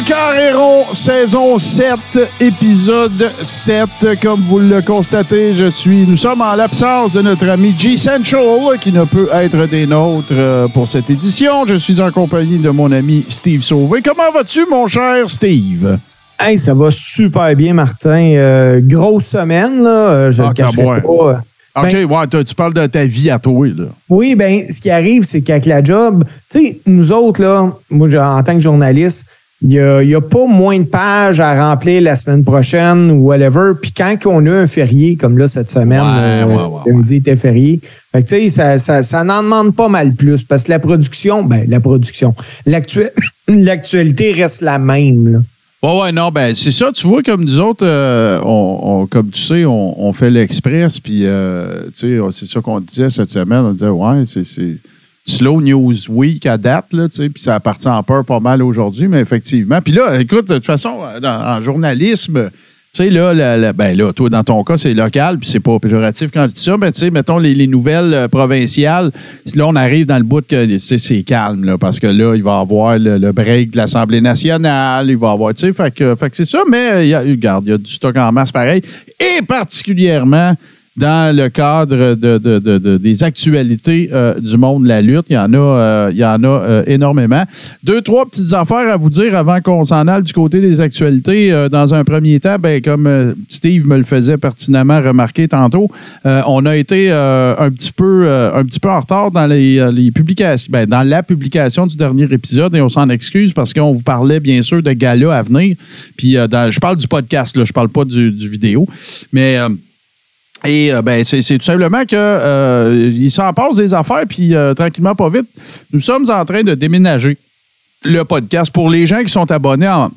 Le Carréron, saison 7, épisode 7. Comme vous le constatez, je suis. Nous sommes en l'absence de notre ami G Central, qui ne peut être des nôtres euh, pour cette édition. Je suis en compagnie de mon ami Steve Sauvé. Comment vas-tu, mon cher Steve? Hey, ça va super bien, Martin. Euh, grosse semaine, là. Euh, Je Ah, le cacherai pas. OK, Ben- ouais, tu parles de ta vie à toi, là. Oui, ben, ce qui arrive, c'est qu'avec la job, tu sais, nous autres, là, moi, en tant que journaliste, il n'y a, a pas moins de pages à remplir la semaine prochaine ou whatever. Puis quand on a un férié, comme là, cette semaine, Ouais, euh, ouais, ouais, était férié. Fait que, ça, ça, ça n'en demande pas mal plus parce que la production, ben, la production, l'actu- l'actualité reste la même, là. Ouais, ouais, non, ben c'est ça. Tu vois, comme nous autres, euh, on, on- comme tu sais, on, on fait l'express, puis euh, tu sais, c'est ça qu'on disait cette semaine. On disait, ouais, c'est slow news week à date, là, tu sais, puis ça a parti en peur pas mal aujourd'hui, mais effectivement. Puis là, écoute, de toute façon, dans- en journalisme, tu sais, là, ben là, toi, dans ton cas, c'est local, puis c'est pas péjoratif quand je dis ça, mais tu sais, mettons les, les nouvelles euh, provinciales, là, on arrive dans le bout que c'est calme, là, parce que là, il va y avoir le, le break de l'Assemblée nationale, il va y avoir, tu sais, fait que, fait que c'est ça, mais euh, il y a, regarde, il y a du stock en masse pareil, et particulièrement dans le cadre de, de- de- de- des actualités euh, du monde de la lutte. Il y en a, euh, il y en a euh, énormément. Deux, trois petites affaires à vous dire avant qu'on s'en aille du côté des actualités. Dans un premier temps, ben, comme Steve me le faisait pertinemment remarquer tantôt, on a été un, petit peu, un petit peu en retard dans les, publications, ben, dans la publication du dernier épisode et on s'en excuse parce qu'on vous parlait bien sûr de gala à venir. Puis dans- je parle du podcast, là, je parle pas du, du vidéo. Mais et euh, ben, c'est tout simplement que euh, il s'en passe des affaires, puis euh, tranquillement, pas vite, nous sommes en train de déménager le podcast. Pour les gens qui sont abonnés en-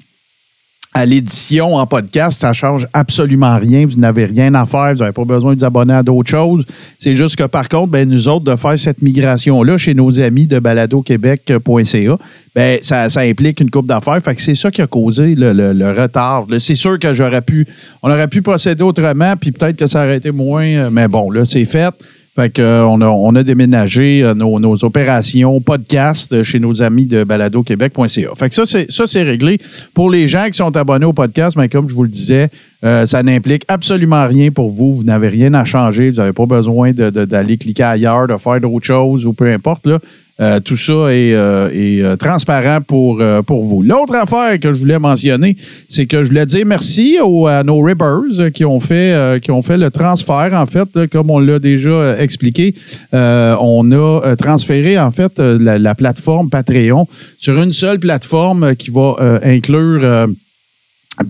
à l'édition en podcast, ça change absolument rien. Vous n'avez rien à faire. Vous n'avez pas besoin de vous abonner à d'autres choses. C'est juste que, par contre, ben, nous autres, de faire cette migration-là chez nos amis de baladoquebec.ca, ben, ça, implique une coupe d'affaires. Fait que c'est ça qui a causé le, le- retard. C'est sûr que j'aurais pu, on aurait pu procéder autrement, puis peut-être que ça aurait été moins. euh, Mais bon, là, c'est fait. Fait que, euh, a, on a déménagé euh, nos, nos opérations podcast chez nos amis de baladoquebec.ca. Fait que ça, c'est, ça, c'est réglé. Pour les gens qui sont abonnés au podcast, mais comme je vous le disais, euh, ça n'implique absolument rien pour vous. Vous n'avez rien à changer. Vous n'avez pas besoin d'aller cliquer ailleurs, de faire d'autres choses ou peu importe. Là. Euh, tout ça est, euh, euh, transparent pour, pour vous. L'autre affaire que je voulais mentionner, c'est que je voulais dire merci aux, à nos Ribbers euh, qui ont fait, qui ont fait le transfert, en fait, comme on l'a déjà expliqué. On a transféré, en fait, la, la plateforme Patreon sur une seule plateforme qui va inclure...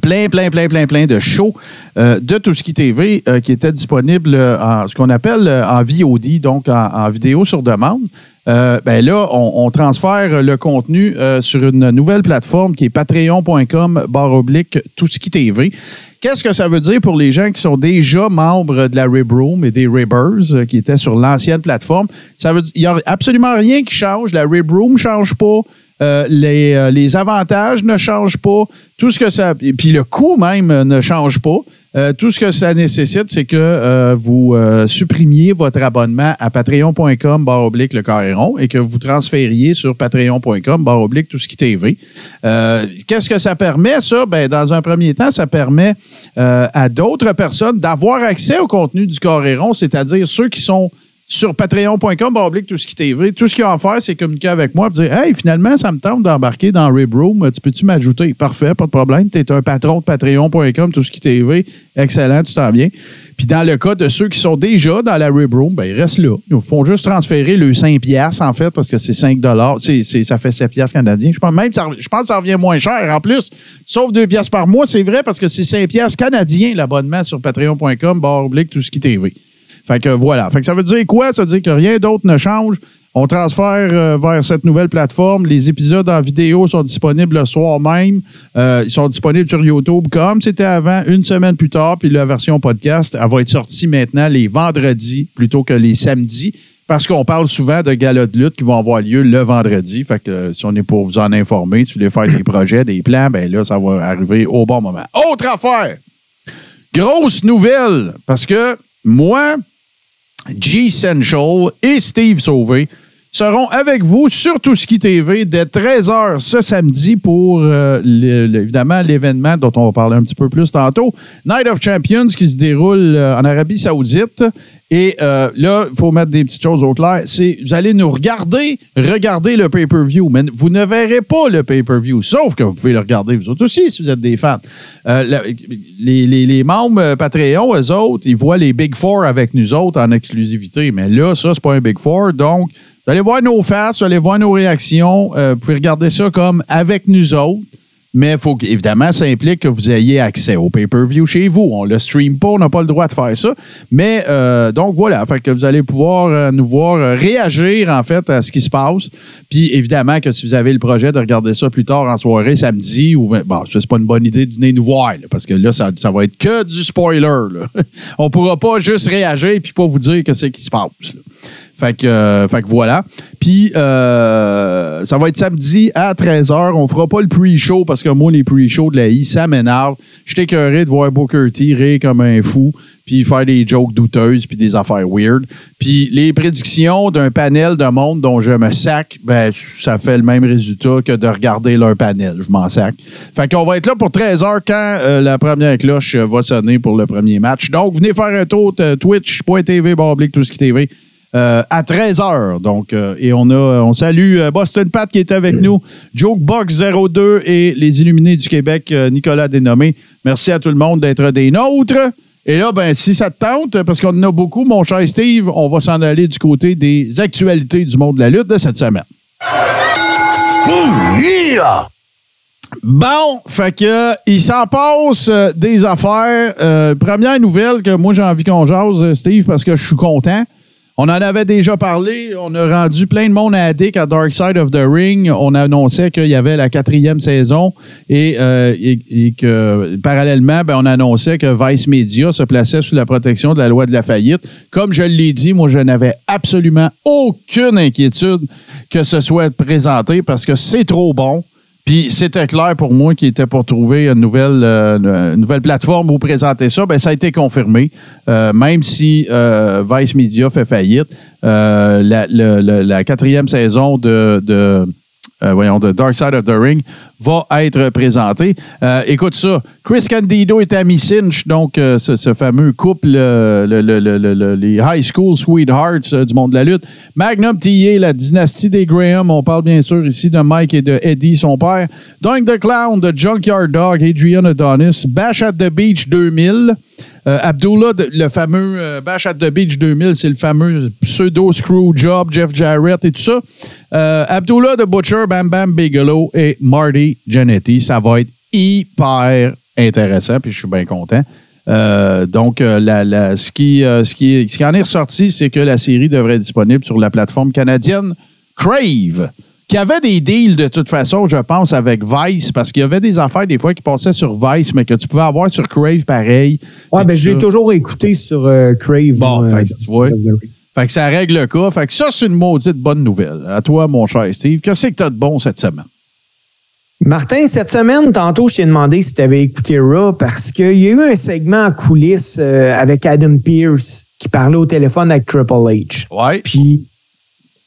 plein, plein, plein, plein, plein de shows euh, de qui TV euh, qui étaient disponibles en ce qu'on appelle en VOD, donc en vidéo sur demande. Euh, ben là, on, transfère le contenu euh, sur une nouvelle plateforme qui est patreon.com barre oblique tout ce qui TV. Qu'est-ce que ça veut dire pour les gens qui sont déjà membres de la Rib Room et des Ribbers euh, qui étaient sur l'ancienne plateforme? Ça veut dire il n'y a absolument rien qui change. La Rib Room ne change pas. Les, les avantages ne changent pas. Tout ce que ça. Puis le coût même ne change pas. Euh, tout ce que ça nécessite, c'est que euh, vous euh, supprimiez votre abonnement à patreon.com barre oblique le carré et que vous transfériez sur patreon.com barre oblique tout ce qui TV. Qu'est-ce que ça permet, ça? Ben, dans un premier temps, ça permet à d'autres personnes d'avoir accès au contenu du carré rond, c'est-à-dire ceux qui sont sur patreon.com, oblique, tout ce qui TV. Tout ce qu'il y a à faire, c'est communiquer avec moi et dire Hey, finalement, ça me tente d'embarquer dans Rib Room. Tu peux-tu m'ajouter? Parfait, pas de problème. Tu es un patron de patreon.com, tout ce qui TV. Excellent, tu t'en viens. Puis dans le cas de ceux qui sont déjà dans la Rib Room, ben, ils restent là. Ils font juste transférer le 5 piastres, en fait, parce que c'est 5 c'est, c'est- ça fait 7 piastres canadiens. Je pense même je pense que ça revient moins cher. En plus, sauf 2 piastres par mois, c'est vrai, parce que c'est 5 piastres canadiens l'abonnement sur patreon.com, barre oblique, tout ce qui TV. Fait que voilà. Fait que ça veut dire quoi? Ça veut dire que rien d'autre ne change. On transfère euh, vers cette nouvelle plateforme. Les épisodes en vidéo sont disponibles le soir même. Euh, ils sont disponibles sur YouTube comme c'était avant, une semaine plus tard. Puis la version podcast, elle va être sortie maintenant les vendredis plutôt que les samedis. parce qu'on parle souvent de galas de lutte qui vont avoir lieu le vendredi. Fait que euh, si on est pour vous en informer, si vous voulez faire des projets, des plans, ben là, ça va arriver au bon moment. Autre affaire! Grosse nouvelle, parce que moi, G Central et Steve Sauvé seront avec vous sur Touski TV dès 13h ce samedi pour, euh, évidemment, l'événement dont on va parler un petit peu plus tantôt, Night of Champions qui se déroule euh, en Arabie Saoudite. Et euh, là, il faut mettre des petites choses au clair. C'est, vous allez nous regarder, regarder le pay-per-view, mais vous ne verrez pas le pay-per-view, sauf que vous pouvez le regarder vous autres aussi si vous êtes des fans. Les, les- membres Patreon, eux autres, ils voient les Big Four avec nous autres en exclusivité. Mais là, ça, c'est pas un Big Four. Donc, vous allez voir nos faces, vous allez voir nos réactions. Euh, vous pouvez regarder ça comme avec nous autres. Mais faut évidemment, ça implique que vous ayez accès au pay-per-view chez vous. On le stream pas, on n'a pas le droit de faire ça. Mais euh, donc voilà, fait que vous allez pouvoir euh, nous voir réagir en fait à ce qui se passe. Puis évidemment que si vous avez le projet de regarder ça plus tard en soirée, samedi, ou ben, bon, c'est pas une bonne idée de venir nous voir, là, parce que là, ça, ça va être que du spoiler. Là. on pourra pas juste réagir puis pas vous dire que c'est qui se passe. Fait que, euh, fait que voilà. Puis, euh, ça va être samedi à 13h. On fera pas le pre-show parce que moi, les pre-shows de la I, ça m'énerve. J'étais écœuré de voir Booker T rire comme un fou, puis faire des jokes douteuses, puis des affaires weird. Puis les prédictions d'un panel de monde dont je me sac, ben, ça fait le même résultat que de regarder leur panel. Je m'en sac. Fait qu'on va être là pour 13h quand euh, la première cloche va sonner pour le premier match. Donc, venez faire un tour twitch.tv, tout ce qui TV. Euh, à 13h. Donc, euh, et on a, on salue euh, Boston Pat qui est avec nous, Jokebox 02 et les Illuminés du Québec, euh, Nicolas Dénommé. Merci à tout le monde d'être des nôtres. Et là, ben, si ça te tente, parce qu'on en a beaucoup, mon cher Steve, on va s'en aller du côté des actualités du monde de la lutte de cette semaine. Bon, fait que il s'en passe euh, des affaires. Euh, première nouvelle que moi j'ai envie qu'on jase, euh, Steve, parce que je suis content. On en avait déjà parlé. On a rendu plein de monde addict à Dark Side of the Ring. On annonçait qu'il y avait la quatrième saison et, euh, et- et que parallèlement, ben, on annonçait que Vice Media se plaçait sous la protection de la loi de la faillite. Comme je l'ai dit, moi, je n'avais absolument aucune inquiétude que ce soit présenté parce que c'est trop bon. Puis c'était clair pour moi qu'il était pour trouver une nouvelle, euh, une nouvelle plateforme où présenter ça. Ben, ça a été confirmé. Euh, même si euh, Vice Media fait faillite, euh, la, la quatrième saison de, de, euh, voyons, de Dark Side of the Ring va être présentée. Euh, écoute ça, Chris Candido et Tammy Cinch, donc euh, ce, fameux couple, le- le- le- le- le- les high school sweethearts du monde de la lutte. Magnum TA, la dynastie des Graham, on parle bien sûr ici de Mike et de Eddie, son père. Doink the Clown, de Junkyard Dog, Adrian Adonis, Bash at the Beach 2000. Euh, Abdullah, le fameux euh, Bash at the Beach 2000, c'est le fameux pseudo screw job, Jeff Jarrett et tout ça. Euh, Abdullah de Butcher, Bam Bam Bigelow et Marty Jannetty. Ça va être hyper intéressant, puis je suis bien content. Euh, donc, la- ce, qui, ce qui en est ressorti, c'est que la série devrait être disponible sur la plateforme canadienne Crave, qui avait des deals de toute façon, je pense, avec Vice, parce qu'il y avait des affaires des fois qui passaient sur Vice, mais que tu pouvais avoir sur Crave pareil. Ouais, ben, tout je l'ai ça. toujours écouté sur euh, Crave. Bon, euh, fait que tu vois. Fait que ça règle le cas. Fait que ça, c'est une maudite bonne nouvelle. À toi, mon cher Steve. Qu'est-ce que t'as de bon cette semaine? Martin, cette semaine, tantôt, je t'ai demandé si tu avais écouté Raw parce qu'il y a eu un segment en coulisses euh, avec Adam Pierce qui parlait au téléphone avec Triple H. Ouais. Puis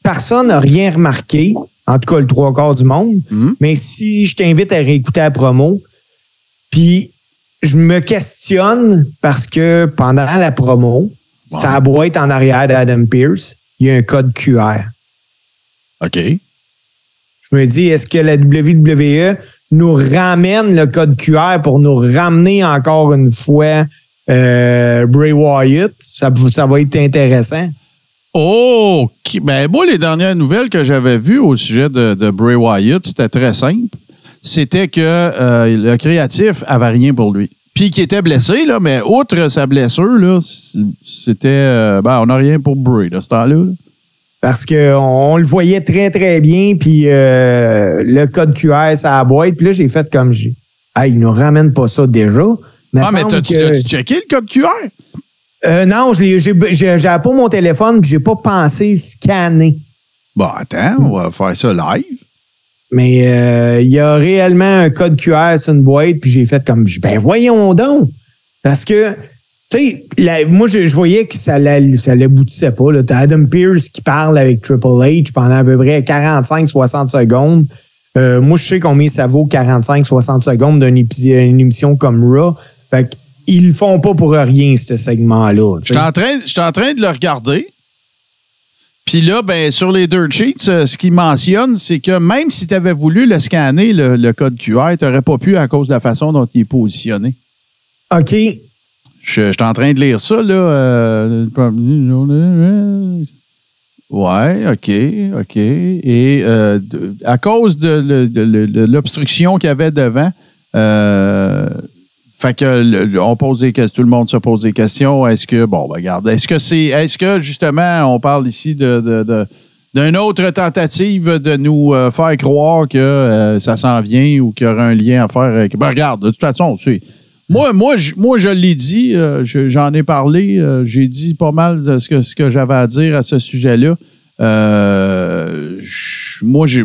personne n'a rien remarqué, en tout cas le trois quarts du monde. Mhm. Mais si je t'invite à réécouter la promo, puis je me questionne parce que pendant la promo, Ouais. sa boîte en arrière d'Adam Pierce, il y a un code QR. OK. Je me dis, est-ce que la WWE nous ramène le code QR pour nous ramener encore une fois euh, Bray Wyatt? Ça, ça va être intéressant. Oh, ben moi, les dernières nouvelles que j'avais vues au sujet de, de Bray Wyatt, c'était très simple. C'était que euh, le créatif avait rien pour lui. Puis qu'il était blessé, là, mais outre sa blessure, là, c'était. euh, ben, on n'a rien pour Bray, à ce temps-là. là. Parce qu'on on le voyait très, très bien, puis euh, le code QR, ça boîte. Puis là, j'ai fait comme j'ai. Ah, ils nous ramènent pas ça déjà. Mais Ah, mais t'as-tu que- checké le code QR? Euh, non, j'avais pas mon téléphone, puis j'ai pas pensé scanner. Bon, attends, on va faire ça live. Mais euh, il y a réellement un code QR sur une boîte, puis j'ai fait comme, ben voyons donc. Parce que, tu sais, moi, je, je voyais que ça l'a- ça l'aboutissait pas. là. T'as Adam Pierce qui parle avec Triple H pendant à peu près 45-60 secondes. Euh, moi, je sais combien ça vaut 45-60 secondes d'une émission comme Raw. Fait qu'ils le font pas pour rien, ce segment-là. Je suis en train, de le regarder. Puis là, ben, sur les dirt sheets, euh, ce qu'il mentionne, c'est que même si tu avais voulu le scanner, le, le code QR, tu n'aurais pas pu à cause de la façon dont il est positionné. OK. Je, suis en train de lire ça, là. euh, ouais, OK, OK. Et euh, à cause de l'obstruction qu'il y avait devant, euh, fait que on pose des questions, tout le monde se pose des questions. Est-ce que, bon, ben, regarde, est-ce que c'est, est-ce que justement, on parle ici de, d'une autre tentative de nous euh, faire croire que euh, ça s'en vient ou qu'il y aura un lien à faire avec. Ben, regarde, de toute façon. Moi, moi, je, moi, je l'ai dit, euh, je- j'en ai parlé, euh, j'ai dit pas mal de ce que, ce que j'avais à dire à ce sujet-là. Euh, je- moi, j'ai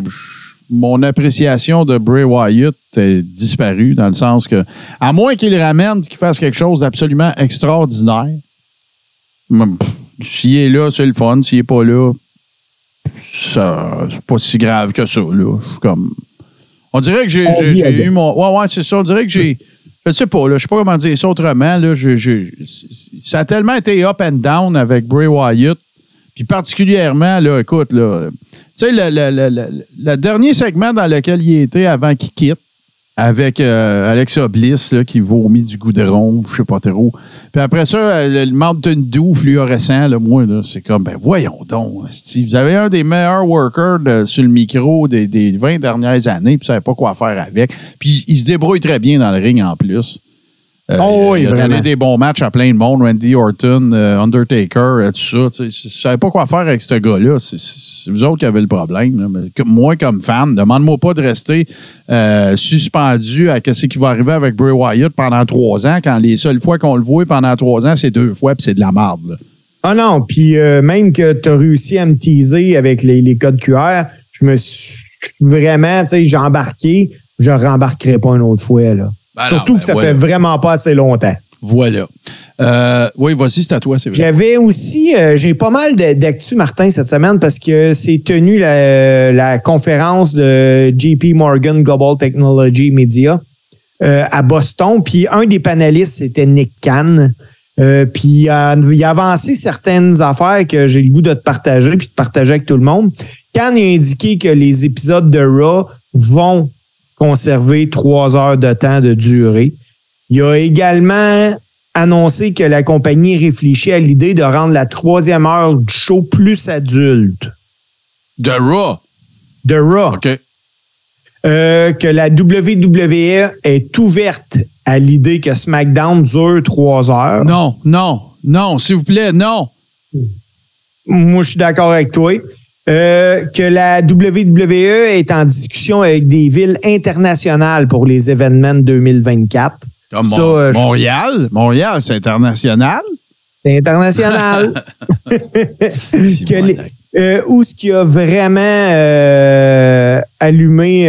mon appréciation de Bray Wyatt est disparue dans le sens que, à moins qu'il ramène, qu'il fasse quelque chose d'absolument extraordinaire, s'il est là, c'est le fun. S'il n'est pas là, ça, c'est pas si grave que ça. Là. Je suis comme. On dirait que j'ai, eu mon. Ouais, ouais, c'est ça. On dirait que j'ai. Je sais pas, là, je sais pas comment dire ça autrement. Là, ça a tellement été up and down avec Bray Wyatt. Puis particulièrement, là, écoute, là, sais, le, le- le- le- dernier segment dans lequel il était avant qu'il quitte, avec euh, Alexa Bliss qui vomit du goudron, je sais pas trop. Puis après ça, euh, le Mountain Dew fluorescent, là, moi, c'est comme, ben voyons donc. esti, Vous avez un des meilleurs workers sur le micro des, des 20 dernières années, puis vous savez pas quoi faire avec. Puis il se débrouille très bien dans le ring en plus. Euh, Oh oui, il a donné vraiment. des bons matchs à plein de monde, Randy Orton, euh, Undertaker, tout ça. Je ne savais pas quoi faire avec ce gars-là. C'est- vous autres qui avez le problème. là. Mais comme- moi, comme fan, demande-moi pas de rester euh, suspendu à ce qui va arriver avec Bray Wyatt pendant trois ans, quand les seules fois qu'on le voit pendant trois ans, c'est deux fois, puis c'est de la merde. Ah non, puis euh, même que tu as réussi à me teaser avec les, les codes QR, je me suis vraiment, tu sais, j'ai embarqué, je ne rembarquerai pas une autre fois. Là. Ben non, Surtout ben que ça voilà. fait vraiment pas assez longtemps. Voilà. Euh, oui, vas-y, c'est à toi, c'est vrai. J'avais aussi, euh, j'ai pas mal d'actu, Martin, cette semaine parce que c'est tenu la, la conférence de JP Morgan Global Technology Media euh, à Boston. Puis un des panélistes, c'était Nick. Euh, puis il a avancé certaines affaires que j'ai le goût de te partager puis de partager avec tout le monde. Khan a indiqué que les épisodes de Raw vont conserver trois heures de temps de durée. Il a également annoncé que la compagnie réfléchit à l'idée de rendre la troisième heure du show plus adulte. De Raw. De Raw. OK. Euh, que la WWE est ouverte à l'idée que SmackDown dure trois heures. Non, non, non, s'il vous plaît, non. Moi, je suis d'accord avec toi. Euh, que la WWE est en discussion avec des villes internationales pour les événements de 2024. Comme Ça, Mon- euh, Montréal, Montréal, c'est international? C'est international. que les- euh, où ce qui a vraiment allumé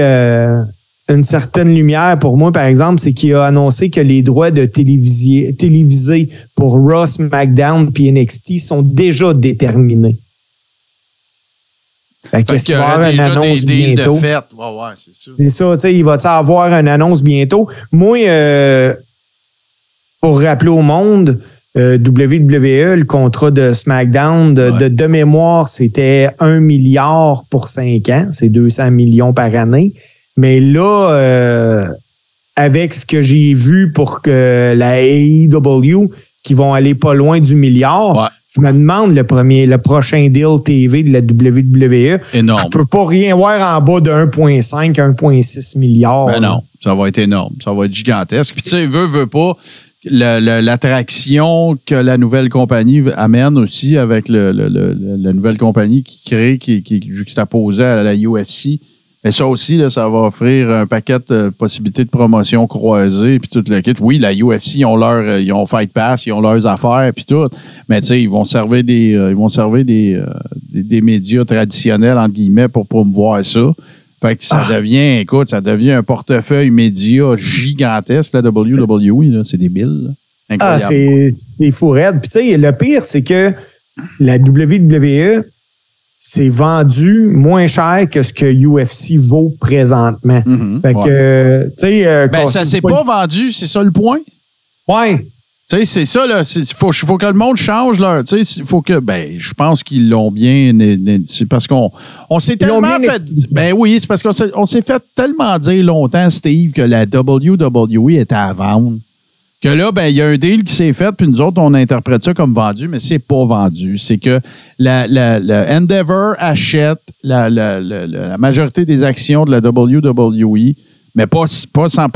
une certaine lumière pour moi, par exemple, c'est qu'il a annoncé que les droits de téléviser, téléviser pour Raw, SmackDown puis NXT sont déjà déterminés. Fait qu'il qu'il y une déjà des annonce deals bientôt? de fête. Ouais, ouais, c'est sûr. C'est ça, tu sais, il va y avoir une annonce bientôt? Moi, euh, pour rappeler au monde, euh, WWE, le contrat de SmackDown, de, Ouais. de, de mémoire, c'était 1 milliard pour 5 ans. C'est 200 millions par année. Mais là, euh, avec ce que j'ai vu pour que la AEW, qui vont aller pas loin du milliard, Ouais. Je me demande le premier, le prochain deal TV de la WWE. Énorme. Je peux pas rien voir en bas de 1,5, 1,6 milliards. Ben non, ça va être énorme. Ça va être gigantesque. Puis tu sais, veut, veut pas, l'attraction que la nouvelle compagnie amène aussi avec le, le- le- le- la nouvelle compagnie qui crée, qui, qui est juxtaposée à la UFC, Mais ça aussi, là, ça va offrir un paquet de possibilités de promotion croisée, puis tout le kit. Oui, la UFC, ils ont leur, euh, ils ont Fight Pass, ils ont leurs affaires, puis tout. Mais tu sais, ils vont servir des, euh, ils vont servir des, euh, des, des médias traditionnels entre guillemets pour promouvoir ça. Fait que ça Ah. devient, écoute, ça devient un portefeuille média gigantesque, la WWE, là. C'est débile. là. Ah, Incroyable. c'est c'est fou raide. Puis tu sais, le pire, c'est que la WWE c'est vendu moins cher que ce que UFC vaut présentement. Fait ouais. que, euh, tu sais... euh, Ben, ça s'est pas vendu, c'est ça le point? Ouais. Tu sais, c'est ça, là. Il faut, faut que le monde change, là. Tu sais, il faut que. Ben, je pense qu'ils l'ont bien. C'est parce qu'on on s'est tellement fait. Ben oui, c'est parce qu'on s'est, on s'est fait tellement dire longtemps, Steve, que la WWE était à vendre. Que là, ben, il y a un deal qui s'est fait, puis nous autres, on interprète ça comme vendu, mais c'est pas vendu. C'est que la, la, Endeavor achète la, la majorité des actions de la WWE, mais pas, pas 100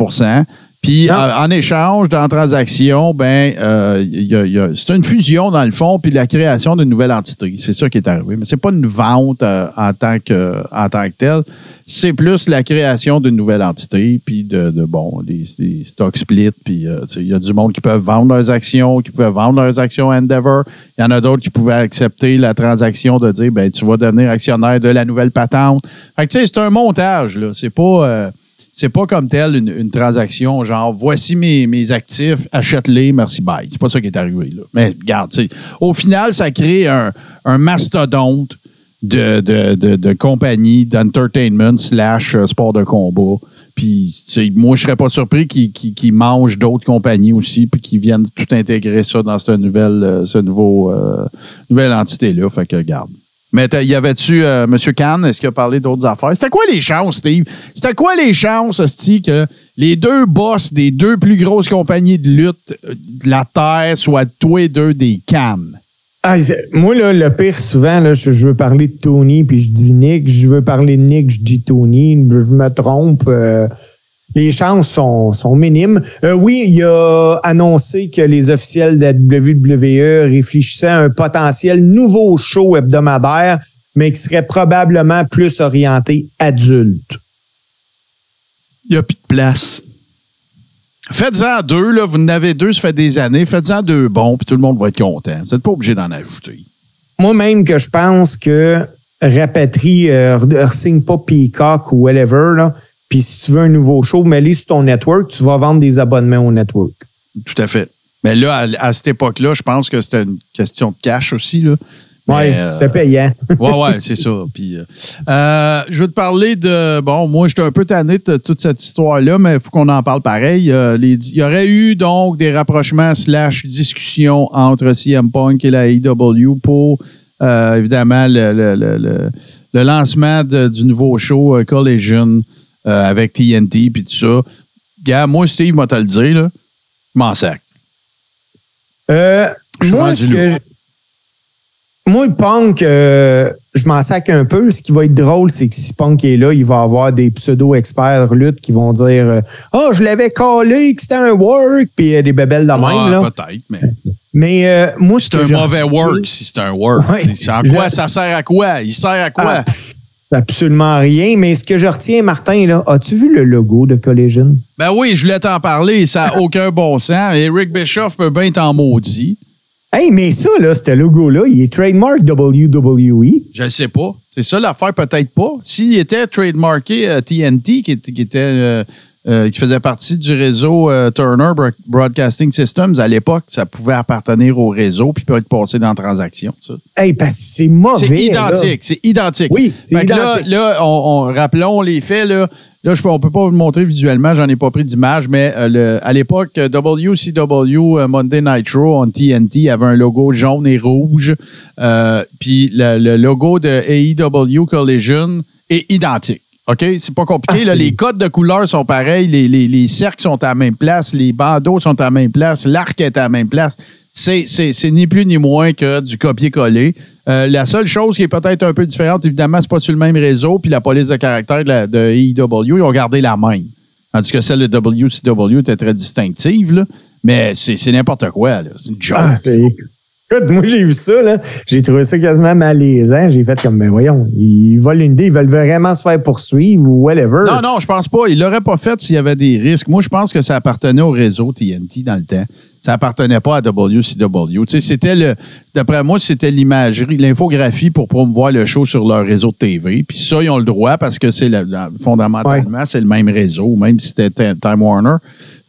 puis Non. en, en échange, dans la transaction, ben, euh, il y a- il y a- c'est une fusion dans le fond, puis la création d'une nouvelle entité. C'est ça qui est arrivé. Mais c'est pas une vente euh, en tant que en tant que telle. C'est plus la création d'une nouvelle entité, puis de, de, bon, des, des stock splits, puis euh, il y a du monde qui peuvent vendre leurs actions, qui pouvaient vendre leurs actions à Endeavor. Il y en a d'autres qui pouvaient accepter la transaction de dire, ben, tu vas devenir actionnaire de la nouvelle patente. Fait que tu sais, c'est un montage là. C'est pas euh, c'est pas comme tel une, transaction, genre voici mes, mes actifs, achète-les, merci, bye. C'est pas ça qui est arrivé. Là. Mais regarde, au final, ça crée un, un mastodonte de, de, de, compagnie d'entertainment slash euh, sport de combat. Puis, moi, je serais pas surpris qu'ils mangent d'autres compagnies aussi, puis qu'ils viennent tout intégrer ça dans cette nouvelle, euh, ce nouveau, euh, nouvelle entité-là. Fait que, regarde. Mais y avait-tu, euh, M. Kahn, est-ce qu'il a parlé d'autres affaires? C'était quoi les chances, Steve? C'était quoi les chances, Steve, que les deux boss des deux plus grosses compagnies de lutte euh, de la Terre soient tous les deux des Cannes? Ah, moi, là, le pire, souvent, là, je, veux parler de Tony, puis je dis Nick. Je veux parler de Nick, je dis Tony. Je, je me trompe. euh, les chances sont, sont minimes. Euh, oui, il a annoncé que les officiels de la WWE réfléchissaient à un potentiel nouveau show hebdomadaire, mais qui serait probablement plus orienté adulte. Il n'y a plus de place. Faites-en deux, là. Vous en avez deux, ça fait des années. Faites-en deux bons, puis tout le monde va être content. Vous n'êtes pas obligé d'en ajouter. Moi-même que je pense que rapatrie, euh, signe pas Peacock ou whatever, là. Puis si tu veux un nouveau show, mets-le sur ton network, tu vas vendre des abonnements au network. Tout à fait. Mais là, à, à cette époque-là, je pense que c'était une question de cash aussi, là. Oui, euh, c'était payant. ouais, ouais, c'est ça. Puis, euh, euh, je veux te parler de. Bon, moi, j'étais un peu tanné de toute cette histoire-là, mais il faut qu'on en parle pareil. Euh, les- Il y aurait eu donc des rapprochements slash discussions entre CM Punk et la AEW pour, euh, évidemment, le, le- le- le- le lancement de- du nouveau show Collision euh, avec TNT puis tout ça. Gars, moi, Steve, m'a te le dire, là, je m'en sac. Euh, Je moi, rendu que moi, Punk, euh, je m'en sac un peu. Ce qui va être drôle, c'est que si Punk est là, il va avoir des pseudo-experts lutte qui vont dire euh, Ah, je l'avais collé, que c'était un work, puis euh, des bébelles de même. Ouais, là. Peut-être, mais Mais euh, moi, ce c'est un mauvais work si c'est un work. Ouais. C'est- En quoi Je- ça sert à quoi? Il sert à quoi? Ah, absolument rien. Mais ce que je retiens, Martin, là, as-tu vu le logo de Collision? Ben oui, je voulais t'en parler. Ça n'a aucun bon sens. Eric Bischoff peut bien t'en maudit. Hey, mais ça, là, ce logo-là, il est trademark WWE. Je ne sais pas. C'est ça l'affaire, peut-être pas. S'il était trademarké euh, TNT, qui, était- qui était, euh, euh, qui faisait partie du réseau euh, Turner Bro- Broadcasting Systems, à l'époque, ça pouvait appartenir au réseau puis peut être passé dans la transaction. ça. Hey, parce que c'est mauvais. C'est identique. C'est identique. Oui, c'est identique. Là, là, on, on- rappelons les faits. Là, là je peux, on peut pas vous le montrer visuellement. J'en ai pas pris d'image, mais euh, le- à l'époque, WCW Monday Nitro on TNT avait un logo jaune et rouge. Puis le, le logo de AEW Collision est identique. OK? C'est pas compliqué. Ah, là. les codes de couleurs sont pareils. Les, les- les cercles sont à la même place. Les bandeaux sont à la même place. L'arc est à la même place. C'est, ni plus ni moins que du copier-coller. Euh, la seule chose qui est peut-être un peu différente, évidemment, c'est pas sur le même réseau, puis la police de caractère de, la, de AEW, ils ont gardé la même. Tandis que celle de WCW était très distinctive, là. mais c'est, n'importe quoi. Là. C'est une joke. Ah, Écoute, moi, j'ai vu ça, là. J'ai trouvé ça quasiment malaisant. J'ai fait comme, ben voyons, ils volent une idée, ils veulent vraiment se faire poursuivre ou whatever. Non, non, je pense pas. Il l'aurait pas fait s'il y avait des risques. Moi, je pense que ça appartenait au réseau TNT dans le temps. Ça appartenait pas à WCW. Tu sais, c'était le, d'après moi, c'était l'imagerie, l'infographie pour promouvoir le show sur leur réseau de TV. Puis ça, ils ont le droit parce que c'est le- fondamentalement, c'est le même réseau, même si c'était Time Warner.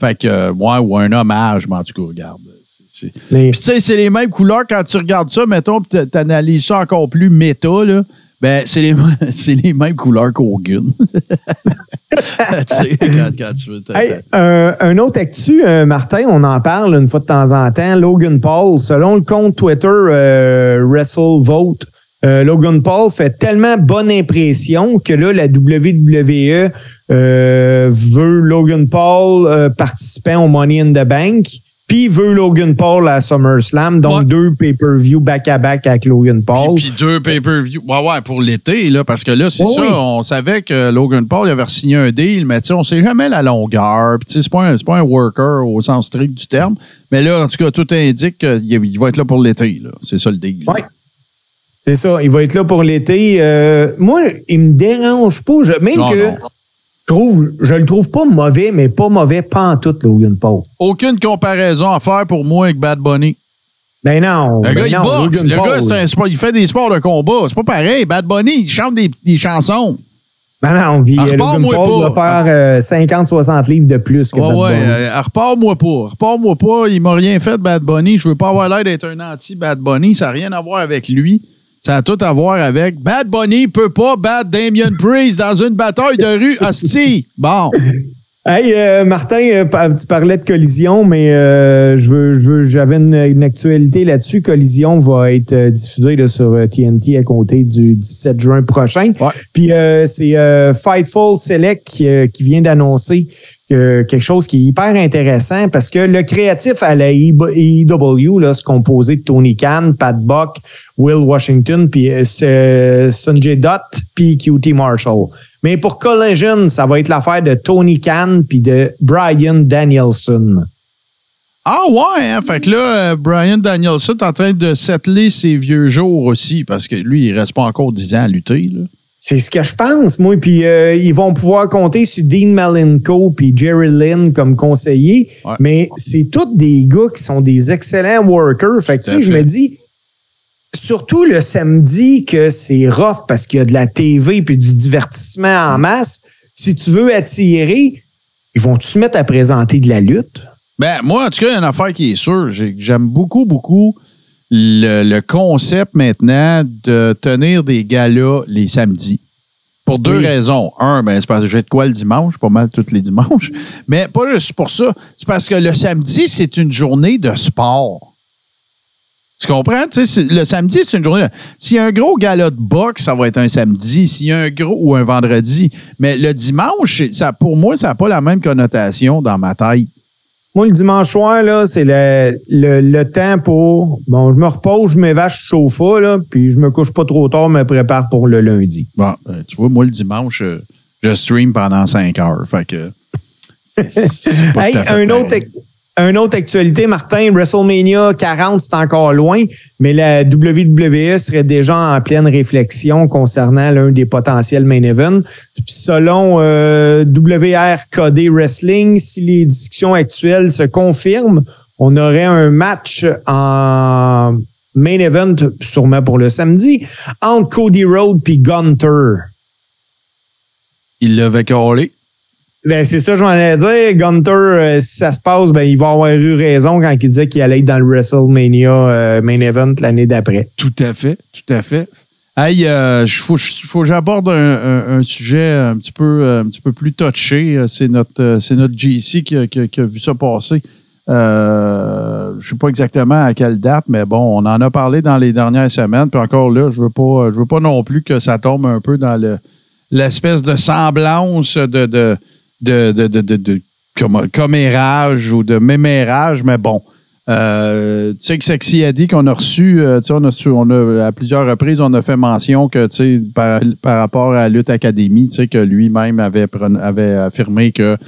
Fait que, euh, ouais, ou un hommage, mais en tout cas, regarde. Mais- puis tu sais, c'est les mêmes couleurs quand tu regardes ça, mettons, puis t'analyses ça encore plus méta, là. Ben, c'est les, les mêmes couleurs qu'Hogan. tu sais, quand, quand tu veux. Hey, euh, un autre actu, euh, Martin, on en parle une fois de temps en temps. Logan Paul, selon le compte Twitter euh, WrestleVote, euh, Logan Paul fait tellement bonne impression que là, la WWE euh, veut Logan Paul participant au Money in the Bank, puis veut Logan Paul à SummerSlam, donc Ouais. deux pay-per-view back-à-back avec Logan Paul. Puis, deux pay-per-view. Ouais, ouais, pour l'été, là, parce que là, c'est ça, oui. on savait que Logan Paul il avait signé un deal, mais tu sais, on sait jamais la longueur. Puis, tu sais, c'est pas, un- pas un worker au sens strict du terme. Mais là, en tout cas, tout indique qu'il il va être là pour l'été, là. C'est ça le deal. Ouais. C'est ça, il va être là pour l'été. Euh, moi, il me dérange pas. Je- même Non, que non. Je trouve, je le trouve pas mauvais, mais pas mauvais pas en tout, Logan Paul. Aucune comparaison à faire pour moi avec Bad Bunny. Ben non. Le ben gars, il boxe. Logan Le Paul. gars, c'est un sport- il fait des sports de combat. C'est pas pareil. Bad Bunny, il chante des, des chansons. Ben non, puis euh, Logan Paul va faire euh, 50-60 livres de plus que Ouais, Bad ouais. Bunny. euh, repars-moi pas. Repars-moi pas. Il m'a rien fait de Bad Bunny. Je veux pas avoir l'air d'être un anti-Bad Bunny. Ça n'a rien à voir avec lui. Ça a tout à voir avec Bad Bunny peut pas battre Damien Priest dans une bataille de rue. Hostie. Bon. Hey, euh, Martin, euh, tu parlais de collision, mais euh, je veux, je veux, j'avais une, une actualité là-dessus. Collision va être diffusée là, sur TNT à compter du 17 juin prochain. Ouais. Puis c'est Fightful Select qui, qui vient d'annoncer que quelque chose qui est hyper intéressant parce que le créatif à la EW, là, se composait de Tony Khan, Pat Buck, Will Washington, puis euh, c'est Sanjay Dutt, puis QT Marshall. Mais pour Collision, ça va être l'affaire de Tony Khan puis de Brian Danielson. Ah ouais, hein? fait que là, euh, Brian Danielson est en train de settler ses vieux jours aussi, parce que lui, il reste pas encore 10 ans à lutter. C'est ce que je pense, moi. Puis euh, ils vont pouvoir compter sur Dean Malenko puis Jerry Lynn comme conseiller. Ouais. Mais c'est tous des gars qui sont des excellents workers. Fait que je me dis, surtout le samedi que c'est rough parce qu'il y a de la TV puis du divertissement en masse. Si tu veux attirer, ils vont se mettre à présenter de la lutte? Ben, moi, en tout cas, il y a une affaire qui est sûre. J'ai- J'aime beaucoup, beaucoup le, le concept maintenant de tenir des galas les samedis. Pour deux Oui. raisons. Un, ben, c'est parce que j'ai de quoi le dimanche, pas mal tous les dimanches. Mais pas juste pour ça. C'est parce que le samedi, c'est une journée de sport. Tu comprends? Tu sais, c'est- le samedi, c'est une journée. de- S'il y a un gros gala de boxe, ça va être un samedi. S'il y a un gros ou un vendredi. Mais le dimanche, ça, pour moi, ça n'a pas la même connotation dans ma tête. Moi, le dimanche soir, là, c'est le, le, le temps pour. Bon, je me repose, je m'évache chauffe là, puis je me couche pas trop tard, me prépare pour le lundi. Bon, euh, tu vois, moi, le dimanche, euh, je stream pendant 5 heures. Fait que. Hey, un autre. Un autre actualité, Martin, WrestleMania 40, c'est encore loin, mais la WWE serait déjà en pleine réflexion concernant l'un des potentiels main events. Selon euh, WRKD Wrestling, si les discussions actuelles se confirment, on aurait un match en main event, sûrement pour le samedi, entre Cody Rhodes puis Gunter. Il l'avait collé. Ben, c'est ça, je m'en allais dire. Gunter, euh, si ça se passe, ben, il va avoir eu raison quand il disait qu'il allait être dans le WrestleMania euh, main event l'année d'après. Tout à fait, tout à fait. Hey, il faut, faut que j'aborde un, sujet un petit peu, euh, un petit peu plus touché. Euh, C'est notre, euh, c'est notre GC qui a, vu ça passer. Euh, je ne sais pas exactement à quelle date, mais bon, on en a parlé dans les dernières semaines. Puis encore là, je veux pas, je veux pas non plus que ça tombe un peu dans le l'espèce de semblance de de de de, de, de- commérage ou de mémérage, mais bon. Euh, tu sais que Sexy a dit qu'on a reçu, euh, on a, on a, à plusieurs reprises, on a fait mention que, tu sais, par, par rapport à la Lutte Académie, tu sais, que lui-même avait, avait affirmé que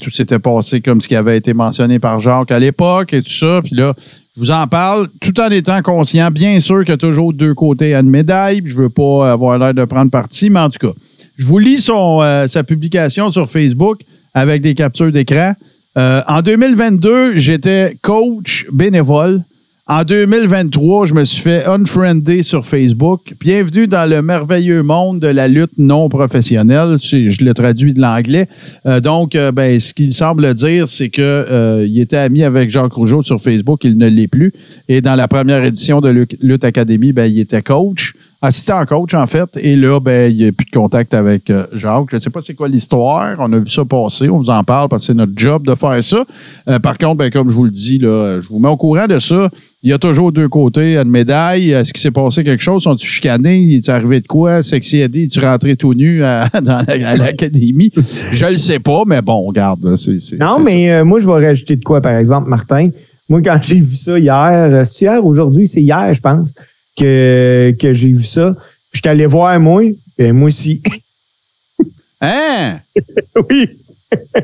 tout s'était passé comme ce qui avait été mentionné par Jacques à l'époque et tout ça. Puis là, Je vous en parle tout en étant conscient, bien sûr qu'il y a toujours deux côtés à une médaille. puis Je veux pas avoir l'air de prendre parti, mais en tout cas, je vous lis son, euh, sa publication sur Facebook avec des captures d'écran. Euh, en 2022, j'étais coach bénévole. En 2023, je me suis fait unfriender sur Facebook. Bienvenue dans le merveilleux monde de la lutte non professionnelle. Je le traduis de l'anglais. Euh, donc, ben, ce qu'il semble dire, c'est que il était ami avec Jacques Rougeau sur Facebook. Il ne l'est plus. Et dans la première édition de Lutte Lutte Academy, ben, il était coach, assistant coach en fait. Et là, ben, il n'y a plus de contact avec euh, Jacques. Je ne sais pas c'est quoi l'histoire. On a vu ça passer. On vous en parle parce que c'est notre job de faire ça. Euh, par contre, ben, comme je vous le dis, là, je vous mets au courant de ça. Il y a toujours deux côtés une médaille. Est-ce qu'il s'est passé quelque chose? Sont-ils chicanés? Il est arrivé de quoi? Sexy Eddie, tu rentré tout nu à, dans la- à l'académie? Je le sais pas, mais bon, regarde. c'est- c'est- Non, mais euh, moi, je vais rajouter de quoi, par exemple, Martin? Moi, quand j'ai vu ça hier, c'est hier, aujourd'hui, c'est hier, je pense, que, que j'ai vu ça. Je suis allé voir, moi, et moi aussi. Hein? oui.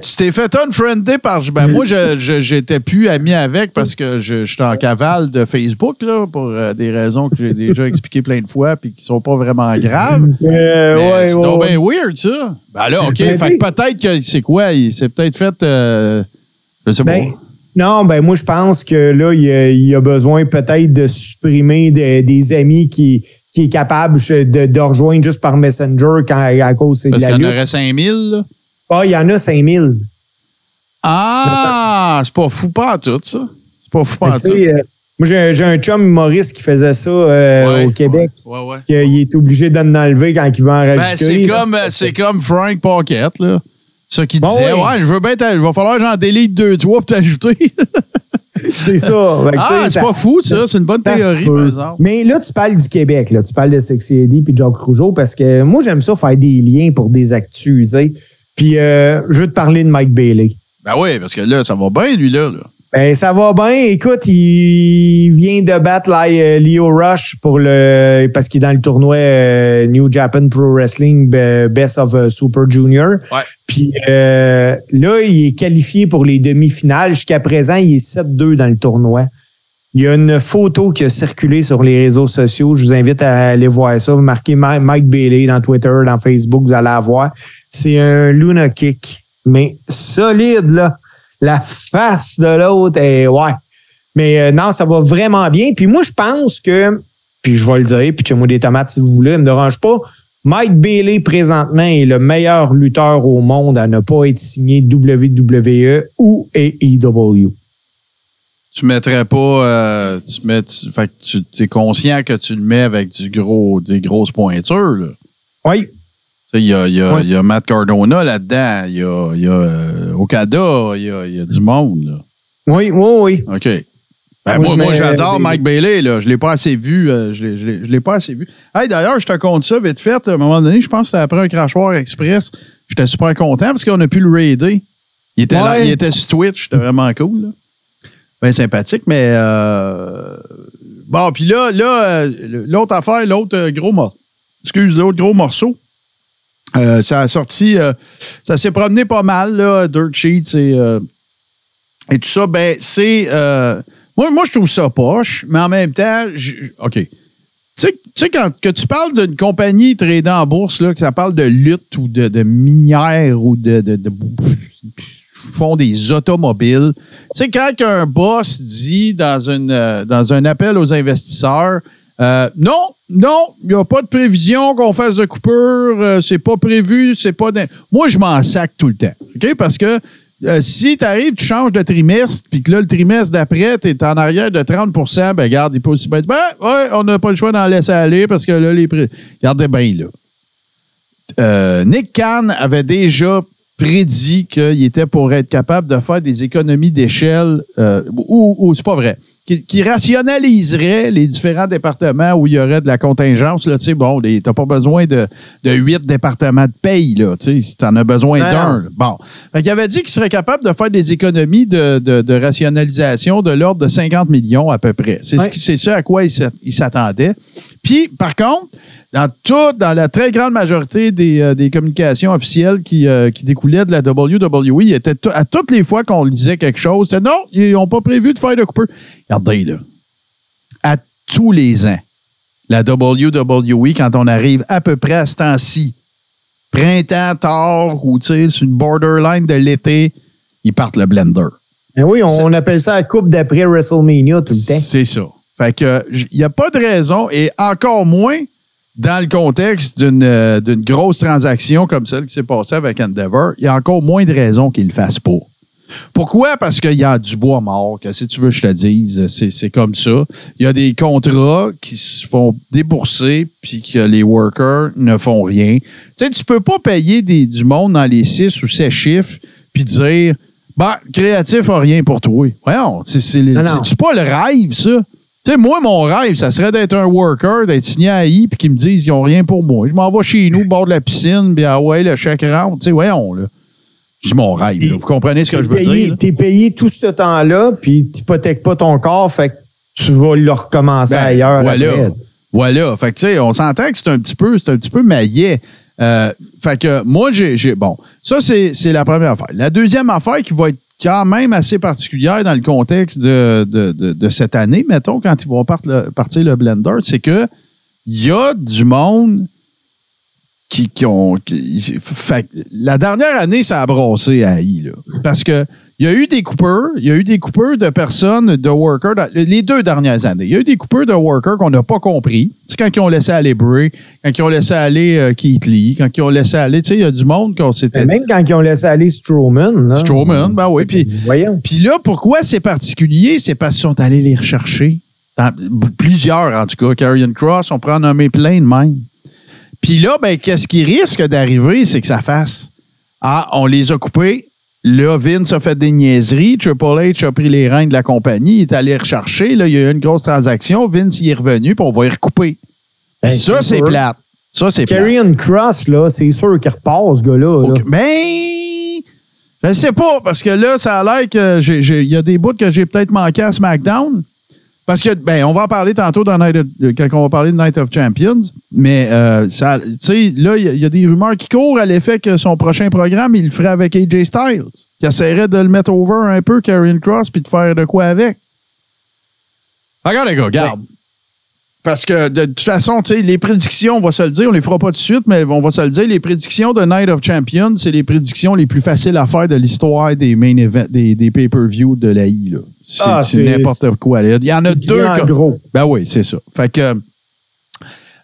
Tu t'es fait unfriender par. Ben, moi, je, j'étais plus ami avec parce que je, j'étais en cavale de Facebook, là, pour euh, des raisons que j'ai déjà expliquées plein de fois puis qui sont pas vraiment graves. Euh, ouais, c'est ouais, ouais. bien weird, ça. Ben là, OK. Ben, fait que peut-être que c'est quoi? Il s'est peut-être fait. euh, je sais Ben, pas. Non, ben moi, je pense que là, il y a, il a besoin peut-être de supprimer de- des amis qui, qui est capable de, de rejoindre juste par Messenger quand, à cause de Parce la qu'il y en aurait 5000, là. Ah, il y en a 5000. Ah! C'est pas fou pas en tout, ça. C'est pas fou pas en tout. euh, moi, j'ai j'ai un chum humoriste qui faisait ça euh, Ouais, au Québec. Ouais, ouais. qu'il est obligé d'en enlever quand il veut en Ben, rajouter. c'est comme, euh, c'est comme Frank Pocket, là. Ça qui Bon, oui. ouais, je veux bien, il va falloir j'en délite deux, trois pour t'ajouter. C'est ça. Ah, c'est pas fou, ça. C'est une bonne théorie, peut. par exemple. Mais là, tu parles du Québec. Là. Tu parles de Sexy Eddie puis de Jacques Rougeau parce que moi, j'aime ça faire des liens pour des actus. tu sais. Puis, euh, je veux te parler de Mike Bailey. Ben oui, parce que là, ça va bien, lui, là. là. Ben, ça va bien. Écoute, il vient de battre là, euh, Leo Rush pour le parce qu'il est dans le tournoi euh, New Japan Pro Wrestling Best of euh, Super Junior. Ouais. Puis euh, là, il est qualifié pour les demi-finales. Jusqu'à présent, il est 7-2 dans le tournoi. Il y a une photo qui a circulé sur les réseaux sociaux. Je vous invite à aller voir ça. Vous marquez Ma- Mike Bailey dans Twitter, dans Facebook, vous allez la voir. C'est un Luna Kick, mais solide, là. La face de l'autre est, ouais. Mais euh, non, ça va vraiment bien. Puis moi, je pense que, puis je vais le dire, puis chez moi des tomates si vous voulez, ne me dérange pas. Mike Bailey, présentement, est le meilleur lutteur au monde à ne pas être signé WWE ou AEW. Tu mettrais pas. euh, tu mets, tu- fait que tu es conscient que tu le mets avec du gros, des grosses pointures, là. Oui. Il y a, y, a, y a Matt Cardona là-dedans, il y a, y a euh, Okada, il y a, il y a du monde. Là. Oui, oui, oui. OK. Ben, Moi, j'adore Mike Bailey. Là. Je ne l'ai pas assez vu. euh, je ne l'ai pas assez vu. Hey, D'ailleurs, je te compte ça vite fait. À un moment donné, je pense que c'était après un crachoir express. J'étais super content parce qu'on a pu le raider. Il était, là- il était sur Twitch. C'était vraiment cool. là. Bien sympathique, mais... euh, Bon, puis là, là euh, l'autre affaire, l'autre euh, gros morceau. Excuse, l'autre gros morceau. Euh, ça a sorti... ça s'est promené pas mal, là, Dirt Sheets et... et tout ça, ben, c'est. Moi, je trouve ça poche, mais en même temps, OK. Tu sais, quand que tu parles d'une compagnie tradée en bourse, là, que ça parle de lutte ou de, de minière ou de, de, font des automobiles. Tu sais, quand un boss dit dans, euh, dans un appel aux investisseurs, euh, non, non, il n'y a pas de prévision qu'on fasse de coupure, euh, c'est pas prévu, c'est pas. Moi, je m'en sac tout le temps, OK? Parce que euh, si tu arrives, tu changes de trimestre, puis que là, le trimestre d'après, tu es en arrière de 30% ben, regarde, il peut aussi bien ben, ouais, on n'a pas le choix d'en laisser aller parce que là, les prix. Regardez bien, là. Euh, Nick Khan avait déjà prédit qu'il était pour être capable de faire des économies d'échelle, euh, ou c'est pas vrai, qui, qui rationaliserait les différents départements où il y aurait de la contingence. Là, tu sais, bon, tu n'as pas besoin de, de huit départements de paye, là, tu sais, si tu en as besoin Non, d'un. Bon. Fait il avait dit qu'il serait capable de faire des économies de, de- de rationalisation de l'ordre de 50 millions à peu près. C'est ce Ouais. c'est ce à quoi il s'attendait. Puis, par contre, dans toute, dans la très grande majorité des, euh, des communications officielles qui, euh, qui découlaient de la WWE, il était à toutes les fois qu'on lisait quelque chose, c'était non, ils n'ont pas prévu de faire de Cooper. Regardez, là. À tous les ans, la WWE, quand on arrive à peu près à ce temps-ci, printemps, tard, ou tu sais, sur une borderline de l'été, ils partent le blender. Ben oui, on, on appelle ça la coupe d'après WrestleMania tout le temps. C'est ça. Fait que il n'y a pas de raison, et encore moins dans le contexte d'une euh, grosse transaction comme celle qui s'est passée avec Endeavor, il y a encore moins de raisons qu'il ne le fasse pas. Pourquoi? Parce qu'il y a du bois mort, que si tu veux que je te dise, c'est comme ça. Il y a des contrats qui se font débourser puis que les workers ne font rien. Tu sais, tu peux pas payer des, du monde dans les six ou sept chiffres puis dire bah, créatif a rien pour toi. Voyons, c'est pas le rêve, ça. Tu sais, moi, mon rêve, ça serait d'être un worker, d'être signé à I, puis qu'ils me disent qu'ils n'ont rien pour moi. Je m'en vais chez nous, au bord de la piscine, puis ah ouais, le chèque rentre. Tu sais, voyons, là. C'est mon rêve, là. Vous comprenez ce que je veux Payé- dire? là? T'es payé tout ce temps-là, puis tu n'hypothèques pas ton corps, fait que tu vas le recommencer Ben, ailleurs. Voilà. après. Voilà. Fait que, tu sais, on s'entend que c'est un petit peu, c'est un petit peu maillet. Euh, fait que moi, j'ai. Bon, ça, c'est la première affaire. La deuxième affaire qui va être quand même assez particulière dans le contexte de, de, de- cette année, mettons, quand ils vont partir le Blender, c'est que il y a du monde qui, qui ont. fait la dernière année, ça a brassé à I, là. Parce que il y a eu des coupeurs, il y a eu des coupeurs de personnes, de workers, dans- les deux dernières années. Il y a eu des coupeurs de workers qu'on n'a pas compris. C'est quand ils ont laissé aller Bray, quand ils ont laissé aller euh, Keith Lee, quand ils ont laissé aller, tu sais, il y a du monde qu'on s'était Même quand ils ont laissé aller Strowman. Là, Strowman, ben oui. Puis, Voyons. puis là, pourquoi c'est particulier? C'est parce qu'ils sont allés les rechercher. Dans- plusieurs, en tout cas. Carrion Cross, on prend en nommer plein de même. Puis là, ben, qu'est-ce qui risque d'arriver, c'est que ça fasse. Ah, on les a coupés. Là, Vince a fait des niaiseries. Triple H a pris les rênes de la compagnie. Il est allé rechercher. Là, il y a eu une grosse transaction. Vince y est revenu, puis on va y recouper. Ben, ça, c'est plate. Ça, c'est plate. Carrion Cross, là, c'est sûr qu'il repart, ce gars-là. là. Ok, Ben, je sais pas, parce que là, ça a l'air que il y a des bouts que j'ai peut-être manqué à SmackDown. Parce que, ben, on va en parler tantôt dans of- quand on va parler de Night of Champions. Mais, euh, tu sais, là, il y, a- il y a des rumeurs qui courent à l'effet que son prochain programme, il le ferait avec AJ Styles. Qui essaierait de le mettre over un peu, Karrion Cross, puis de faire de quoi avec. Regarde, les gars, regarde. Parce que de toute façon, tu sais, les prédictions, on va se le dire, on les fera pas tout de suite, mais on va se le dire, les prédictions de Night of Champions, c'est les prédictions les plus faciles à faire de l'histoire des main events, des, des pay-per-view de la I. C'est Ah, c'est n'importe quoi. Il y en a deux. que- gros. Ben oui, c'est ça. Fait que.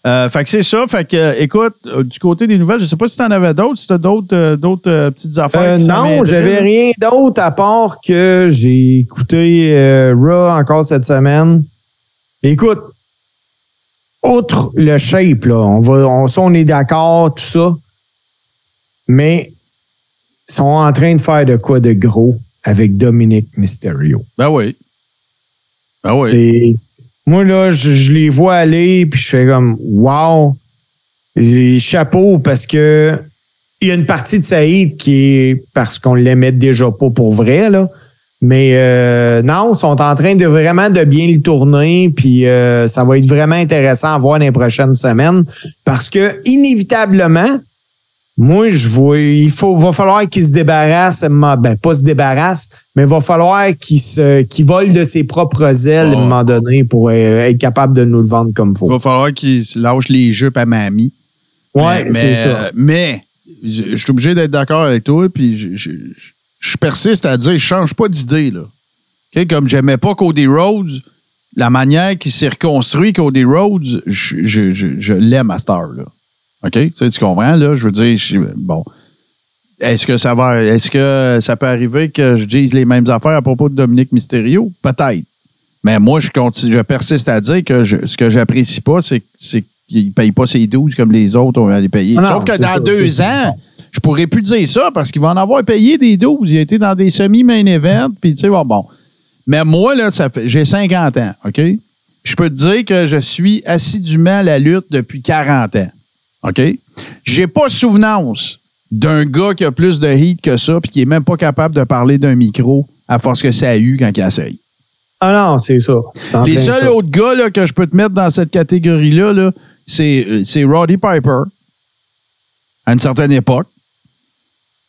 euh, fait que c'est ça. Fait que, euh, écoute, euh, du côté des nouvelles, je sais pas si tu en avais d'autres, si tu as d'autres euh, d'autres, petites affaires. Non, j'avais rien d'autre à part que j'ai écouté Raw encore cette semaine. Écoute, outre le shape, là, on va, on, ça, on est d'accord, tout ça, mais ils sont en train de faire de quoi de gros avec Dominic Mysterio. Ben oui. Ben oui. C'est moi là, je, je les vois aller puis je fais comme wow, Et chapeau parce que il y a une partie de Saïd qui est parce qu'on l'aimait déjà pas pour vrai là. Mais euh, non, ils sont en train de vraiment de bien le tourner, puis euh, ça va être vraiment intéressant à voir dans les prochaines semaines parce que inévitablement, moi je vois, il faut, va falloir qu'il se débarrasse, ben pas se débarrasse, mais il va falloir qu'il se, qu'il vole de ses propres ailes à un moment donné pour euh, être capable de nous le vendre comme il Il faut. va falloir qu'il lâche les jupes à mamie. Ouais, mais, c'est ça. mais je je suis obligé d'être d'accord avec toi, puis je, je- je- je persiste à dire, je change pas d'idée, là. OK? Comme j'aimais pas Cody Rhodes, la manière qu'il s'est reconstruit Cody Rhodes, je, je, je, je l'aime à cette heure-là. OK? Tu, sais, tu comprends, là? Je veux dire, bon. Est-ce que ça va. Est-ce que ça peut arriver que je dise les mêmes affaires à propos de Dominique Mysterio? Peut-être. Mais moi, je continue, je persiste à dire que je- ce que j'apprécie pas, c'est c'est qu'il ne paye pas ses 12 comme les autres ont les payer. Ah non, Sauf que dans deux ans, je pourrais plus dire ça parce qu'il va en avoir payé des 12. Il a été dans des semi-main events, puis tu sais, bon, bon. Mais moi, là, ça fait, j'ai 50 ans, OK? Puis Je peux te dire que je suis assidûment à la lutte depuis 40 ans, OK? J'ai pas souvenance d'un gars qui a plus de heat que ça, puis qui est même pas capable de parler d'un micro à force que ça a eu quand il essaye. Ah non, c'est ça. Les seuls ça. autres gars là, que je peux te mettre dans cette catégorie-là, là, c'est, c'est Roddy Piper, à une certaine époque.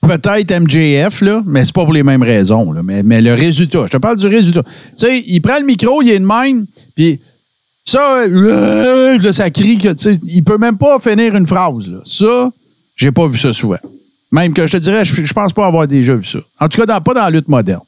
Peut-être MJF, là, mais c'est pas pour les mêmes raisons. Là. Mais, mais le résultat, je te parle du résultat. Tu sais, il prend le micro, il est de même, puis ça, euh, là, ça crie que, tu sais, il peut même pas finir une phrase. Là. Ça, j'ai pas vu ça souvent. Même que je te dirais, je, je pense pas avoir déjà vu ça. En tout cas, dans- pas dans la lutte moderne.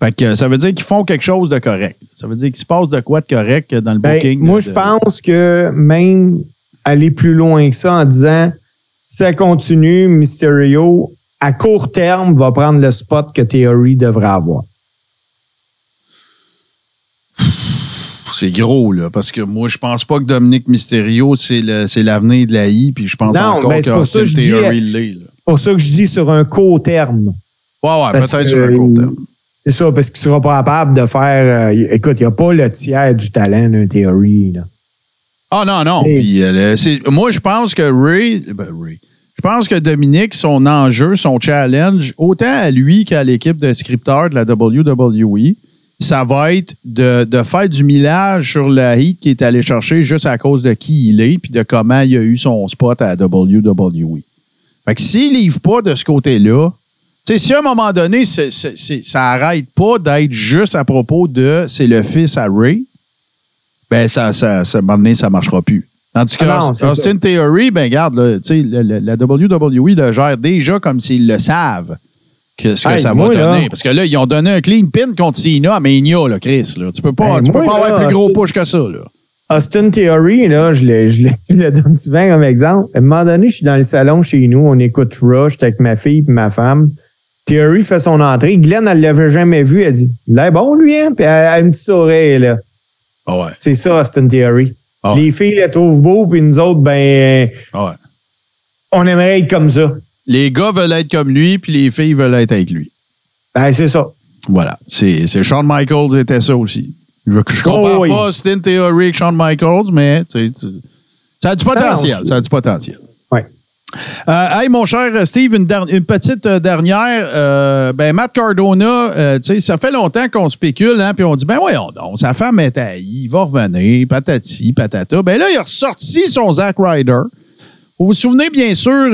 Fait que ça veut dire qu'ils font quelque chose de correct. Ça veut dire qu'il se passe de quoi de correct dans le Ben, booking. moi, de- je pense que même aller plus loin que ça en disant ça continue, Mysterio, à court terme, va prendre le spot que Theory devrait avoir. C'est gros, là, parce que moi, je pense pas que Dominique Mysterio, c'est l'avenir de la I, puis je pense Non, encore ben, que dis- Theory l'est. C'est pour ça que je dis sur un court terme. Ouais, ouais, peut-être sur un court terme. C'est ça, parce qu'il sera pas capable de faire. euh, écoute, il n'y a pas le tiers du talent d'un Theory. Là. Ah non, non. Et- Puis, euh, moi, je pense que Ray, ben, Ray, je pense que Dominique, son enjeu, son challenge, autant à lui qu'à l'équipe de scripteurs de la WWE, ça va être de, de faire du millage sur la heat qui est allé chercher juste à cause de qui il est puis de comment il a eu son spot à la WWE. Fait que s'il livre pas de ce côté-là, tu sais, si à un moment donné, c'est- c'est- c'est- ça arrête pas d'être juste à propos de c'est le fils à Ray, ben ça, ça, ça, à un moment donné, ça marchera plus. Tandis que Ah non, Austin Theory, ben regarde, là, tu sais, le- le- la WWE le gère déjà comme s'ils le savent que ce que Hey, ça moi, va donner. là- Parce que là, ils ont donné un clean pin contre Cena à Mania, là, Chris. Là. Tu peux pas, Hey, tu peux pas avoir plus gros push que ça. Là. Austin Theory, là, je, le- je le- je le donne souvent comme exemple. À un moment donné, je suis dans le salon chez nous, on écoute Rush avec ma fille et ma femme. Theory fait son entrée. Glenn, elle l'avait jamais vu. Elle dit Il est bon, lui, hein? Puis elle a une petite oreille, là. Ah ouais. C'est ça, Austin Theory. Ah. Les filles le trouvent beau, puis nous autres, ben, Ah ouais. on aimerait être comme ça. Les gars veulent être comme lui, puis les filles veulent être avec lui. Ben, c'est ça. Voilà. C'est Shawn Michaels était ça aussi. Je, je compare Oh oui. pas Austin Theory avec Shawn Michaels, mais tu sais, tu- ça a du potentiel. non, ça a du potentiel. Euh, hey, mon cher Steve, une, der- une petite euh, dernière. Euh, ben, Matt Cardona, tu sais, ça fait longtemps qu'on spécule, hein, puis on dit, ben voyons donc, sa femme est haïe, il va revenir, patati, patata. Ben là, il a ressorti son Zack Ryder. Vous vous souvenez, bien sûr,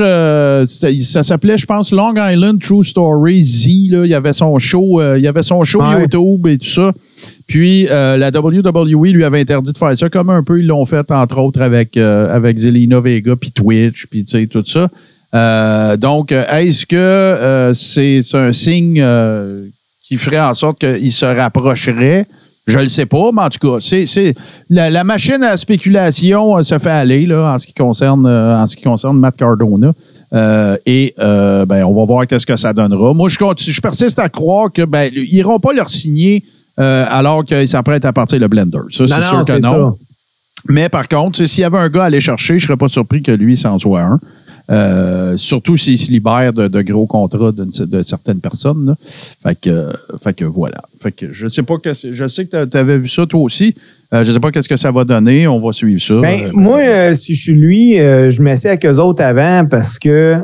ça s'appelait, je pense, Long Island True Story Z. Là. Il y avait son show, il y avait son show Ouais. YouTube et tout ça. Puis euh, la WWE lui avait interdit de faire ça, comme un peu ils l'ont fait, entre autres, avec, euh, avec Zelina Vega, puis Twitch, puis tout ça. Euh, donc, est-ce que c'est un signe qui ferait en sorte qu'il se rapprocherait? Je le sais pas, mais en tout cas, c'est, la, la machine à spéculation se fait aller là, en ce qui concerne en ce qui concerne Matt Cardona. Et ben, on va voir qu'est-ce que ça donnera. Moi, je je persiste à croire que ben, ils iront pas leur signer euh, alors qu'ils s'apprêtent à partir le blender. Ça, c'est sûr que non. ça. Mais par contre, s'il y avait un gars à aller chercher, je serais pas surpris que lui s'en soit un. Euh, surtout s'il se libère de, de gros contrats de, de certaines personnes. là. Fait que, euh, fait que voilà. Fait que je sais pas que je sais que tu avais vu ça toi aussi. Euh, je sais pas qu'est-ce que ça va donner. On va suivre ça. Ben, Euh, moi, si je suis lui, je m'essaie avec eux autres avant parce que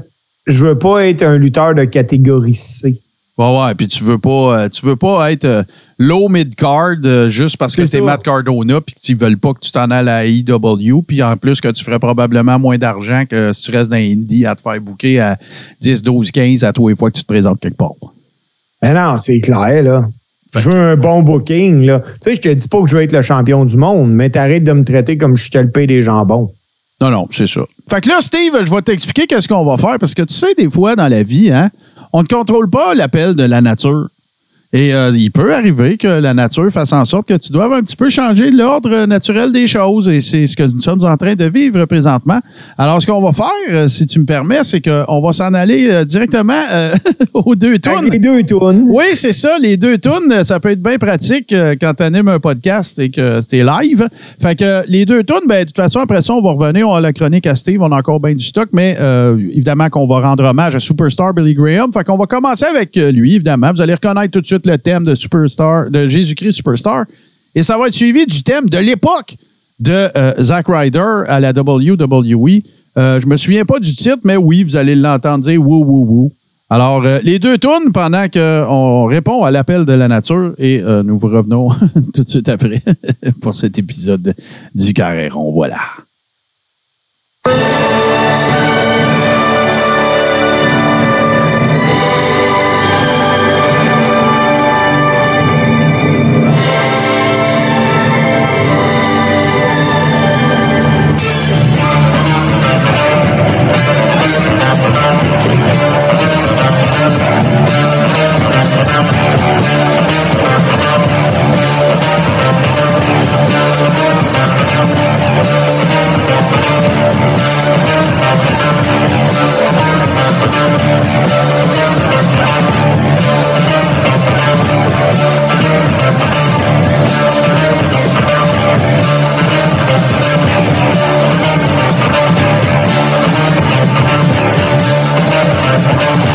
je veux pas être un lutteur de catégorie C. Ouais, ouais. Puis tu veux pas, tu veux pas être low mid card euh, juste parce que C'est t'es. Matt Cardona puis qu'ils veulent pas que tu t'en ailles à la IW puis en plus que tu ferais probablement moins d'argent que si tu restes dans Indie à te faire bouquer à 10, 12, 15 à tous les fois que tu te présentes quelque part. Ben non, c'est clair, là. Je veux un bon booking, là. Tu sais, je te dis pas que je veux être le champion du monde, mais t'arrêtes de me traiter comme je te le paye des jambons. Non, non, c'est ça. Fait que là, Steve, je vais t'expliquer qu'est-ce qu'on va faire parce que tu sais, des fois dans la vie, hein, on ne contrôle pas l'appel de la nature. Et euh, il peut arriver que la nature fasse en sorte que tu doives un petit peu changer l'ordre naturel des choses. Et c'est ce que nous sommes en train de vivre présentement. Alors, ce qu'on va faire, euh, si tu me permets, c'est qu'on va s'en aller euh, directement euh, aux deux tours. les deux tournes. Oui, c'est ça. Les deux tunes, ça peut être bien pratique quand tu animes un podcast et que c'est live. Fait que les deux tunes, ben, de toute façon, après ça, on va revenir on a la chronique à Steve. On a encore bien du stock, mais euh, évidemment qu'on va rendre hommage à Superstar Billy Graham. Fait qu'on va commencer avec lui, évidemment. Vous allez reconnaître tout de suite le thème de Superstar, de Jésus-Christ Superstar. Et ça va être suivi du thème de l'époque de euh, Zack Ryder à la WWE. Euh, je me souviens pas du titre, mais oui, vous allez l'entendre dire wou wou wou. Alors, euh, les deux tournes pendant qu'on répond à l'appel de la nature et euh, nous vous revenons tout de suite après pour cet épisode du Carréron. Voilà. Thank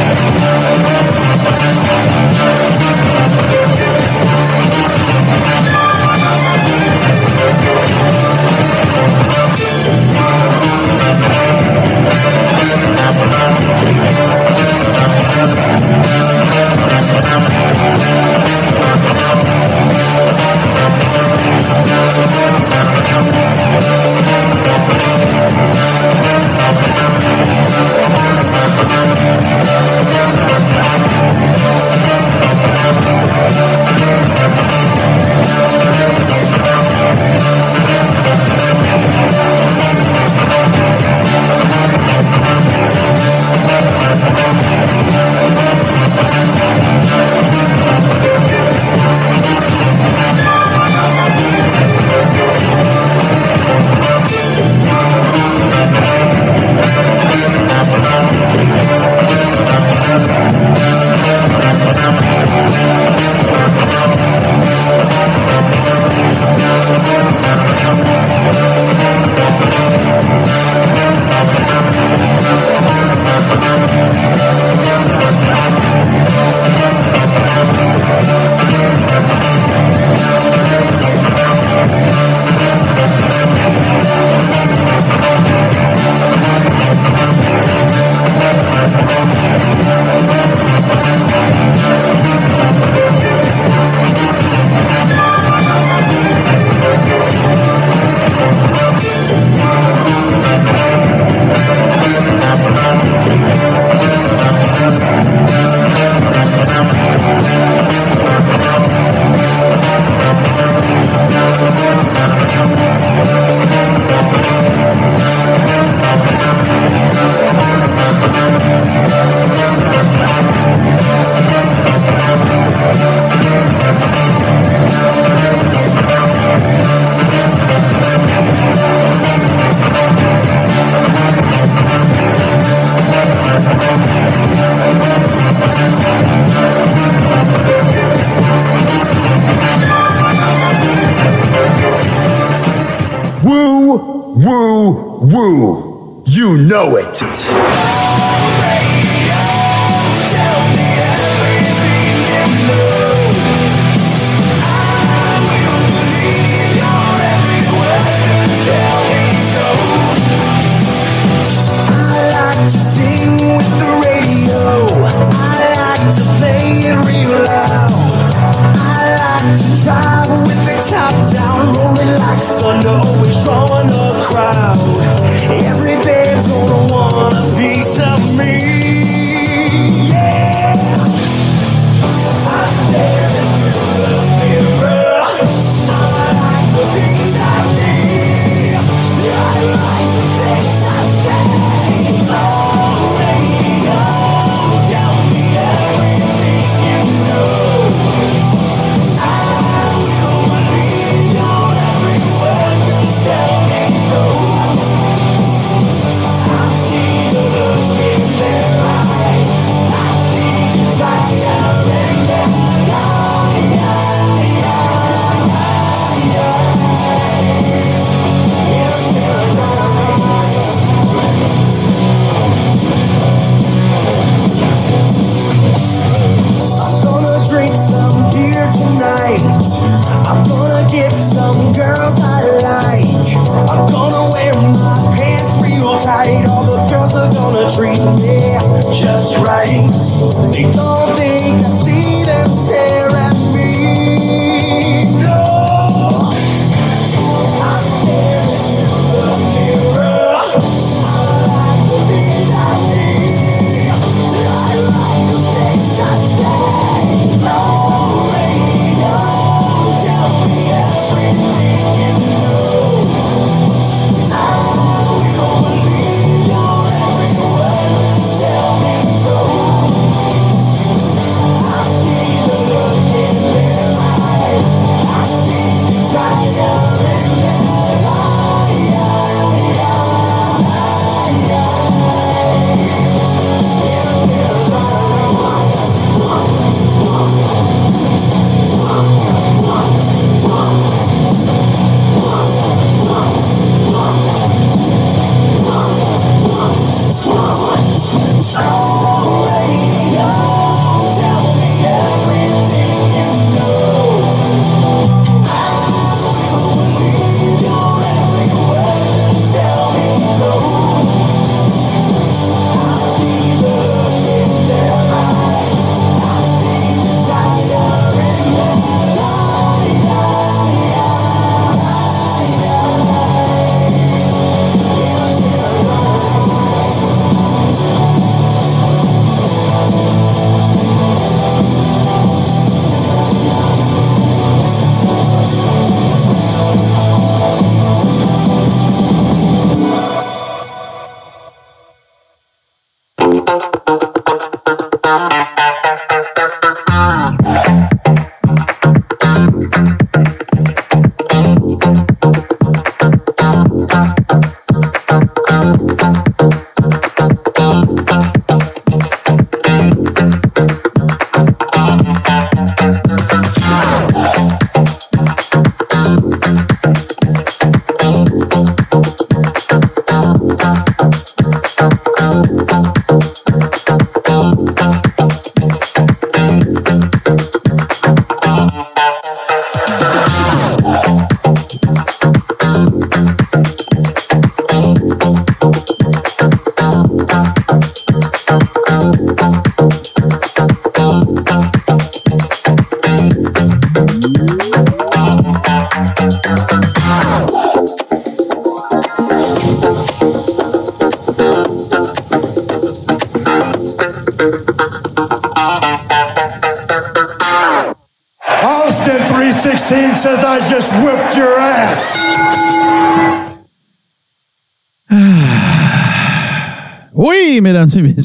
woo, woo. You know it.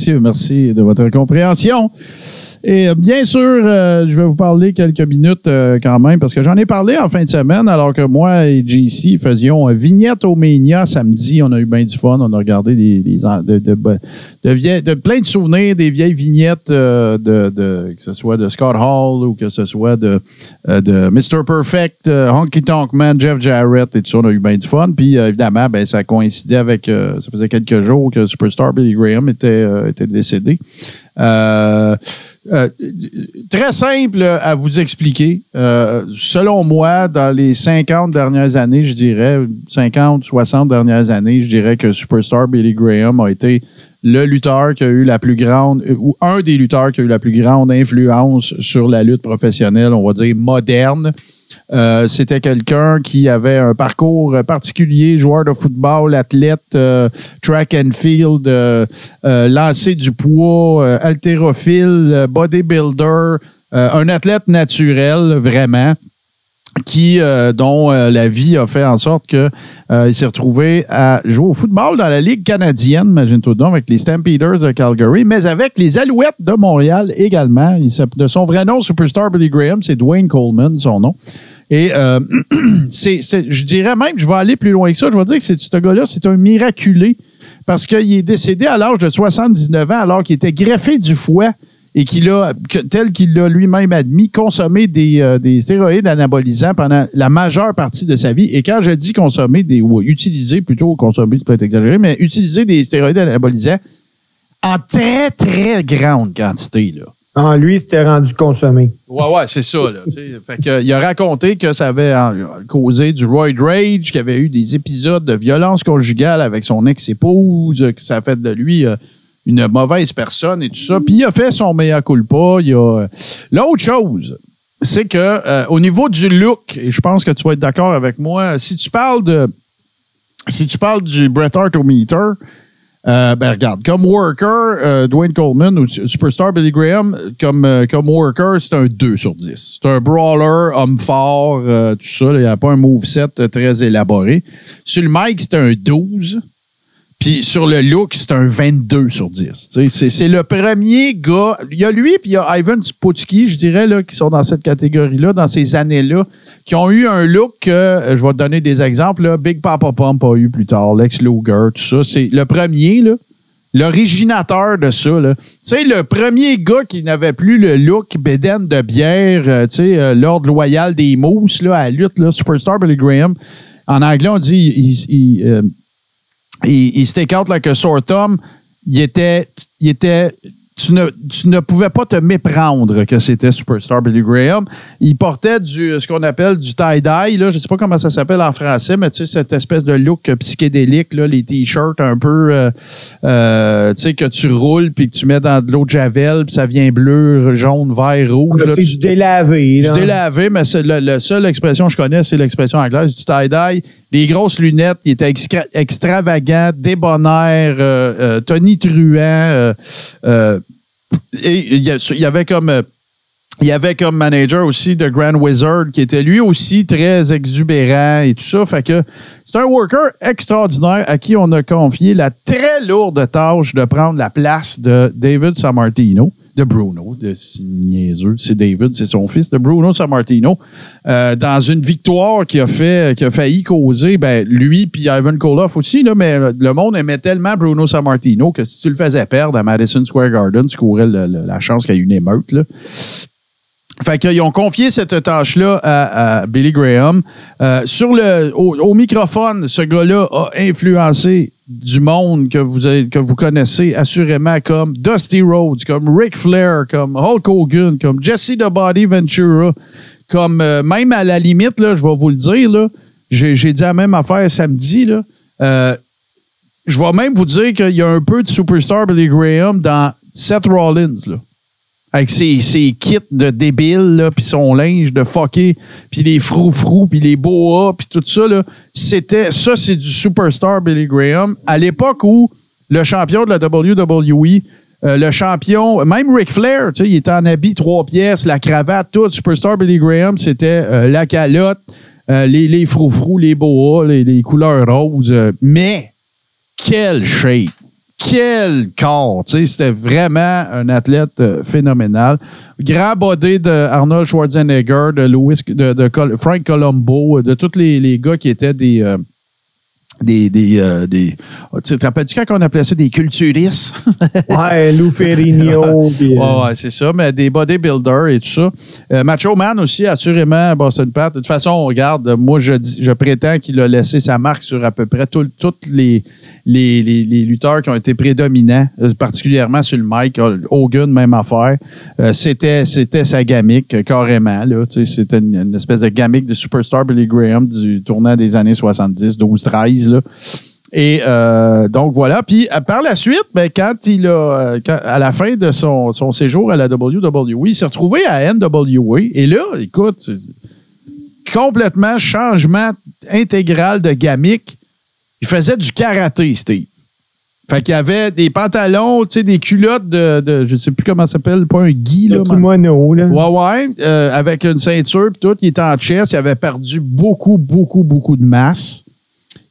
Merci de votre compréhension. Et euh, bien sûr, euh, je vais vous parler quelques minutes euh, quand même, parce que j'en ai parlé en fin de semaine, alors que moi et JC faisions un vignette au Mania samedi. On a eu bien du fun. On a regardé des, de, plein de souvenirs des vieilles vignettes de, que ce soit de Scott Hall ou que ce soit de, Mr. Perfect, Honky Tonk Man, Jeff Jarrett et tout ça. On a eu bien du fun. Puis évidemment, ben, ça coïncidait avec. ça faisait quelques jours que Superstar Billy Graham était, était décédé. Euh, euh, très simple à vous expliquer. Euh, selon moi, dans les 50 dernières années, je dirais, 50, 60 dernières années, je dirais que Superstar Billy Graham a été le lutteur qui a eu la plus grande, euh, ou un des lutteurs qui a eu la plus grande influence sur la lutte professionnelle, on va dire moderne. Euh, C'était quelqu'un qui avait un parcours particulier, joueur de football, athlète, euh, track and field, euh, euh, lancer du poids, haltérophile, bodybuilder, un athlète naturel, vraiment qui euh, dont euh, la vie a fait en sorte que euh, s'est retrouvé à jouer au football dans la Ligue canadienne, imagine-toi donc, avec les Stampeders de Calgary, mais avec les Alouettes de Montréal également. De son vrai nom, Superstar Billy Graham, c'est Dwayne Coleman, son nom. Et je dirais même, je vais aller plus loin que ça, je vais dire que ce gars-là, c'est un miraculé parce qu'il est décédé à l'âge de 79 ans alors qu'il était greffé du foie et qu'il a, que- tel qu'il l'a lui-même admis, consommé des, euh, des stéroïdes anabolisants pendant la majeure partie de sa vie. Et quand je dis consommer des, ou utiliser, plutôt consommer, c'est peut-être exagéré, mais utiliser des stéroïdes anabolisants en très, très grande quantité, là. En lui, c'était rendu consommé. Ouais, ouais, c'est ça. Là, fait que, il a raconté que ça avait causé du roid rage, qu'il avait eu des épisodes de violence conjugale avec son ex-épouse, que ça a fait de lui euh, une mauvaise personne et tout ça. Puis il a fait son mea culpa. Il a... L'autre chose, c'est que euh, au niveau du look, et je pense que tu vas être d'accord avec moi, si tu parles de si tu parles du Bret Hart au meter, euh, ben regarde, comme worker, euh, Dwayne Coleman ou Superstar Billy Graham, comme, comme worker, c'est un 2 sur 10. C'est un brawler, homme fort, tout ça. Il n'y a pas un moveset très élaboré. Sur le mic, c'est un 12. Puis sur le look, c'est un 22 sur 10. Tu sais, C'est c'est le premier gars. Il y a lui, puis il y a Ivan Sputski, je dirais, là, qui sont dans cette catégorie-là, dans ces années-là, qui ont eu un look euh, je vais te donner des exemples, là, Big Papa Pump a eu plus tard, Lex Luger, tout ça. C'est le premier, là, l'originateur de ça. sais, le premier gars qui n'avait plus le look bédaine de bière, euh, tu sais, euh, l'ordre loyal des mousses là, à la lutte, là, Superstar Billy Graham. En anglais, on dit il, il, il, il stick out like a sore thumb. Il était, il était, tu ne, tu ne pouvais pas te méprendre que c'était Superstar Billy Graham. Il portait du, ce qu'on appelle du tie-dye, là. Je ne sais pas comment ça s'appelle en français, mais tu sais, cette espèce de look psychédélique, là, les t-shirts un peu, euh, euh, tu sais, que tu roules puis que tu mets dans de l'eau de Javel, puis ça vient bleu, jaune, vert, rouge. C'est du délavé. du délavé, mais c'est le, le seule expression que je connais, c'est l'expression anglaise du tie-dye. Les grosses lunettes, il était extra- extravagant, débonnaire, euh, euh, Tony Truant. euh, et il y, avait comme. il y avait comme manager aussi de Grand Wizard qui était lui aussi très exubérant et tout ça. Fait que c'est un worker extraordinaire à qui on a confié la très lourde tâche de prendre la place de David Sammartino, de Bruno, de niaiseux, c'est David, c'est son fils, de Bruno Sammartino, euh, dans une victoire qui a fait, qui failli causer, ben, lui puis Ivan Koloff aussi, là, mais le monde aimait tellement Bruno Sammartino que si tu le faisais perdre à Madison Square Garden, tu courais la chance qu'il y ait une émeute, là. Fait qu'ils ont confié cette tâche-là à, à Billy Graham. Euh, au microphone, ce gars-là a influencé du monde que vous, connaissez assurément comme Dusty Rhodes, comme Ric Flair, comme Hulk Hogan, comme Jesse the Body Ventura, comme euh, même à la limite, je vais vous le dire, j'ai dit la même affaire samedi. Là, euh, je vais même vous dire qu'il y a un peu de superstar Billy Graham dans Seth Rollins. Là avec ses, ses kits de débiles, puis son linge de fucké, puis les froufrous, puis les boas, puis tout ça, c'était, ça, c'est du superstar Billy Graham. À l'époque où le champion de la WWE, euh, le champion, même Ric Flair, il était en habit trois pièces, la cravate, tout. Superstar Billy Graham, c'était euh, la calotte, euh, les, les froufrous, les boas, les, les couleurs roses. mais, quelle shape! Quel corps! Tu sais, C'était vraiment un athlète euh, phénoménal. Grand body de Arnold Schwarzenegger, de, Louis, de, de Col- Frank Colombo, de tous les, les gars qui étaient des. euh, des, des, euh, des- tu te rappelles-tu quand on appelait ça des culturistes? Ouais, Lou Ferrigno. Ouais, ouais, c'est ça, mais des bodybuilders et tout ça. Euh, Macho Man aussi, assurément, Boston Pat. De toute façon, on regarde, moi, je, je prétends qu'il a laissé sa marque sur à peu près tous les, les, lutteurs qui ont été prédominants, euh, particulièrement sur le mic. Hogan, même affaire. Euh, c'était, c'était sa gamique, euh, carrément. Là, c'était une, espèce de gamique de superstar Billy Graham du tournant des années 70, 12-13. là. Et euh, donc voilà. Puis euh, par la suite, ben, quand il a, euh, à la fin de son, séjour à la WWE, il s'est retrouvé à NWA. Et là, écoute, complètement changement intégral de gamique. Il faisait du karaté, Steve. Fait qu'il y avait des pantalons, tu sais, des culottes de, de je sais plus comment ça s'appelle, pas un gui, là. Le kimono, là. Ouais, ouais, euh, avec une ceinture puis tout. Il était en chest. Il avait perdu beaucoup, beaucoup, beaucoup de masse.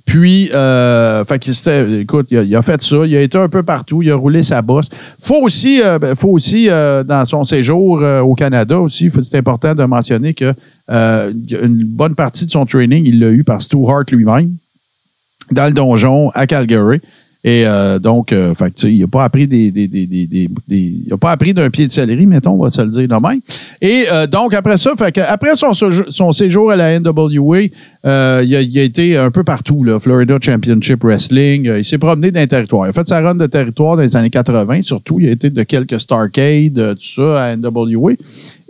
Puis, euh, fait que c'était, écoute, il a, il a fait ça. Il a été un peu partout. Il a roulé sa bosse. Faut aussi, euh, ben, faut aussi euh, dans son séjour au Canada aussi, c'est important de mentionner que une bonne partie de son training, il l'a eu par Stu Hart lui-même dans le donjon à Calgary. Et euh, donc, euh, il n'a pas appris des, il pas appris d'un pied de céleri, mettons, on va se le dire de même. Et euh, donc, après ça, après son, séjour- à la NWA, il, a, été un peu partout, là, Florida Championship Wrestling. Il s'est promené dans les territoires. Il a fait sa run de territoire dans les années 80, surtout. Il a été de quelques Starcade, euh, tout ça, à NWA.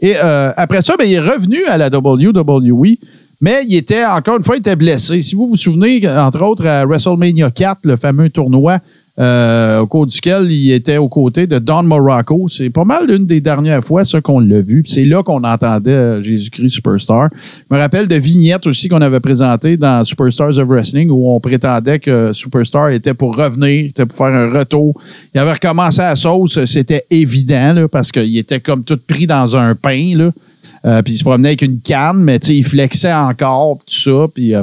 Et après ça, ben, il est revenu à la WWE. Mais il était, encore une fois, il était blessé. Si vous vous souvenez, entre autres, à WrestleMania 4, le fameux tournoi euh, au cours duquel il était aux côtés de Don Morocco. C'est pas mal l'une des dernières fois, ça, qu'on l'a vu. C'est là qu'on entendait euh, Jésus-Christ Superstar. Je me rappelle de vignettes aussi qu'on avait présentées dans Superstars of Wrestling où on prétendait que Superstar était pour revenir, était pour faire un retour. Il avait recommencé à la sauce, c'était évident, parce qu'il était comme tout pris dans un pain, là. Euh, puis il se promenait avec une canne, mais il flexait encore, tout ça. Puis, euh,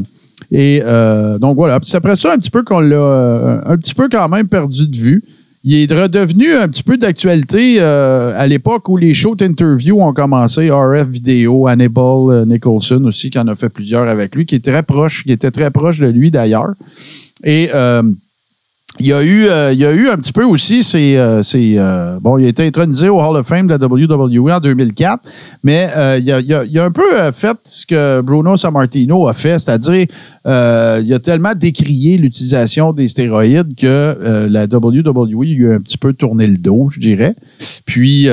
et euh, donc voilà. C'est après ça un petit peu qu'on l'a un petit peu quand même perdu de vue. Il est redevenu un petit peu d'actualité à l'époque où les shows d'interview ont commencé. RF Vidéo, Hannibal Nicholson aussi, qui en a fait plusieurs avec lui, qui est très proche, qui était très proche de lui d'ailleurs. Et il y a eu, euh, il y a eu un petit peu aussi, c'est, euh, euh, bon, il a été intronisé au Hall of Fame de la WWE en 2004, mais euh, il, a, il a- il a un peu euh, fait ce que Bruno Sammartino a fait, c'est-à-dire, euh, il a tellement décrié l'utilisation des stéroïdes que la WWE lui a un petit peu tourné le dos, je dirais. Puis,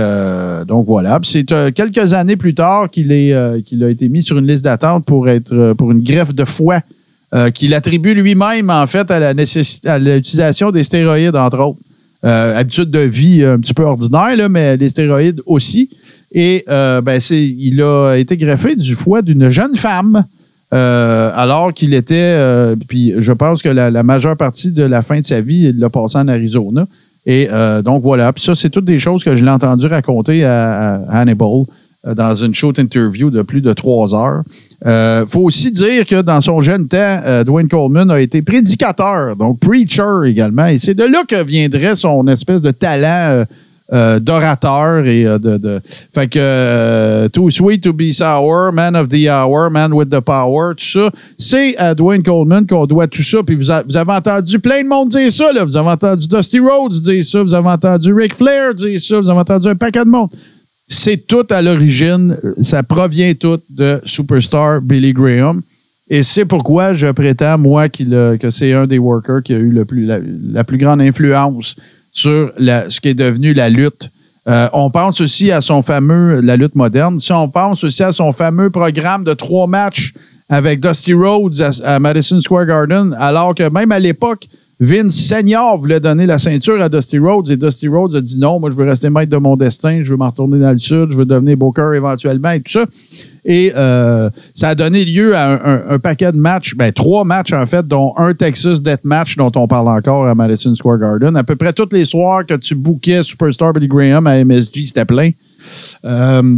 donc voilà. C'est quelques années plus tard qu'il est, qu'il a été mis sur une liste d'attente pour être, pour une greffe de foie euh, qu'il attribue lui-même, en fait, à l'utilisation des stéroïdes, entre autres. Euh, habitude de vie un petit peu ordinaire, là, mais les stéroïdes aussi. Et euh, ben, il a été greffé du foie d'une jeune femme. euh, alors qu'il était, puis je pense que la, majeure partie de la fin de sa vie, il l'a passé en Arizona. Et donc voilà, puis ça, c'est toutes des choses que je l'ai entendu raconter à, à Hannibal dans une short interview de plus de trois heures. Euh, faut aussi dire que dans son jeune temps, euh, Dwayne Coleman a été prédicateur, donc preacher également. Et c'est de là que viendrait son espèce de talent euh, euh, d'orateur et euh, de, Fait que euh, Too Sweet to Be Sour, Man of the Hour, Man with the Power, tout ça. C'est à Dwayne Coleman qu'on doit tout ça. Puis vous, vous avez entendu plein de monde dire ça. Là. Vous avez entendu Dusty Rhodes dire ça. Vous avez entendu Ric Flair dire ça. Vous avez entendu un paquet de monde c'est tout à l'origine, ça provient tout de Superstar Billy Graham. Et c'est pourquoi je prétends, moi, que c'est un des workers qui a eu la, plus grande influence sur ce qui est devenu la lutte. Euh, on pense aussi à son fameux, la lutte moderne. Si on pense aussi à son fameux programme de trois matchs avec Dusty Rhodes à Madison Square Garden, alors que même à l'époque, Vince Senior voulait donner la ceinture à Dusty Rhodes et Dusty Rhodes a dit non, moi je veux rester maître de mon destin, je veux m'en retourner dans le sud, je veux devenir Booker éventuellement et tout ça. Et euh, ça a donné lieu à un, paquet de matchs, ben, trois matchs en fait, dont un Texas Death Match dont on parle encore à Madison Square Garden. À peu près tous les soirs que tu bouquais Superstar Billy Graham à MSG, c'était plein. Euh,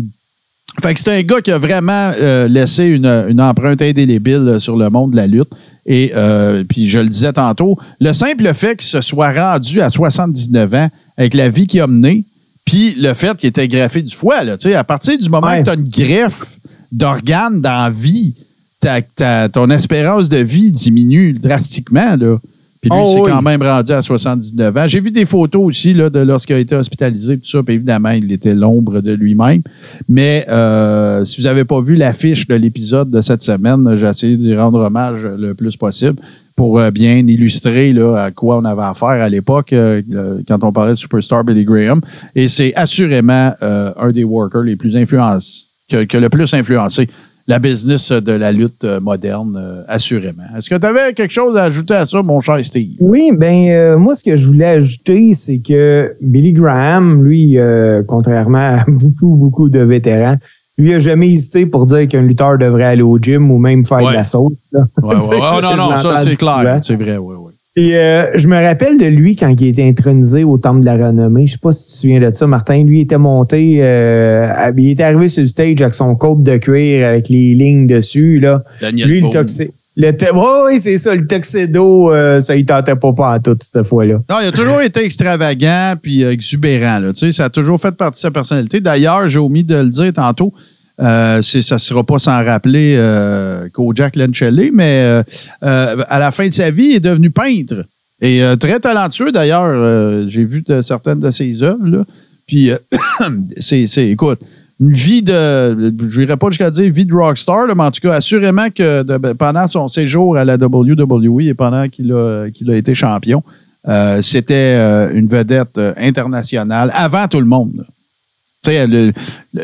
fait que c'est un gars qui a vraiment euh, laissé une, une empreinte indélébile sur le monde de la lutte. Et euh, puis je le disais tantôt, le simple fait qu'il se soit rendu à 79 ans avec la vie qu'il a menée, puis le fait qu'il était greffé du foie, là, à partir du moment Ouais. que tu as une greffe d'organes dans la vie, ta- ta- ton espérance de vie diminue drastiquement. Là. Puis lui, Oh, c'est oui. quand même rendu à 79 ans. J'ai vu des photos aussi là, de lorsqu'il a été hospitalisé, tout ça. Puis évidemment, il était l'ombre de lui-même. Mais euh, si vous n'avez pas vu l'affiche de l'épisode de cette semaine, j'ai essayé d'y rendre hommage le plus possible pour euh, bien illustrer là, à quoi on avait affaire à l'époque euh, quand on parlait de Superstar Billy Graham. Et c'est assurément un des workers les plus influencés, que, que le plus influencé la business de la lutte euh, moderne, euh, assurément. Est-ce que tu avais quelque chose à ajouter à ça, mon cher Steve? Oui, ben euh, moi, ce que je voulais ajouter, c'est que Billy Graham, lui, euh, contrairement à beaucoup, beaucoup de vétérans, lui a jamais hésité pour dire qu'un lutteur devrait aller au gym ou même faire Ouais. de la sauce. là. Ouais. Oh, non, non, ça, c'est clair. C'est vrai, oui, oui. Et euh, je me rappelle de lui quand il était intronisé au Temple de la Renommée. Je sais pas si tu te souviens de ça, Martin. Lui il était monté, euh, il était arrivé sur le stage avec son cope de cuir avec les lignes dessus. Là. Daniel lui, le toxé. Le oui, c'est ça, le tuxedo, euh, ça, il tentait pas pas en tout cette fois-là. Non, il a toujours été extravagant puis euh, exubérant. Là. Tu sais, ça a toujours fait partie de sa personnalité. D'ailleurs, j'ai omis de le dire tantôt. Euh, ça ne sera pas sans rappeler euh, Kojak Lencelli, mais euh, euh, à la fin de sa vie, il est devenu peintre. Et très talentueux, d'ailleurs. J'ai vu certaines de ses œuvres. Puis, c'est, écoute, une vie de, je n'irai pas jusqu'à dire vie de rockstar, là, mais en tout cas, assurément que ben, pendant son séjour à la WWE et pendant qu'il a, été champion, c'était une vedette internationale avant tout le monde.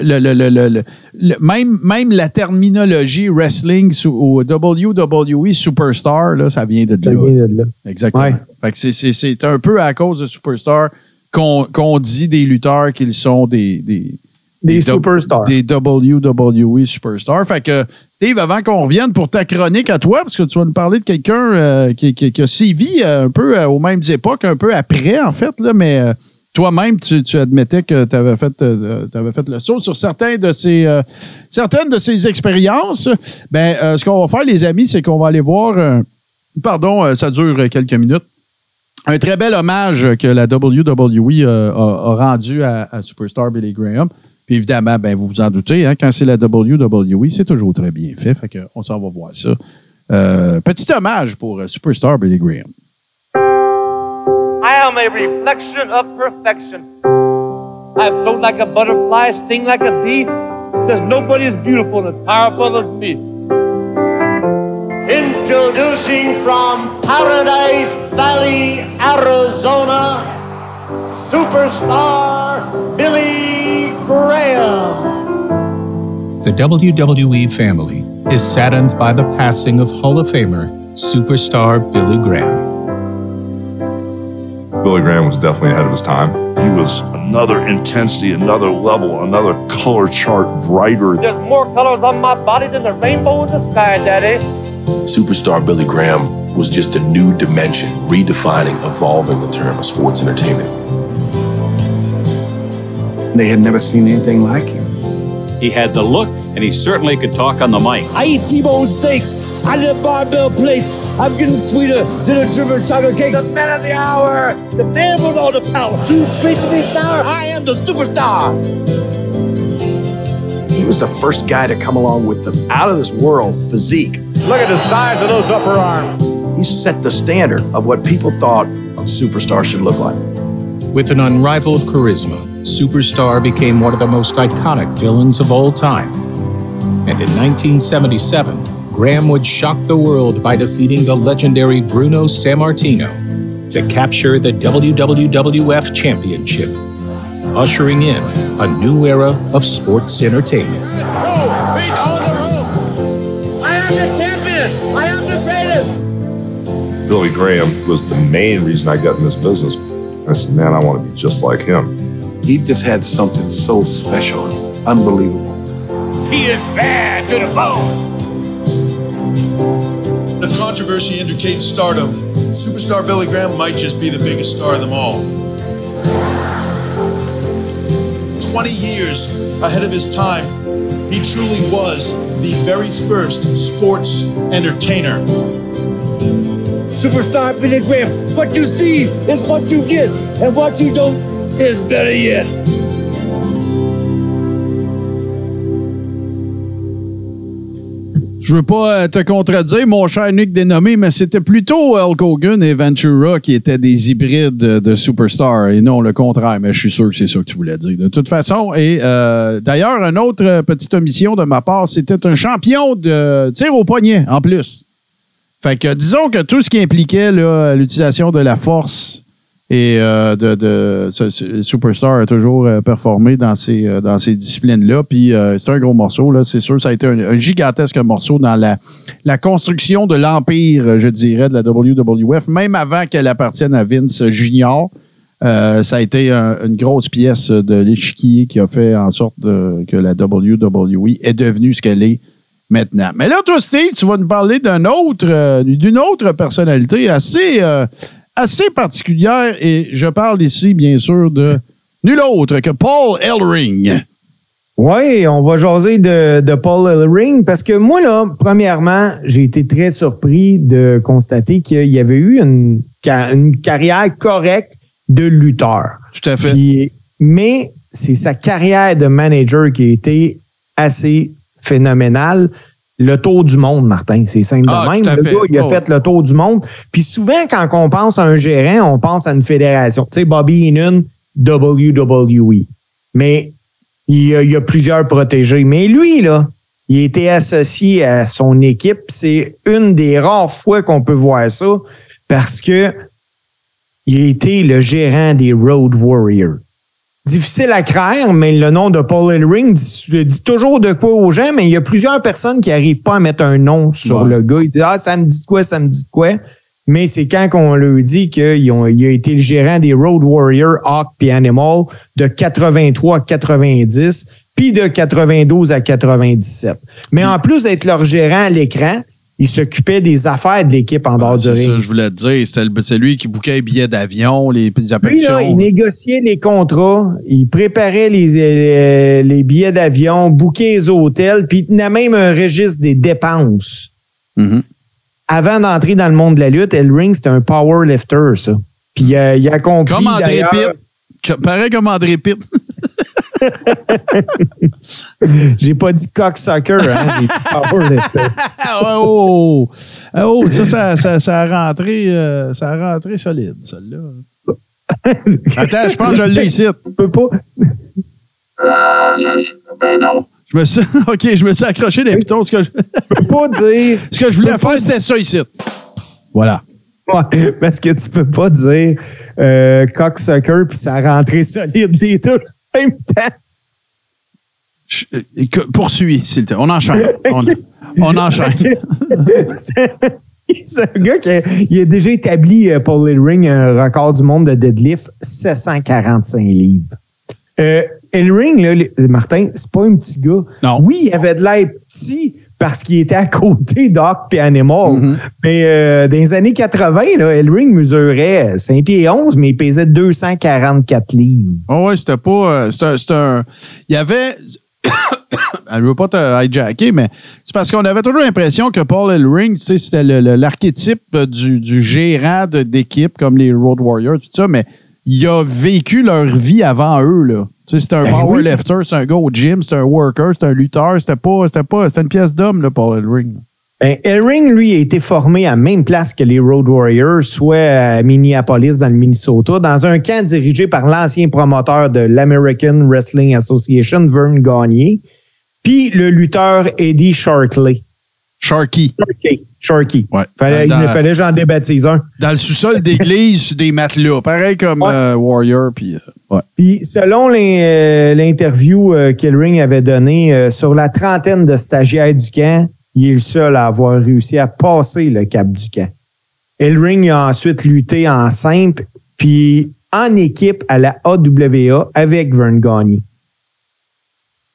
Le- même, même la terminologie wrestling sou- au WWE Superstar, là, ça vient de Ça là. vient de là. Exactement. Ouais. Fait que c'est- un peu à cause de Superstar qu'on dit des lutteurs qu'ils sont des, des, Des superstars. Des WWE Superstars. Fait que, Steve, avant qu'on revienne pour ta chronique à toi, parce que tu vas nous parler de quelqu'un euh, qui, qui, qui a sévi euh, un peu euh, aux mêmes époques, un peu après, en fait, là, mais toi-même, tu, tu admettais que tu avais fait, euh, t'avais fait le saut sur certains de ces, euh, certaines de ces expériences. Ben, euh, ce qu'on va faire, les amis, c'est qu'on va aller voir. euh, pardon, euh, ça dure quelques minutes. Un très bel hommage que la WWE euh, a, a rendu à, à Superstar Billy Graham. Puis évidemment, ben, vous vous en doutez, hein, quand c'est la WWE, c'est toujours très bien fait. Fait que on s'en va voir ça. Euh, petit hommage pour euh, Superstar Billy Graham. I am a reflection of perfection. I float like a butterfly, sting like a bee. There's nobody as beautiful and as powerful as me. Introducing from Paradise Valley, Arizona, superstar Billy Graham. The WWE family is saddened by the passing of Hall of Famer superstar Billy Graham. Billy Graham was definitely ahead of his time. He was another intensity, another level, another color chart brighter. There's more colors on my body than the rainbow in the sky, Daddy. Superstar Billy Graham was just a new dimension, redefining, evolving the term of sports entertainment. They had never seen anything like him. He had the look, and he certainly could talk on the mic. I eat T-bone steaks. I live barbell plates. I'm getting sweeter than a driven chocolate cake. The man of the hour, the man with all the power. Too sweet to be sour. I am the superstar. He was the first guy to come along with the out of this world physique. Look at the size of those upper arms. He set the standard of what people thought a superstar should look like. With an unrivaled charisma, Superstar became one of the most iconic villains of all time. And in 1977, Graham would shock the world by defeating the legendary Bruno Sammartino to capture the WWF Championship, ushering in a new era of sports entertainment. I am the champion. I am the greatest. Billy Graham was the main reason I got in this business. I said, man, I want to be just like him. He just had something so special, unbelievable. He is bad to the bone. If controversy indicates stardom, superstar Billy Graham might just be the biggest star of them all. 20 years ahead of his time, he truly was the very first sports entertainer. Superstar Billy Graham. What you see is what you get, and what you don't is better yet. Je veux pas euh, te contredire, mon cher Nick dénommé, mais c'était plutôt Hulk Hogan et Ventura qui étaient des hybrides de, de Superstar et non le contraire. Mais je suis sûr que c'est ça que tu voulais dire. De toute façon, et euh, d'ailleurs, une autre petite omission de ma part, c'était un champion de tir au poignet en plus. Fait que disons que tout ce qui impliquait l'utilisation de la force et euh, de, de Superstar a toujours euh, performé dans ces, euh, dans ces disciplines-là. Puis c'est un gros morceau, là, c'est sûr. Ça a été un, gigantesque morceau dans la, la construction de l'empire, je dirais, de la WWF, même avant qu'elle appartienne à Vince Junior. Ça a été un- une grosse pièce de l'échiquier qui a fait en sorte que la WWE est devenue ce qu'elle est maintenant. Mais là, toi, tu vas nous parler d'un autre, d'une autre personnalité assez, assez particulière et je parle ici, bien sûr, de nul autre que Paul Ellering. Oui, on va jaser de, de Paul Ellering parce que moi, là, premièrement, j'ai été très surpris de constater qu'il y avait eu une, ca- une carrière correcte de lutteur. Tout à fait. Puis- mais c'est sa carrière de manager qui a été assez phénoménale. Le tour du monde, Martin, c'est simple Ah, de même. Le fait. gars, il a Oh. fait le tour du monde. Puis souvent, quand on pense à un gérant, on pense à une fédération. Tu sais, Bobby Heenan, WWE. Mais il y, a, plusieurs protégés. Mais lui, là, il a été associé à son équipe. C'est une des rares fois qu'on peut voir ça parce que il a été le gérant des Road Warriors. Difficile à craindre, mais le nom de Paul Ellering dit, dit toujours de quoi aux gens, mais il y a plusieurs personnes qui n'arrivent pas à mettre un nom sur Ouais. le gars. Ils disent Ah, ça me dit de quoi, ça me dit de quoi. Mais c'est quand qu'on leur dit qu'il a été le gérant des Road Warrior, Hawk puis Animal de 83 à 90, puis de 92 à 97. Mais en plus d'être leur gérant à l'écran, il s'occupait des affaires de l'équipe en dehors du C'est ça, ring. je voulais te dire. C'est lui qui bouquait les billets d'avion, les, les Lui, là, il négociait les contrats, il préparait les, euh, les billets d'avion, bouquait les hôtels, puis il tenait même un registre des dépenses. Mhm. Avant d'entrer dans le monde de la lutte, El Ring, c'était un powerlifter, ça. Puis euh, il a compris. Comme André Pitt. Pareil comme André Pitt. J'ai pas dit cocksucker, hein, j'ai dit powerlifter. Ah, oh, oh, oh, ça, ça, ça, ça a rentré, euh, ça a rentré solide, celle-là. Attends, je pense que je l'ai ici. Je peux pas. Je me suis, OK, je me suis accroché des pitons. Ce que je, Je peux pas dire. ce que je voulais faire, c'était ça ici. Voilà. Ouais, parce que tu peux pas dire euh, cocksucker puis ça a rentré solide les deux même temps. Je- euh, poursuis, s'il te plaît. On enchaîne. On, on enchaîne. C'est un gars qui a, il a déjà établi, euh, Paul Ellering, un record du monde de deadlift, 745 livres. Euh, Ellering, là, les- Martin, c'est pas un petit gars. Non. Oui, il avait de l'air petit parce qu'il était à côté d'Hawk et Animal. Mais euh, dans les années 80, là, Ellering mesurait 5 pieds 11, mais il pesait 244 livres. Oh, ouais, c'était pas. euh, C'était un, Il y avait. Elle ne veut pas te hijacker, mais c'est parce qu'on avait toujours l'impression que Paul Ellering, tu sais, c'était l'archétype du, du gérant d'équipe comme les Road Warriors, tout ça, mais il a vécu leur vie avant eux, là. Tu sais, c'était un Ben oui. powerlifter, c'est un gars au gym, c'était un worker, c'était un lutteur, c'était pas, c'était pas, c'était une pièce d'homme, là, Paul Ellering. Ben, Ellering, lui, a été formé à la même place que les Road Warriors, soit à Minneapolis, dans le Minnesota, dans un camp dirigé par l'ancien promoteur de l'American Wrestling Association, Vern Gagné, puis le lutteur Eddie Sharkley. Sharky. Sharkey. Sharkey. Ouais. Fallait, Dans- Il fallait que j'en débaptise un. Dans le sous-sol d'église, des matelas, pareil comme Ouais. euh, Warrior, puis. euh, ouais. Puis, selon euh, l'interview euh, qu'Ellering avait donnée, sur la trentaine de stagiaires du camp, il est le seul à avoir réussi à passer le cap du camp. Ellering a ensuite lutté en simple, puis en équipe à la AWA avec Vern Gagne.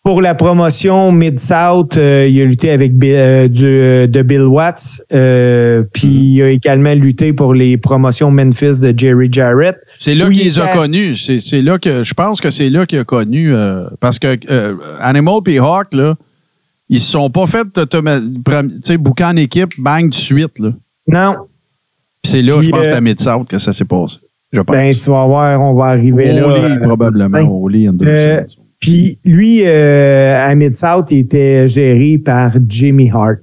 Pour la promotion Mid-South, euh, il a lutté avec euh, du- euh, de Bill Watts, euh, puis il a également lutté pour les promotions Memphis de Jerry Jarrett. C'est là qu'il il les a connus. C'est là que je pense que c'est là qu'il a connu parce que Animal et Hawk là, ils se sont pas fait bouquer en équipe bang de suite là. Non, C'est là Puis, je pense à Mid-South que ça s'est passé. Je pense. Ben, tu vas voir, on va arriver là. Au lit, euh, probablement ben, au lit Anderson. Puis lui, euh, à Mid-South, il était géré par Jimmy Hart.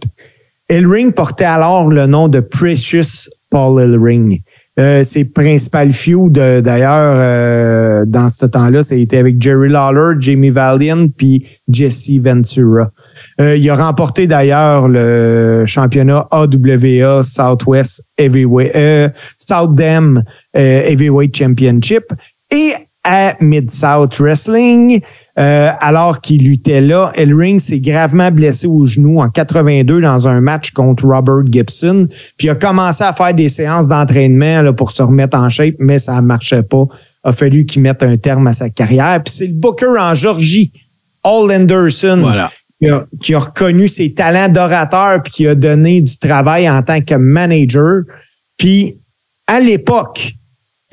Ellering portait alors le nom de Precious Paul Ellering. Euh, ses principales feuds, d'ailleurs, euh, dans ce temps-là, c'était avec Jerry Lawler, Jamie Valiant, puis Jesse Ventura. Euh, il a remporté d'ailleurs le championnat AWA Southwest Heavyweight, South Dam Heavyweight Championship et à Mid-South Wrestling, euh, alors qu'il luttait là, Ellering s'est gravement blessé au genou en 82 dans un match contre Robert Gibson, puis a commencé à faire des séances d'entraînement pour se remettre en shape, mais ça ne marchait pas. A fallu qu'il mette un terme à sa carrière. Puis c'est le booker en Georgie, All Anderson, Voilà. qui a, qui a reconnu ses talents d'orateur puis qui a donné du travail en tant que manager. Puis à l'époque,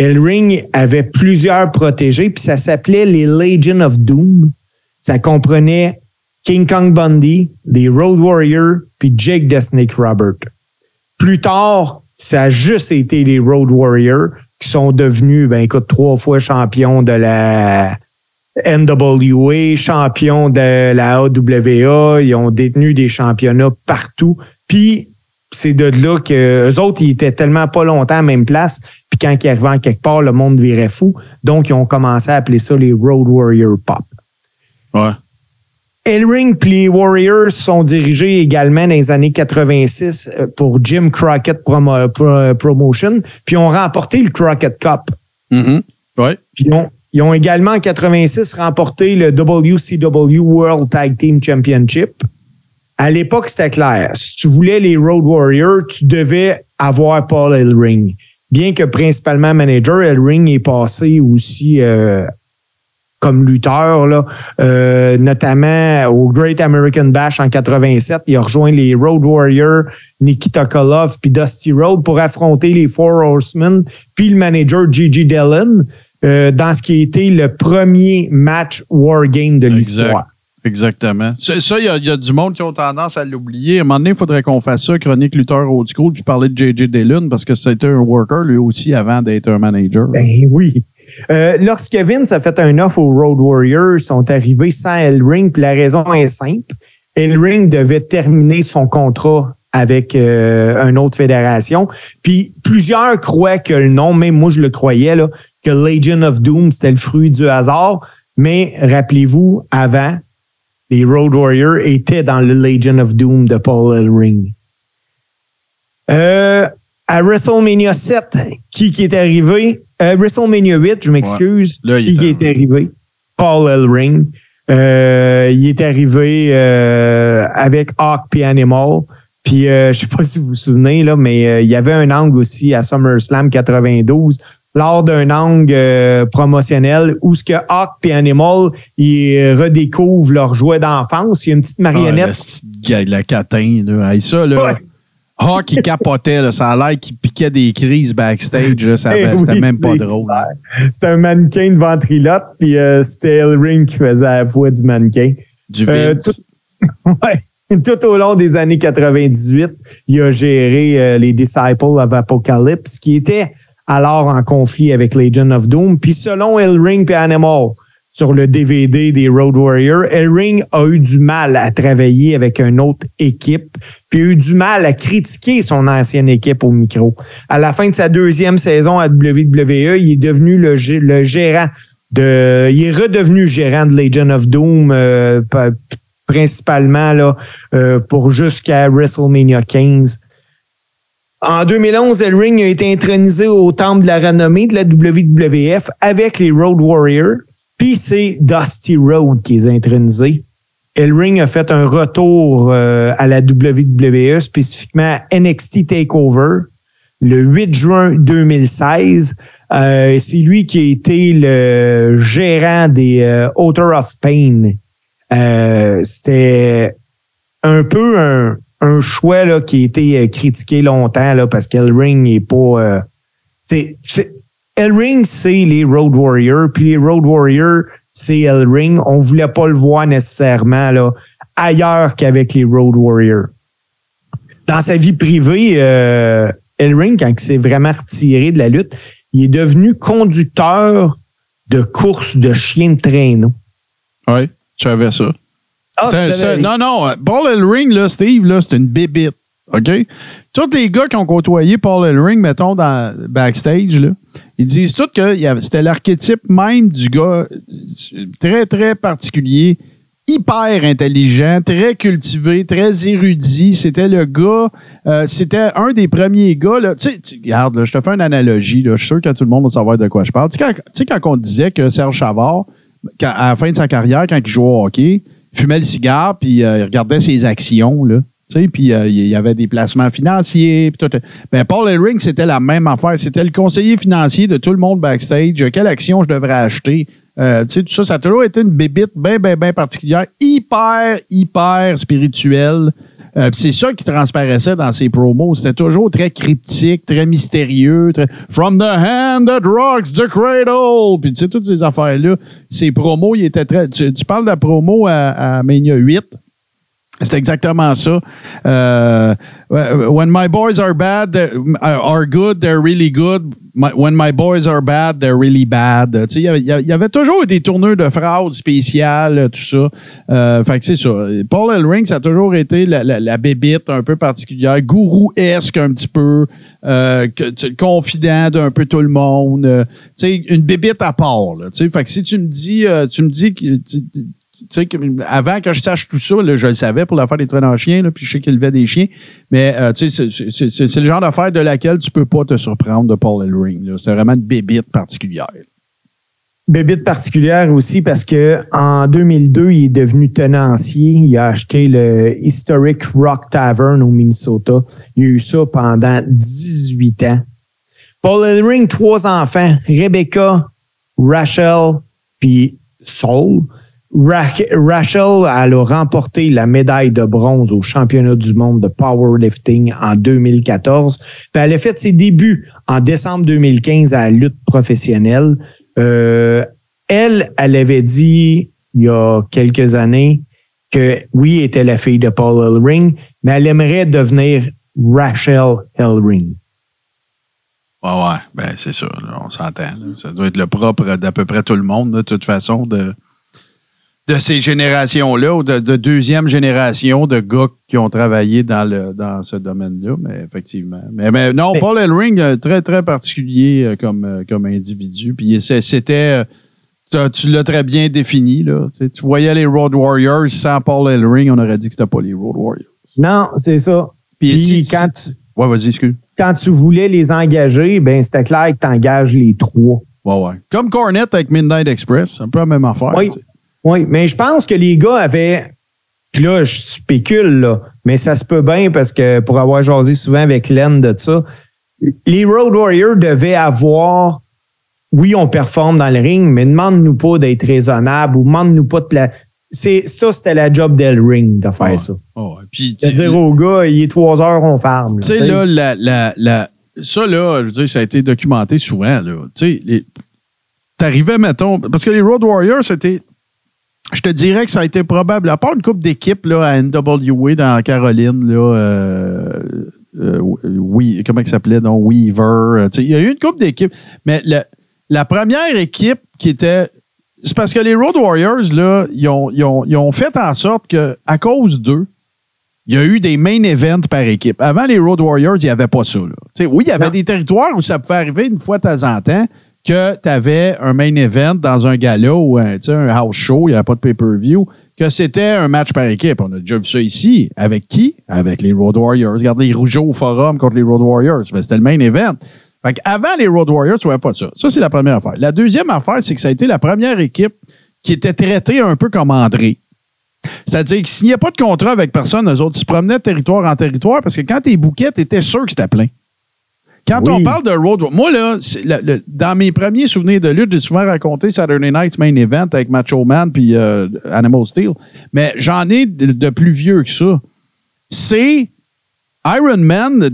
Ellering avait plusieurs protégés puis ça s'appelait les Legion of Doom. Ça comprenait King Kong Bundy, des Road Warriors puis Jake the Snake Robert. Plus tard, ça a juste été les Road Warriors qui sont devenus, ben trois fois champions de la NWA, champions de la AWA. Ils ont détenu des championnats partout. Puis, c'est de là que eux autres, ils étaient tellement pas longtemps à la même place. Quand ils arrivaient en quelque part, le monde virait fou. Donc, ils ont commencé à appeler ça les Road Warrior Pop. Ouais. Ellering puis les Warriors sont dirigés également dans les années 86 euh, pour Jim Crockett Promo- Pro- Promotion, puis ont remporté le Crockett Cup. Mhm. Ouais. Puis ils ont Ils ont également en 86 remporté le WCW World Tag Team Championship. À l'époque, c'était clair. Si tu voulais les Road Warriors, tu devais avoir Paul Ellering. Bien que principalement manager, Ellering est passé aussi euh, comme lutteur, là, euh, notamment au Great American Bash en 87. Il a rejoint les Road Warriors, Nikita Koloff puis Dusty Road pour affronter les Four Horsemen puis le manager Gigi Dillon euh, dans ce qui a été le premier match War Game de l'histoire. Exactement. Ça, il y, a- du monde qui ont tendance à l'oublier. À un moment donné, il faudrait qu'on fasse ça, chronique lutteur old school, puis parler de J.J. Dillon, parce que c'était un worker, lui aussi, avant d'être un manager. Ben oui. Euh, lorsque Vince a fait un offre aux Road Warriors, ils sont arrivés sans Ellering, puis la raison est simple. Ellering devait terminer son contrat avec euh, une autre fédération. Puis plusieurs croient que le nom, même moi je le croyais, là, que Legion of Doom, c'était le fruit du hasard. Mais rappelez-vous, avant, les Road Warriors étaient dans le Legion of Doom de Paul Ellering. Euh, à WrestleMania 7, qui, qui est arrivé? Euh, WrestleMania 8, je m'excuse. Ouais. Qui, est qui est arrivé? Paul Ellering. Euh, il est arrivé euh, avec Hawk puis Animal. Puis euh, je sais pas si vous vous souvenez, là, mais il y avait un angle aussi à SummerSlam 92 lors d'un angle euh, promotionnel où ce que Hawk et Animal ils redécouvrent leur jouet d'enfance. Il y a une petite Ah, marionnette. le petit gars, le catin, là. Hey, ça, là. Ouais. Hawk, il capotait, là. Ça a l'air qu'il piquait des crises backstage, là. Ça- Eh C'était même pas drôle. C'était un mannequin de ventriloque, puis euh, c'était qui faisait la voix du mannequin. Du Euh. Ouais. Tout au long des années 98, il a géré euh, les Disciples of Apocalypse, qui étaient alors en conflit avec Legion of Doom. Puis selon Ellering et Animal, sur le DVD des Road Warriors, Ellering a eu du mal à travailler avec une autre équipe, puis a eu du mal à critiquer son ancienne équipe au micro. À la fin de sa deuxième saison à WWE, il est devenu le, gé- le gérant de, il est redevenu gérant de Legion of Doom, euh, pa- principalement euh, pour jusqu'à WrestleMania 15. En 2011, Ellering a été intronisé au temple de la renommée de la WWF avec les Road Warriors. Puis c'est Dusty Road qui les a. Ellering a fait un retour euh, à la WWE, spécifiquement à NXT TakeOver, le 8 juin 2016. Euh, c'est lui qui a été le gérant des euh, Author of Pain. Euh, C'était un peu un, un choix là, qui a été euh, critiqué longtemps là, parce qu'Ellering n'est pas. euh, c'est, Ellering, c'est les Road Warriors, puis les Road Warriors, c'est Ellering. On voulait pas le voir nécessairement là, ailleurs qu'avec les Road Warriors. Dans sa vie privée, euh, Ellering, quand il s'est vraiment retiré de la lutte, il est devenu conducteur de course de chiens de traîneau. Oui, je savais ça. Ah, non, non, euh, Paul Ellering, là, Steve, là, c'est une bébite. OK? Tous les gars qui ont côtoyé Paul Ellering, mettons, dans backstage, là, ils disent tous que c'était l'archétype même du gars très, très particulier, hyper intelligent, très cultivé, très érudit. C'était le gars, euh, c'était un des premiers gars, là. Tu sais, tu- regarde, là, je te fais une analogie, là. Je suis sûr que tout le monde va savoir de quoi je parle. Tu sais, quand, tu sais, quand on disait que Serge Chavard, quand- à la fin de sa carrière, quand il jouait au hockey, fumait le cigare, puis euh, il regardait ses actions, là. Puis euh, il y avait des placements financiers, tout. Ben, Paul Ellering, c'était la même affaire. C'était le conseiller financier de tout le monde backstage. Quelle action je devrais acheter? Euh, tout ça, ça a toujours été une bébite bien, bien, bien particulière, hyper, hyper spirituelle. Euh, c'est ça qui transparaissait dans ses promos. C'était toujours très cryptique, très mystérieux. très- From the hand that rocks the cradle. Puis tu sais, toutes ces affaires-là. Ses promos, il était très. Tu, tu parles de promo à, à Mania 8. C'est exactement ça. Euh, when my boys are bad, they're- are good, they're really good. When my boys are bad, they're really bad. Il y avait- toujours des tourneurs de phrases spéciales, tout ça. Euh, fait que c'est ça. Paul Ellering, ça a toujours été la, la, bébite un peu particulière, gourou-esque un petit peu, euh, confident d'un peu tout le monde. Euh, tu une bébite à part. Fait que si tu me dis, euh, tu me dis que avant que je sache tout ça, je le savais pour l'affaire des traîneurs en chiens, là, puis je sais qu'il levait des chiens. Mais euh, c'est- le genre d'affaire de laquelle tu peux pas te surprendre de Paul Ellering. C'est vraiment une bébite particulière. bébite particulière aussi parce que en 2002, il est devenu tenancier. Il a acheté le Historic Rock Tavern au Minnesota. Il a eu ça pendant 18 ans. Paul Ellering, trois enfants, Rebecca, Rachel, puis Saul. Ra- Rachel, elle a remporté la médaille de bronze au championnat du monde de powerlifting en 2014. Puis elle a fait ses débuts en décembre 2015 à la lutte professionnelle. Euh, elle, elle avait dit il y a quelques années que oui, elle était la fille de Paul Ellering, mais elle aimerait devenir Rachel Ellering. Ouais, ouais, ben c'est là, on s'entend. Ça doit être le propre d'à peu près tout le monde, de toute façon, de ces générations-là, ou de, de deuxième génération de gars qui ont travaillé dans, le, dans ce domaine-là, mais effectivement. Mais, mais non, Mais- Paul Elring, euh, très, très particulier euh, comme, euh, comme individu. Puis c'était. Tu l'as très bien défini, là. Tu sais, tu voyais les Road Warriors sans Paul Elring, on aurait dit que c'était pas les Road Warriors. Non, c'est ça. Puis Puis quand tu, Ouais, vas-y, excuse. quand tu voulais les engager, ben c'était clair que tu engages les trois. Ouais, ouais. Comme Cornette avec Midnight Express, un peu la même affaire. Oui. tu sais. Oui, mais je pense que les gars avaient. Puis là, je spécule, là, mais ça se peut bien parce que pour avoir jasé souvent avec Len de ça, les Road Warriors devaient avoir. Oui, on performe dans le ring, mais demande-nous pas d'être raisonnable ou demande-nous pas de la. C'est, ça, c'était la job d'El Ring de faire ça. Oh. Puis, De dire au gars, il est trois heures, on farme. là, Tu sais, là, la, la, la- ça, là, je veux dire, ça a été documenté souvent, là. Tu sais, t'arrivais, mettons, parce que les Road Warriors, c'était. Je te dirais que ça a été probable, à part une coupe d'équipes là, à NWA dans Caroline, là, euh, euh, oui, comment il s'appelait, donc Weaver. euh, Il y a eu une coupe d'équipes, mais le- la première équipe qui était. C'est parce que les Road Warriors, là, ils ont, ils ont- ils ont fait en sorte que, à cause d'eux, il y a eu des main events par équipe. Avant les Road Warriors, il n'y avait pas ça. là. Oui, il y avait des territoires où ça pouvait arriver une fois de temps en temps que tu avais un main event dans un gala ou un, tu house show, il n'y avait pas de pay-per-view, que c'était un match par équipe. On a déjà vu ça ici. Avec qui? Avec les Road Warriors. Regardez les Rougeaux au forum contre les Road Warriors. Ben, c'était le main event. Fait avant les Road Warriors, tu n'avais pas ça. Ça, c'est la première affaire. La deuxième affaire, c'est que ça a été la première équipe qui était traitée un peu comme André. C'est-à-dire qu'ils signaient pas de contrat avec personne, eux autres. Ils se promenaient de territoire en territoire parce que quand t'es bouquet, t'étais sûr que c'était plein. Quand Oui. on parle de road, moi, là, c'est le- le- dans mes premiers souvenirs de lutte, j'ai souvent raconté Saturday Night's Main Event avec Macho Man puis euh, Animal Steel. Mais j'en ai de, de plus vieux que ça. C'est Iron Man de,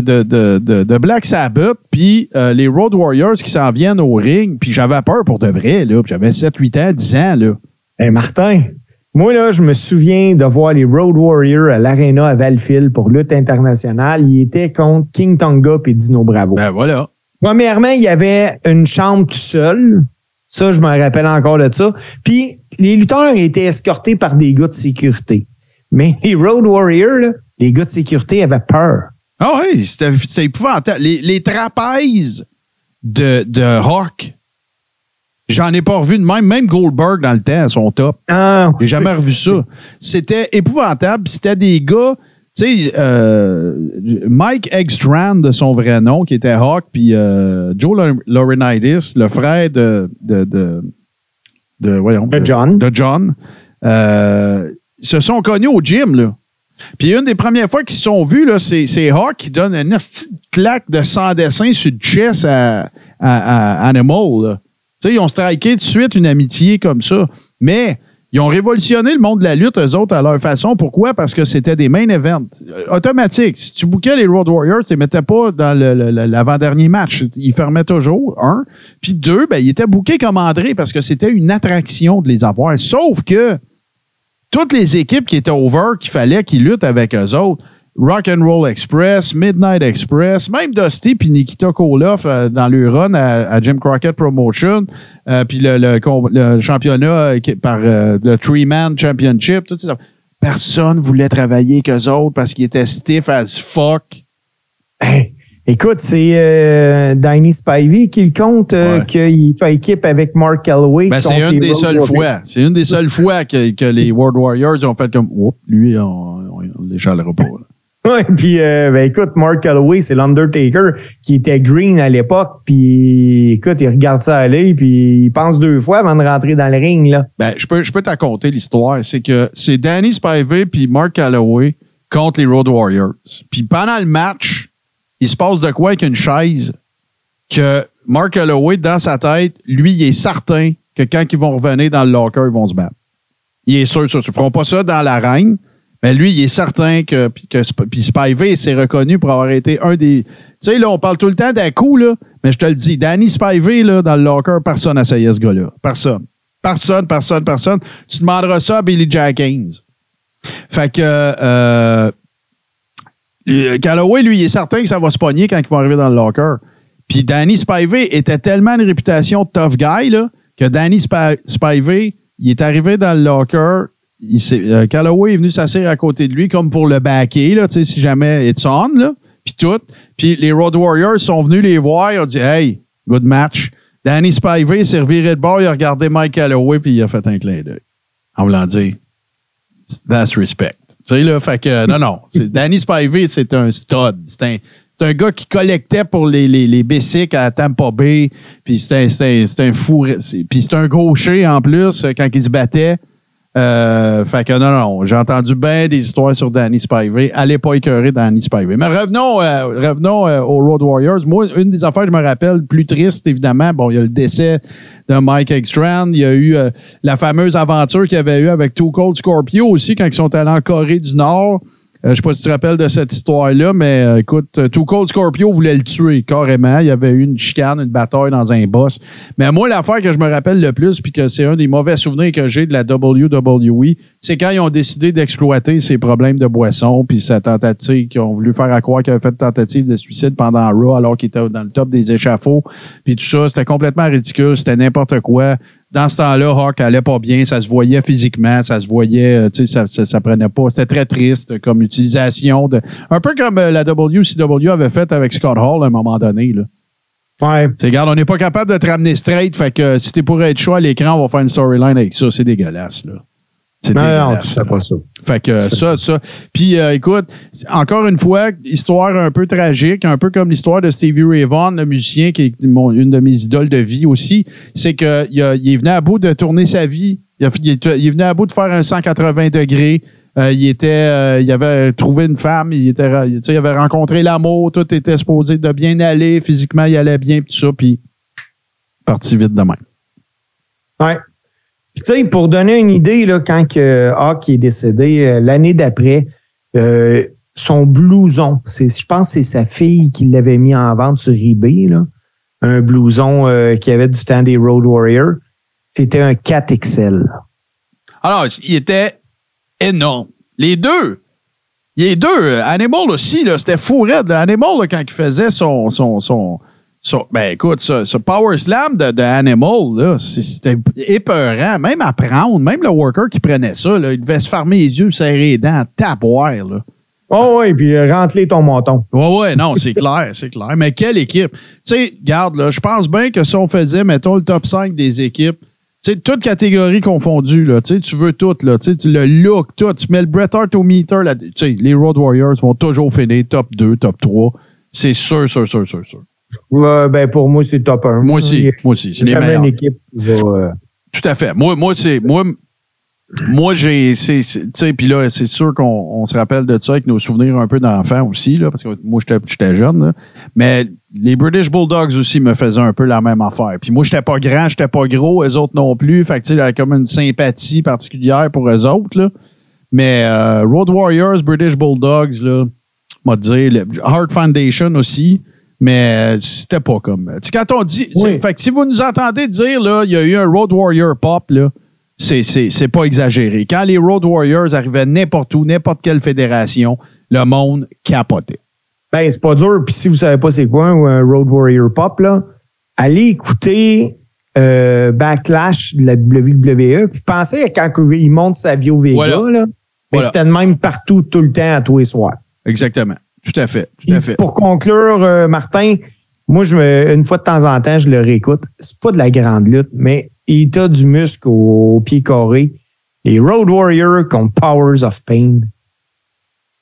de, de, Black Sabbath puis euh, les Road Warriors qui s'en viennent au ring. Puis j'avais peur pour de vrai, là. Puis J'avais 7, 8 ans, 10 ans, là. Hey, Martin, moi, là, je me souviens de voir les Road Warriors à l'Arena à Valfield pour lutte internationale. Ils étaient contre King Tonga et Dino Bravo. Ben voilà. Premièrement, il y avait une chambre tout seul. Ça, je me rappelle encore de ça. Puis, les lutteurs étaient escortés par des gars de sécurité. Mais les Road Warriors, là, les gars de sécurité avaient peur. Ah oui, c'était c'était épouvantable. Les, les trapèzes de, de Hawk, j'en ai pas revu de même. Même Goldberg dans le temps, à son top. Ah, J'ai jamais revu ça. C'était épouvantable. C'était des gars, tu sais, euh, Mike Eggstrand, de son vrai nom, qui était Hawk, puis euh, Joe Lau- Laurinaitis, le frère de, de, de, de, voyons, De John. de John, euh, ils se sont connus au gym, là. Puis une des premières fois qu'ils se sont vus, là, c'est, c'est Hawk qui donne une petite claque de sans dessin sur le chest à, à- à Animal. là. Sais, ils ont striké de suite une amitié comme ça. Mais ils ont révolutionné le monde de la lutte, eux autres, à leur façon. Pourquoi? Parce que c'était des main events. Euh, Automatique. Si tu bouquais les Road Warriors, tu les mettais pas dans l'avant-dernier match. Ils fermaient toujours, un. Puis deux, ben, ils étaient bouqués comme André parce que c'était une attraction de les avoir. Sauf que toutes les équipes qui étaient over, qu'il fallait qu'ils luttent avec eux autres, Rock and Roll Express, Midnight Express, même Dusty puis Nikita Koloff euh, dans le run à, à Jim Crockett Promotion, euh, puis le, le championnat euh, par euh, le Three Man Championship, tout ça. Personne voulait travailler avec eux autres parce qu'ils étaient stiff as fuck. Hey, écoute, c'est Danny Spivey qui le compte, Ouais. qu'il fait équipe avec Mark Calloway. Ben, c'est une des seules fois. C'est une des seules fois que, que les World Warriors ont fait comme Oups, lui, on, on, on l'échalera pas. là. Ouais, puis euh, ben écoute, Mark Calloway, c'est l'Undertaker qui était green à l'époque, puis écoute, il regarde ça aller, puis il pense deux fois avant de rentrer dans le ring, là. Ben, je peux, je peux te raconter l'histoire. C'est que c'est Danny Spivey puis Mark Calloway contre les Road Warriors. Puis pendant le match, il se passe de quoi avec une chaise que Mark Calloway, dans sa tête, lui, il est certain que quand ils vont revenir dans le locker, ils vont se battre. Il est sûr, sûr. Ils ne feront pas ça dans l'arène, mais lui, il est certain que. Puis, que puis Spivey s'est reconnu pour avoir été un des. Tu sais, là, on parle tout le temps d'un coup, là, mais je te le dis, Danny Spivey, là, dans le locker, personne n'essayait ce gars-là. Personne. Personne, personne, personne. Tu demanderas ça à Billy Jack Haynes. Fait que. Euh, euh, Calloway, lui, il est certain que ça va se pogner quand ils vont arriver dans le locker. Puis Danny Spivey était tellement une réputation de tough guy là, que Danny Spi- Spivey, il est arrivé dans le locker. Il euh, est venu s'asseoir à côté de lui comme pour le backer, là, si jamais it's on, puis tout. Puis les Road Warriors sont venus les voir, ils ont dit « Hey, good match ». Danny Spivey s'est reviré de bord, il a regardé Mike Calloway, puis il a fait un clin d'œil. En voulant dire « That's respect ». Tu sais, là, fait que, non, non. c'est- Danny Spivey, c'est un stud. C'est un, c'est un gars qui collectait pour les, les, les à Tampa Bay. Puis c'est un, un, un fou. Puis c'est un gaucher en plus euh, quand il se battait. Euh, fait que non, non, j'ai entendu bien des histoires sur Danny Spivey. Allez pas écœurer Danny Spivey. Mais revenons, euh, revenons euh, aux Road Warriors. Moi, une des affaires que je me rappelle, plus triste évidemment, bon, il y a le décès de Mike Ekstrand. Il y a eu euh, la fameuse aventure qu'il y avait eu avec Too Cold Scorpio aussi quand ils sont allés en Corée du Nord. Euh, je sais pas si tu te rappelles de cette histoire-là, mais euh, écoute, euh, Too Cold Scorpio voulait le tuer carrément. Il y avait eu une chicane, une bataille dans un boss. Mais moi, l'affaire que je me rappelle le plus, puis que c'est un des mauvais souvenirs que j'ai de la WWE, c'est quand ils ont décidé d'exploiter ses problèmes de boisson, puis sa tentative, qu'ils ont voulu faire à croire qu'il avait fait une tentative de suicide pendant Raw alors qu'il était dans le top des échafauds, puis tout ça. C'était complètement ridicule, c'était n'importe quoi. Dans ce temps-là, Hawk allait pas bien, ça se voyait physiquement, ça se voyait, euh, tu sais, ça, ça, ça prenait pas. C'était très triste comme utilisation de. Un peu comme euh, la WCW avait fait avec Scott Hall à un moment donné. Là. Ouais. C'est, regarde, on n'est pas capable de te ramener straight, fait que euh, si t'es pour être chaud à l'écran, on va faire une storyline avec ça. C'est dégueulasse, là. C'est Non, tu pas ça. Fait que ça, ça. Puis euh, écoute, encore une fois, histoire un peu tragique, un peu comme l'histoire de Stevie Ray Vaughan, le musicien qui est mon- une de mes idoles de vie aussi. C'est qu'il il est venu à bout de tourner sa vie. Il, a- il est, il est venu à bout de faire un 180 degrés. Euh, il était, euh, il avait trouvé une femme, il était, il avait rencontré l'amour, tout était supposé de bien aller, physiquement il allait bien, tout ça, puis parti vite de même. Ouais. Tu sais, pour donner une idée, là, quand que Hawk est décédé, euh, l'année d'après, euh, son blouson, je pense que c'est sa fille qui l'avait mis en vente sur eBay. Un blouson euh, qui avait du temps des Road Warriors. C'était un 4XL. Alors, il était énorme. Les deux. Les deux. Animal aussi, c'était fou raide. Animal, quand il faisait son. son, son, son- ben écoute, ce, ce Power Slam de, de Animal, c'était épeurant. Même à prendre, même le worker qui prenait ça, là, il devait se fermer les yeux, serrer les dents, tapoir, là. Oh oui, puis euh, rentre-les ton menton. Ouais, ouais, non, c'est clair, c'est clair. Mais quelle équipe? Tu sais, garde, là, je pense bien que si on faisait, mettons, le top 5 des équipes, tu sais, toutes catégories confondues, là, tu sais, tu veux tout, là, tu sais, le look, tout, tu mets le Bret Hart au meter, là, tu sais, les Road Warriors vont toujours finir top 2, top 3. C'est sûr, sûr, sûr, sûr, sûr. Ouais, ben, pour moi, c'est top 1. Moi aussi, moi aussi, c'est les meilleurs. une équipe qui va. euh, Tout à fait. Moi, moi c'est moi, moi j'ai, tu sais, puis là, c'est sûr qu'on on se rappelle de ça avec nos souvenirs un peu d'enfants aussi là, parce que moi j'étais, jeune, là. mais les British Bulldogs aussi me faisaient un peu la même affaire. Puis moi, j'étais pas grand, j'étais pas gros, eux autres non plus, fait que tu sais, il y avait comme une sympathie particulière pour eux autres là. Mais euh, Road Warriors, British Bulldogs là, m'a dit, le Heart Foundation aussi. Mais euh, c'était pas comme. Tu sais, quand on dit. Fait que si vous nous entendez dire, là, il y a eu un Road Warrior pop, là, c'est, pas exagéré. Quand les Road Warriors arrivaient n'importe où, n'importe quelle fédération, le monde capotait. Ben, c'est pas dur. Puis si vous savez pas c'est quoi un Road Warrior Pop, là, allez écouter euh, Backlash de la WWE. Puis pensez à quand il monte sa vie au Vega, Voilà. là. Mais Voilà. c'était de même partout, tout le temps, à tous les soirs. Exactement. Tout à fait. Tout à fait. Pour conclure, euh, Martin, moi, je me, une fois de temps en temps, je le réécoute. C'est pas de la grande lutte, mais il a du muscle au, au pied carré. Les Road Warriors contre Powers of Pain.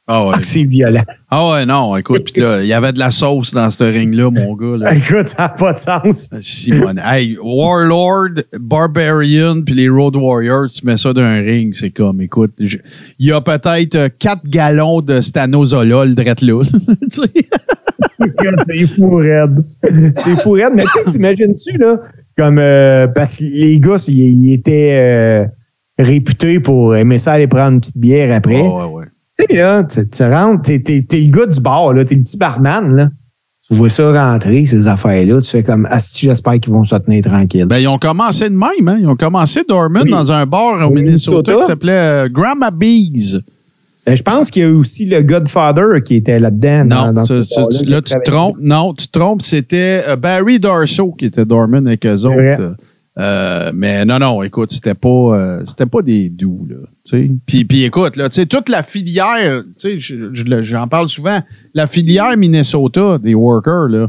Ah ouais. Ah, c'est violent. Ah ouais, non, écoute, puis là, il y avait de la sauce dans ce ring-là, mon gars. Là. Écoute, ça n'a pas de sens. Simone. Hey, Warlord, Barbarian, puis les Road Warriors, tu mets ça d'un ring, c'est comme, écoute, il y a peut-être 4 gallons de Stanozola, le drette là. C'est fou raide. C'est fou raide. Mais t'imagines-tu, là, comme, euh, parce que les gars, ils, étaient euh, réputés pour aimer ça aller prendre une petite bière après. Ouais, ouais, ouais. Tu sais, là, tu, tu rentres, t'es, t'es- t'es le gars du bar, là, t'es le petit barman, là. Tu vois ça rentrer, ces affaires-là, tu fais comme, Asti, j'espère qu'ils vont se tenir tranquilles. Ben, ils ont commencé de même, hein? Ils ont commencé Dorman Oui. dans un bar au Minnesota Minnesota. qui s'appelait euh, Grandma Bees. Ben, je pense qu'il y a aussi le Godfather qui était là-dedans. dans- Non, dans ce là, tu te trompes. Non, tu te trompes. C'était euh, Barry Darso qui était Dorman avec eux autres. Euh, mais non, non, écoute, c'était pas, euh, c'était pas des doux, là. Puis, écoute, toute la filière, j'en parle souvent, la filière Minnesota des workers, là,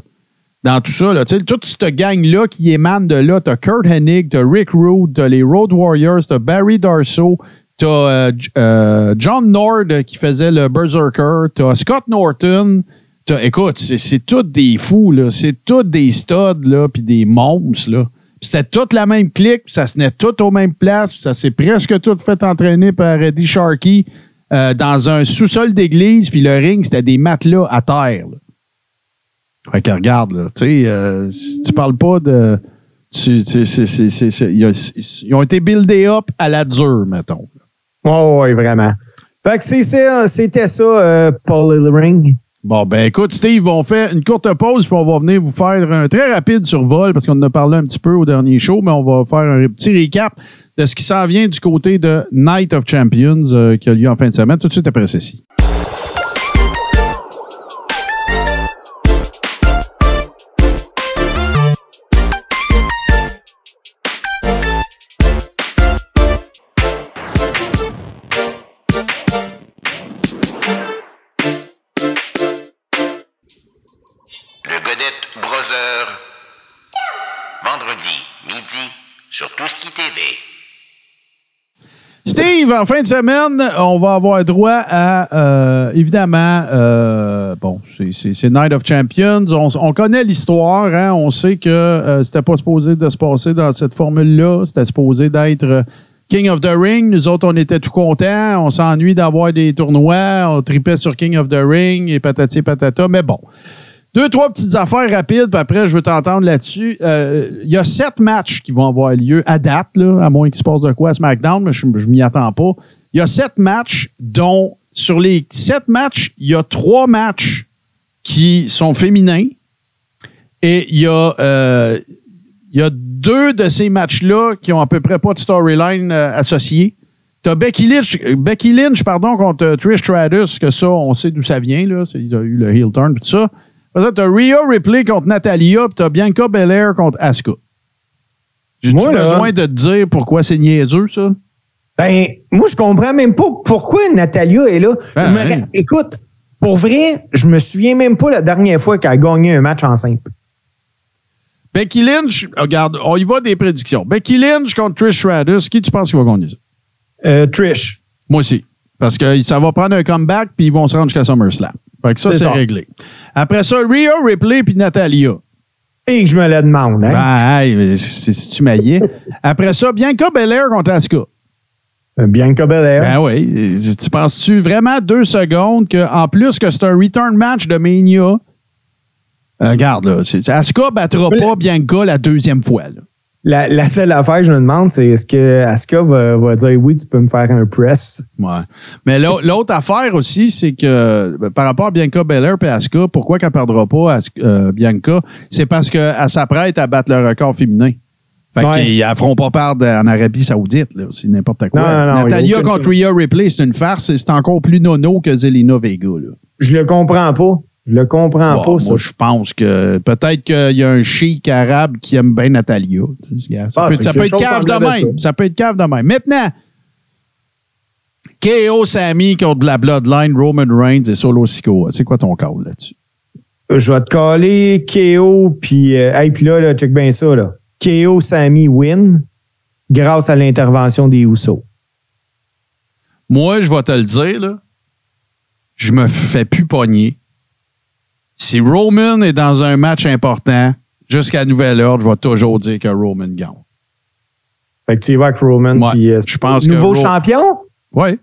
dans tout ça, là, toute cette gang-là qui émane de là, t'as Kurt Hennig, t'as Rick Rude, t'as les Road Warriors, t'as Barry Darso, t'as euh, John Nord qui faisait le Berserker, t'as Scott Norton, écoute, c'est, tous des fous, c'est tous des studs, là, puis des monstres, là. C'était toute la même clique, ça se tenait tout aux mêmes places, ça s'est presque tout fait entraîner par Eddie Sharkey euh, dans un sous-sol d'église, puis le ring, c'était des matelas à terre. Fait que regarde, là, tu euh, si tu parles pas de. ils ont été buildés up à la dure, mettons. Oh, oui, vraiment. Fait que c'est ça, c'était ça, euh, Paul Ring. Bon, ben écoute, Steve, on fait une courte pause, puis on va venir vous faire un très rapide survol, parce qu'on en a parlé un petit peu au dernier show, mais on va faire un petit récap de ce qui s'en vient du côté de Night of Champions euh, qui a lieu en fin de semaine, tout de suite après ceci. En fin de semaine, on va avoir droit à, euh, évidemment, euh, bon, c'est- Night of Champions. On, on connaît l'histoire, hein? on sait que euh, c'était pas supposé de se passer dans cette formule-là. C'était supposé d'être euh, King of the Ring. Nous autres, on était tout contents. On s'ennuie d'avoir des tournois. On tripait sur King of the Ring et patati patata. Mais bon, deux, trois petites affaires rapides, puis après, je veux t'entendre là-dessus. Euh, Il y a sept matchs qui vont avoir lieu à date, à moins qu'il se passe de quoi à SmackDown, mais je, m'y attends pas. Il y a sept matchs, dont sur les sept matchs, il y a trois matchs qui sont féminins. Et il y a, euh, il y a deux de ces matchs-là qui ont à peu près pas de storyline euh, associée. T'as Becky Lynch, euh, Becky Lynch pardon, contre euh, Trish Stratus, que ça, on sait d'où ça vient. Là. Il a eu le heel turn et tout ça. Ça, t'as Rhea Ripley contre Natalia, puis t'as Bianca Belair contre Asuka. J'ai-tu besoin de te dire pourquoi c'est niaiseux, ça? Ben, moi, je comprends même pas pourquoi Natalia est là. Ben, me hein. Écoute, pour vrai, je me souviens même pas la dernière fois qu'elle a gagné un match en simple. Becky Lynch, regarde, on y va des prédictions. Becky Lynch contre Trish Stratus, qui tu penses qui va gagner ça? Euh, Trish. Moi aussi. Parce que ça va prendre un comeback, puis ils vont se rendre jusqu'à SummerSlam. Fait que ça, C'est réglé. Après ça, Rhea Ripley puis Natalia. Et que je me la demande, hein? Ben, hey, si tu maillais. Après ça, Bianca Belair contre Asuka. Euh, Bianca Belair. Ben oui. Tu penses-tu vraiment deux secondes qu'en plus que c'est un return match de Mania, euh, regarde, là, Asuka battra pas Bianca la deuxième fois. là. La, la seule affaire que je me demande, c'est est-ce que Asuka va, va dire oui, tu peux me faire un press? Ouais. Mais l'au- l'autre affaire aussi, c'est que ben, par rapport à Bianca Belair et Asuka, pourquoi qu'elle ne perdra pas Asuka- euh, Bianca? C'est parce qu'elle s'apprête à battre le record féminin. Fait Ouais. qu'ils ne feront pas perdre en Arabie Saoudite. là. C'est n'importe quoi. Non, non, Natalia contre Rhea Ripley, c'est une farce et c'est encore plus nono que Zelina Vega. Là. Je le comprends pas. Je le comprends Bon, pas, ça. moi, je pense que peut-être qu'il y a un chic arabe qui aime bien Natalia. Ça Ah, peut, ça être cave de même. Ça peut être cave de même. Maintenant, KO Sami contre la Bloodline, Roman Reigns et Solo Sikoa. C'est quoi ton call là-dessus? Je vais te caler KO, puis euh, hey, puis là, là, check bien ça. Là. KO Sami win grâce à l'intervention des Usos. Moi, je vais te le dire, là. je me fais plus pogner. Si Roman est dans un match important, jusqu'à nouvel ordre, je vais toujours dire que Roman gagne. Fait que tu y vas avec Roman. Ouais, puis, euh, je pense que nouveau Ro- champion? Oui.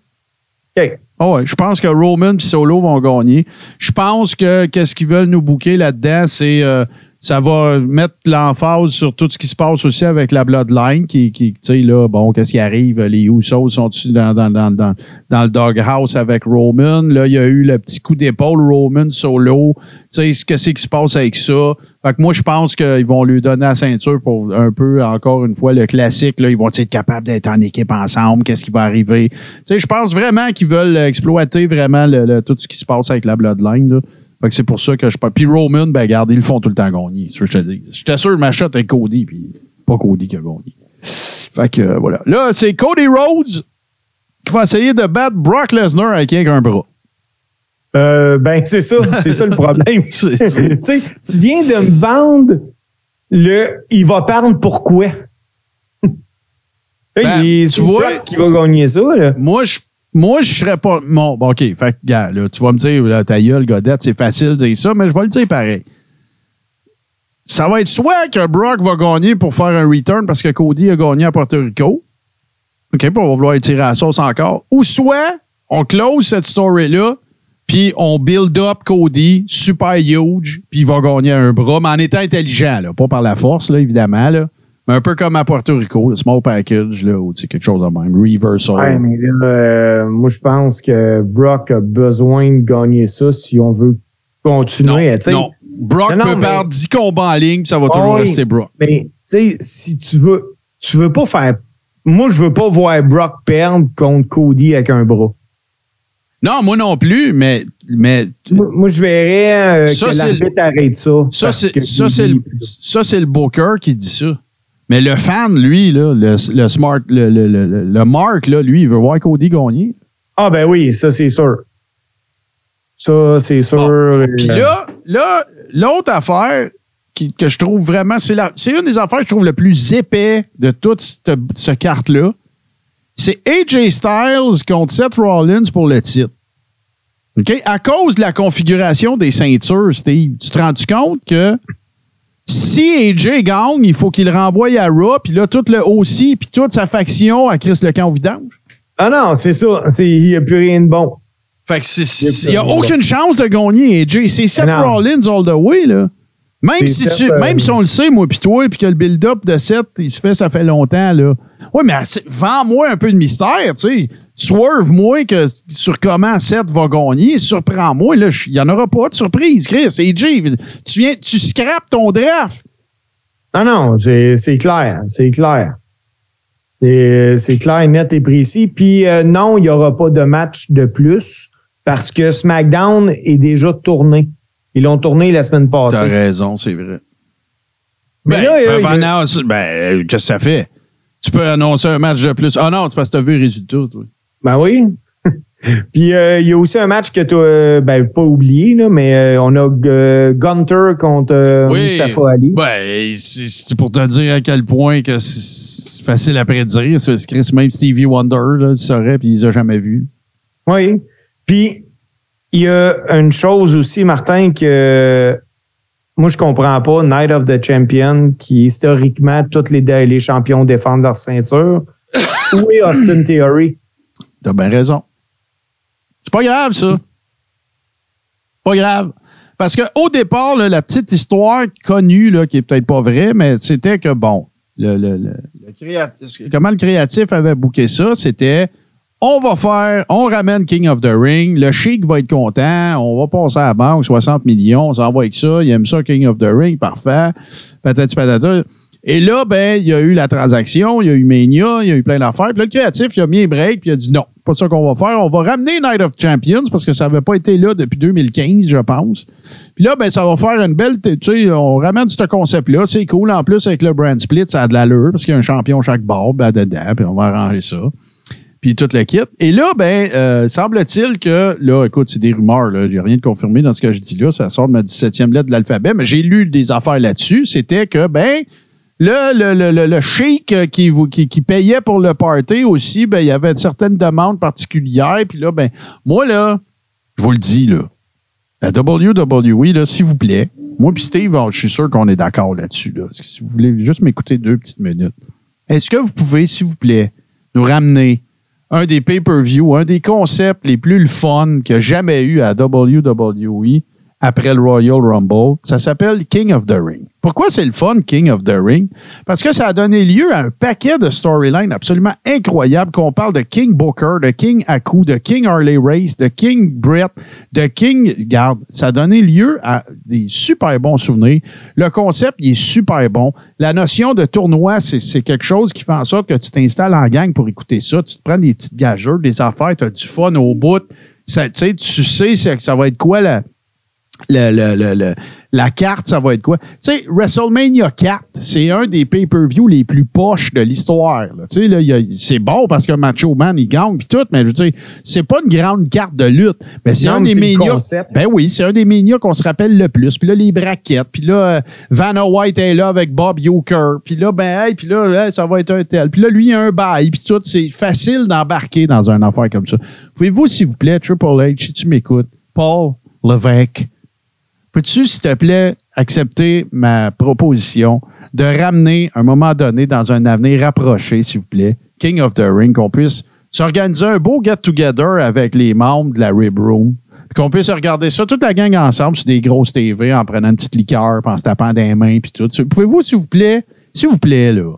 OK. Ah ouais, je pense que Roman et Solo vont gagner. Je pense que qu'est-ce qu'ils veulent nous bouquer là-dedans, c'est euh, ça va mettre l'emphase sur tout ce qui se passe aussi avec la Bloodline, qui, qui tu sais, là, bon, qu'est-ce qui arrive? Les Usos sont-ils dans, dans, dans, dans, dans le doghouse avec Roman? Là, il y a eu le petit coup d'épaule Roman Solo. Tu sais, qu'est-ce qui se passe avec ça? Fait que moi, je pense qu'ils vont lui donner la ceinture pour un peu, encore une fois, le classique. Là, ils vont être capables d'être en équipe ensemble? Qu'est-ce qui va arriver? Tu sais, je pense vraiment qu'ils veulent exploiter vraiment tout ce qui se passe avec la Bloodline. Là. Fait que c'est pour ça que je pas. Puis Roman, ben regarde, ils le font tout le temps gagner. C'est ce que je te dis. J'étais sûr ma shot avec Cody, puis pas Cody qui a gagné. Fait que euh, voilà. Là, c'est Cody Rhodes qui va essayer de battre Brock Lesnar avec qu'un bras. Euh, ben, c'est ça. C'est ça le problème. Ça. tu viens de me vendre le il va perdre pourquoi. Ben, il- tu vois- qui va gagner ça. Là. Moi, je moi, je serais pas. Bon, OK. Fait gars, tu vas me dire, là, ta gueule, Godette, c'est facile de dire ça, mais je vais le dire pareil. Ça va être soit que Brock va gagner pour faire un return parce que Cody a gagné à Porto Rico. OK, puis on va vouloir tirer à la sauce encore. Ou soit on close cette story-là, puis on build up Cody, super huge, puis il va gagner un bras, mais en étant intelligent, pas par la force, évidemment, mais un peu comme à Porto Rico, le small package, là, ou quelque chose de même, reversal. Ouais, mais là, euh, moi, je pense que Brock a besoin de gagner ça si on veut continuer. non. Brock Non, non, peut mais- perdre 10 combats en ligne, puis ça va toujours Oui, rester Brock. Mais, tu sais, si tu veux, tu veux pas faire. Moi, je veux pas voir Brock perdre contre Cody avec un bras. Non, moi non plus, mais, mais Moi, moi, je verrais euh, Ça, que l'arbitre arrête ça. ça, c'est le, Cody- ça, c'est le booker qui dit ça. Mais le fan, lui, là, le, le smart, le, le, le, Mark, là, lui, il veut voir Cody gagner. Ah, ben oui, ça, c'est sûr. Ça, c'est sûr. euh, Puis là, là, l'autre affaire qui- que je trouve vraiment, c'est la- c'est une des affaires que je trouve le plus épais de toute cette, ce carte-là. C'est AJ Styles contre Seth Rollins pour le titre. OK? À cause de la configuration des ceintures, Steve, tu te rends compte que si AJ gagne, il faut qu'il le renvoie à Raw, puis là, tout le aussi, puis toute sa faction à Chris le camp au vidange. Ah non, c'est ça. C'est- Il n'y a plus rien de bon. Fait que Il n'y a aucune chance de gagner, AJ. C'est Seth Non. Rollins all the way, là. Même si, Seth, tu, euh, même si on le sait, moi puis toi, puis que le build-up de Seth, il se fait, ça fait longtemps, là. Oui, mais vends-moi un peu de mystère, tu sais. Swerve-moi que, sur comment Seth va gagner. Surprends-moi, là. Il n'y en aura pas de surprise, Chris. AJ, tu viens, tu scrapes ton draft. Non, non, c'est clair. C'est clair. C'est clair, net et précis. Puis euh, non, il n'y aura pas de match de plus parce que SmackDown est déjà tourné. Ils l'ont tourné la semaine T'as passée. raison, c'est vrai. Mais Ben, là, y a- ben, euh, qu'est-ce que ça fait? Tu peux annoncer un match de plus. Ah non, c'est parce que tu as vu le résultat, toi. Ben oui. Puis euh, il y a aussi un match que tu as ben, pas oublié, là, mais euh, on a euh, Gunter contre euh, Mustafa Ali. Ben, c'est pour te dire à quel point que c'est facile à prédire. C'est Chris, même Stevie Wonder, là, tu saurais, puis il les a jamais vus. Oui. Puis, il y a une chose aussi, Martin, que moi, je comprends pas. Night of the Champion, qui historiquement, tous les, les champions défendent leur ceinture. Où est Austin Theory? T'as bien raison. C'est pas grave, ça. Pas grave. Parce qu'au départ, la petite histoire connue, là, qui est peut-être pas vraie, mais c'était que, bon, le, le- le- comment le créatif avait booké ça, c'était on va faire, on ramène King of the Ring, le Chic va être content, on va passer à la banque, 60 millions, on s'en va avec ça, il aime ça, King of the Ring, parfait, patati patata. Et là, ben, il y a eu la transaction, il y a eu Mania, il y a eu plein d'affaires. Puis là, le créatif, il a mis un break, puis il a dit non, pas ça qu'on va faire. On va ramener Night of Champions parce que ça n'avait pas été là depuis 2015, je pense. Puis là, ben, ça va faire une belle. Tu sais, on ramène ce concept-là. C'est cool. En plus, avec le brand split, ça a de l'allure parce qu'il y a un champion chaque bord, ben, dedans, puis on va arranger ça. Puis tout le kit. Et là, ben, euh, semble-t-il que, là, écoute, c'est des rumeurs, là. J'ai rien de confirmé dans ce que je dis là. Ça sort de ma 17e lettre de l'alphabet, mais j'ai lu des affaires là-dessus. C'était que, ben, le, le, le, le, le sheik euh, qui, qui, payait pour le party aussi, ben, il y avait certaines demandes particulières. Puis là, ben, moi, là, Je vous le dis, là. La WWE, s'il vous plaît. Moi puis Steve, je suis sûr qu'on est d'accord là-dessus. Là. Si vous voulez juste m'écouter deux petites minutes. Est-ce que vous pouvez, s'il vous plaît, nous ramener un des pay-per-view, un des concepts les plus le fun qu'il y a jamais eu à WWE après le Royal Rumble. Ça s'appelle King of the Ring. Pourquoi c'est le fun, King of the Ring? Parce que ça a donné lieu à un paquet de storylines absolument incroyables qu'on parle de King Booker, de King Aku, de King Harley Race, de King Brett, de King... Garde, ça a donné lieu à des super bons souvenirs. Le concept, il est super bon. La notion de tournoi, c'est quelque chose qui fait en sorte que tu t'installes en gang pour écouter ça. Tu te prends des petites gageurs, des affaires, tu as du fun au bout. Ça, tu sais, tu sais c'est- que ça va être quoi la le- le- le- le- la carte, ça va être quoi? Tu sais, WrestleMania 4, c'est un des pay-per-view les plus poches de l'histoire. Tu sais, là, c'est bon parce que Macho Man, il gagne puis tout, mais je veux dire, c'est pas une grande carte de lutte. Mais c'est un des concept. Ben oui, c'est un des médias qu'on se rappelle le plus. Puis là, les braquettes. Puis là, euh, Vanna White est là avec Bob Euchre. Puis là, ben, hey, puis là, hey, ça va être un tel. Puis là, lui, il a un bail. Puis tout, c'est facile d'embarquer dans une affaire comme ça. Pouvez-vous, s'il vous plaît, Triple H, si tu m'écoutes, Paul Levesque, Peux-tu, s'il te plaît, accepter ma proposition de ramener, un moment donné, dans un avenir rapproché, s'il vous plaît, King of the Ring, qu'on puisse s'organiser un beau get-together avec les membres de la Rib Room, qu'on puisse regarder ça, toute la gang ensemble, sur des grosses TV, en prenant une petite liqueur, en se tapant des mains, puis tout. Pouvez-vous, s'il vous plaît, s'il vous plaît, là,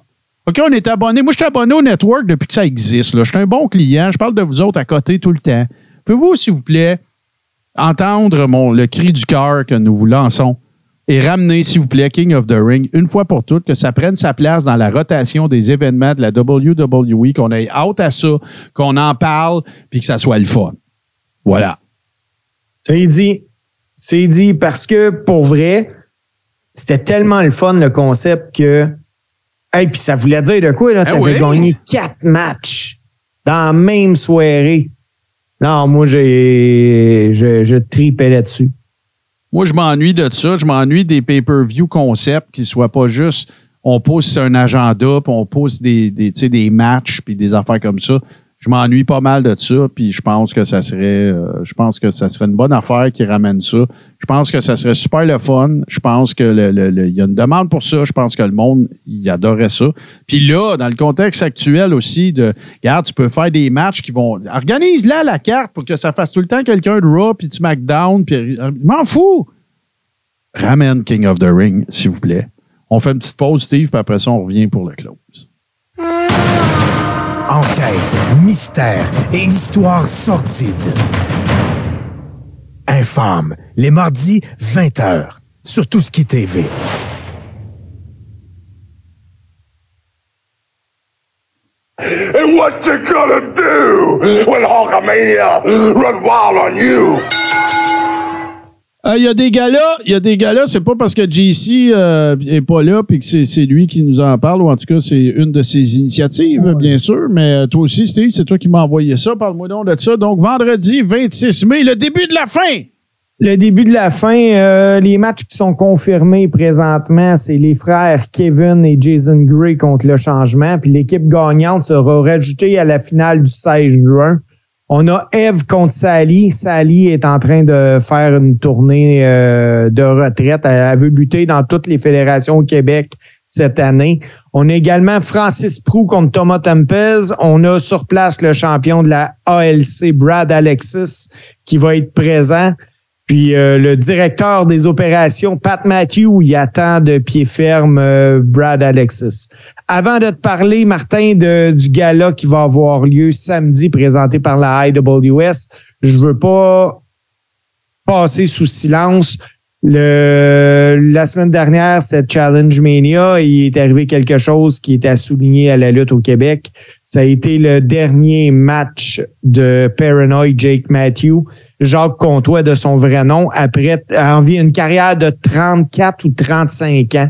OK, on est abonné. Moi, je suis abonné au network depuis que ça existe. Là. Je suis un bon client. Je parle de vous autres à côté tout le temps. Pouvez-vous, s'il vous plaît, entendre mon, le cri du cœur que nous vous lançons et ramener, s'il vous plaît, King of the Ring, une fois pour toutes, que ça prenne sa place dans la rotation des événements de la WWE, qu'on ait hâte à ça, qu'on en parle, puis que ça soit le fun. Voilà. C'est dit. C'est dit parce que pour vrai, c'était tellement le fun le concept que. Hey, puis ça voulait dire de quoi, là? Ben T'avais oui. gagné quatre matchs dans la même soirée. Non, moi, j'ai. Je, je tripais là-dessus. Moi, je m'ennuie de ça. Je m'ennuie des pay-per-view concepts qui ne soient pas juste on pousse un agenda, puis on pousse des, des, des matchs, puis des affaires comme ça. Je m'ennuie pas mal de ça, puis je pense que ça serait euh, je pense que ça serait une bonne affaire qui ramène ça. Je pense que ça serait super le fun. Je pense que le- le- y a une demande pour ça. Je pense que le monde il adorait ça. Puis là, dans le contexte actuel aussi de regarde, tu peux faire des matchs qui vont organise là la carte pour que ça fasse tout le temps quelqu'un de Raw puis de SmackDown puis euh, m'en fous. Ramène King of the Ring, s'il vous plaît. On fait une petite pause, Steve, puis après ça, on revient pour le close. Enquête, mystère et histoire sordide. Infâme, les mardis, 20h, sur Tout ce qui TV. And what you gonna do when Hulkamania run wild on you? Euh, Il y a des gars-là, il y a des gars-là, c'est pas parce que JC euh, est pas là puis que c'est lui qui nous en parle, ou en tout cas, c'est une de ses initiatives, bien sûr. Mais euh, toi aussi, Steve, c'est toi qui m'as envoyé ça. Parle-moi donc de ça. Donc, vendredi 26 mai, le début de la fin. Le début de la fin, euh, les matchs qui sont confirmés présentement, c'est les frères Kevin et Jason Gray contre le changement. Puis l'équipe gagnante sera rajoutée à la finale du 16 juin. On a Eve contre Sally. Sally est en train de faire une tournée euh, de retraite. Elle, veut buter dans toutes les fédérations au Québec cette année. On a également Francis Prou contre Thomas Tempez. On a sur place le champion de la ALC, Brad Alexis, qui va être présent. Puis euh, le directeur des opérations, Pat Matthew, il attend de pied ferme euh, Brad Alexis. Avant de te parler, Martin, du gala qui va avoir lieu samedi, présenté par la IWS, je veux pas passer sous silence. Le, la semaine dernière, c'était Challenge Mania. Il est arrivé quelque chose qui était à souligner à la lutte au Québec. Ça a été le dernier match de Paranoid Jake Matthew, Jacques Comtois de son vrai nom, après envie une carrière de 34 ou 35 ans.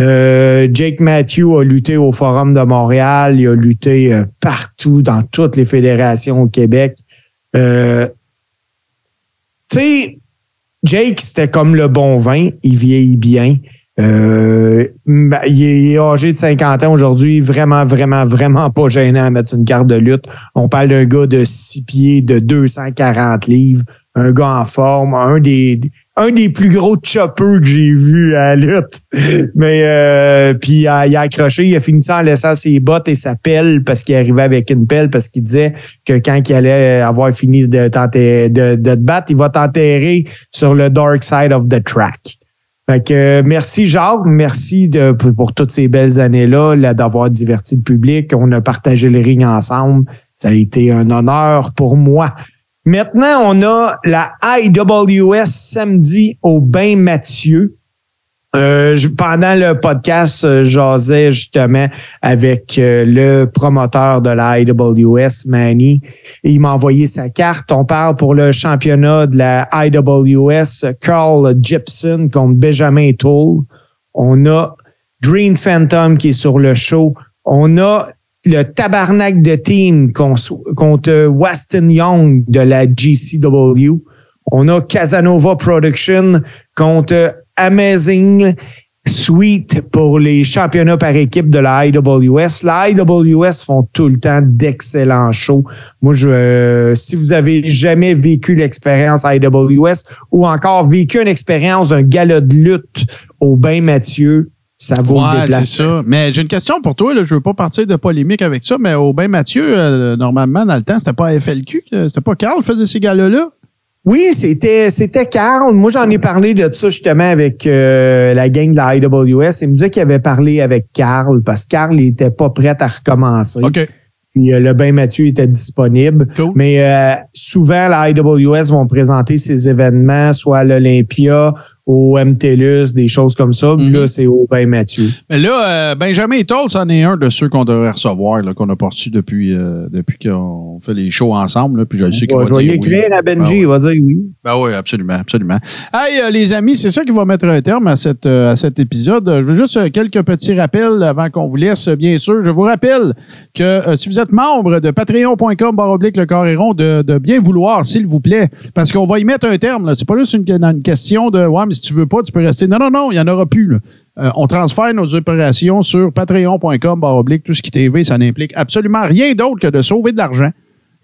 Euh, Jake Matthew a lutté au Forum de Montréal, il a lutté euh, partout dans toutes les fédérations au Québec. Euh, tu sais, Jake, c'était comme le bon vin, il vieillit bien. Euh, ben, il, est, âgé de 50 ans aujourd'hui, vraiment, vraiment, vraiment pas gênant à mettre une carte de lutte. On parle d'un gars de 6 pieds, de 240 livres, un gars en forme, un des un des plus gros choppers que j'ai vu à la lutte. Mais euh, puis il a accroché, il a fini ça en laissant ses bottes et sa pelle parce qu'il arrivait avec une pelle parce qu'il disait que quand il allait avoir fini de, t'enterrer- de, de te battre, il va t'enterrer sur le dark side of the track. Euh, merci Jacques, merci pour, toutes ces belles années-là, là, d'avoir diverti le public. On a partagé le ring ensemble. Ça a été un honneur pour moi. Maintenant, on a la IWS samedi au Bain Mathieu. Euh, pendant le podcast, euh, j'asais justement avec euh, le promoteur de la IWS, Manny, il m'a envoyé sa carte. On parle pour le championnat de la IWS, Carl Gibson contre Benjamin Toll. On a Green Phantom qui est sur le show. On a le tabarnak de team contre Weston Young de la GCW. On a Casanova Production contre Amazing Sweet pour les championnats par équipe de la IWS. La IWS font tout le temps d'excellents shows. Moi, je, euh, si vous avez jamais vécu l'expérience IWS ou encore vécu une expérience d'un gala de lutte au Bain Mathieu, ça vaut le Ouais, c'est ça. Mais j'ai une question pour toi. Là. Je veux pas partir de polémique avec ça, mais au bain Mathieu, euh, normalement, dans le temps, c'était pas FLQ. C'était pas Carl qui faisait ces gars-là. Oui, c'était c'était Carl. Moi, j'en ai parlé de ça justement avec euh, la gang de la IWS. Il me disait qu'il avait parlé avec Carl parce que Carl n'était pas prêt à recommencer. OK. Puis euh, le bain Mathieu était disponible. Mais euh, souvent, la IWS vont présenter ces événements, soit à l'Olympia, au MTLUS, des choses comme ça. Puis là, c'est au bain Mathieu. Mais là, euh, Benjamin Toll, c'en est un de ceux qu'on devrait recevoir, qu'on a pas reçu depuis, euh, depuis qu'on fait les shows ensemble. Là, puis je sais qu'il va vais dire l'écrire oui. à Benji, Ben il va dire oui. Ben oui, absolument, absolument. Hey, euh, les amis, c'est ça qui va mettre un terme à, cette, euh, à cet épisode. Je veux juste quelques petits rappels avant qu'on vous laisse, bien sûr. Je vous rappelle que si vous êtes membre de patreon.com baroblique le Coréron, de, de bien vouloir, s'il vous plaît, parce qu'on va y mettre un terme. C'est pas juste une, une question de ouais, si tu veux pas, tu peux rester. Non, non, non, il n'y en aura plus. Euh, on transfère nos opérations sur patreon.com baroblique tout ce qui TV. Ça n'implique absolument rien d'autre que de sauver de l'argent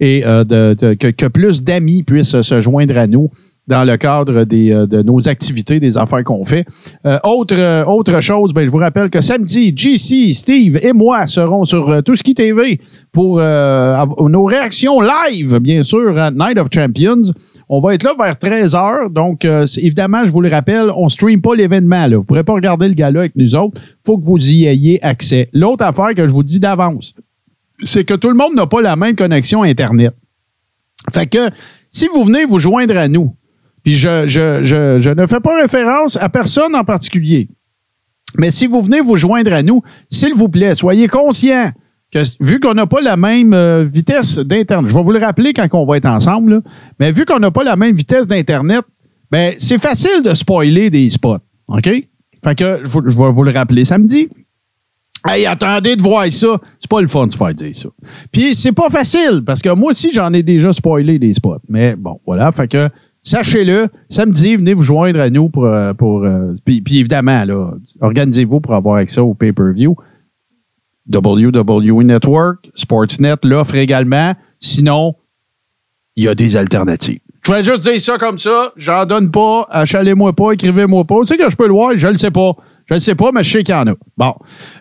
et euh, que, plus d'amis puissent se joindre à nous dans le cadre des, euh, de nos activités, des affaires qu'on fait. Euh, autre, euh, autre chose, ben, je vous rappelle que samedi, JC, Steve et moi serons sur Tout qui TV pour nos réactions live, bien sûr, à Night of Champions. On va être là vers 13h. Donc, évidemment, je vous le rappelle, on ne stream pas l'événement. Vous ne pourrez pas regarder le gala avec nous autres. faut que vous y ayez accès. L'autre affaire que je vous dis d'avance, c'est que tout le monde n'a pas la même connexion Internet. Fait que si vous venez vous joindre à nous, puis je, ne fais pas référence à personne en particulier, mais si vous venez vous joindre à nous, s'il vous plaît, soyez conscients que vu qu'on n'a pas la même euh, vitesse d'Internet, je vais vous le rappeler quand on va être ensemble, là, mais vu qu'on n'a pas la même vitesse d'Internet, ben, c'est facile de spoiler des spots. OK? Fait que je vais vous le rappeler samedi. Hey, attendez de voir ça. C'est pas le fun de se faire dire ça. Puis c'est pas facile, parce que moi aussi, j'en ai déjà spoilé des spots. Mais bon, voilà. Fait que sachez-le, samedi, venez vous joindre à nous pour. euh, pour euh, puis, évidemment, organisez-vous pour avoir accès au pay-per-view. WWE Network, Sportsnet l'offre également. Sinon, il y a des alternatives. Je vais juste dire ça comme ça. J'en donne pas. Achalez-moi pas, écrivez-moi pas. Tu sais que je peux le voir, je le sais pas. Je le sais pas, mais je sais qu'il y en a. Bon.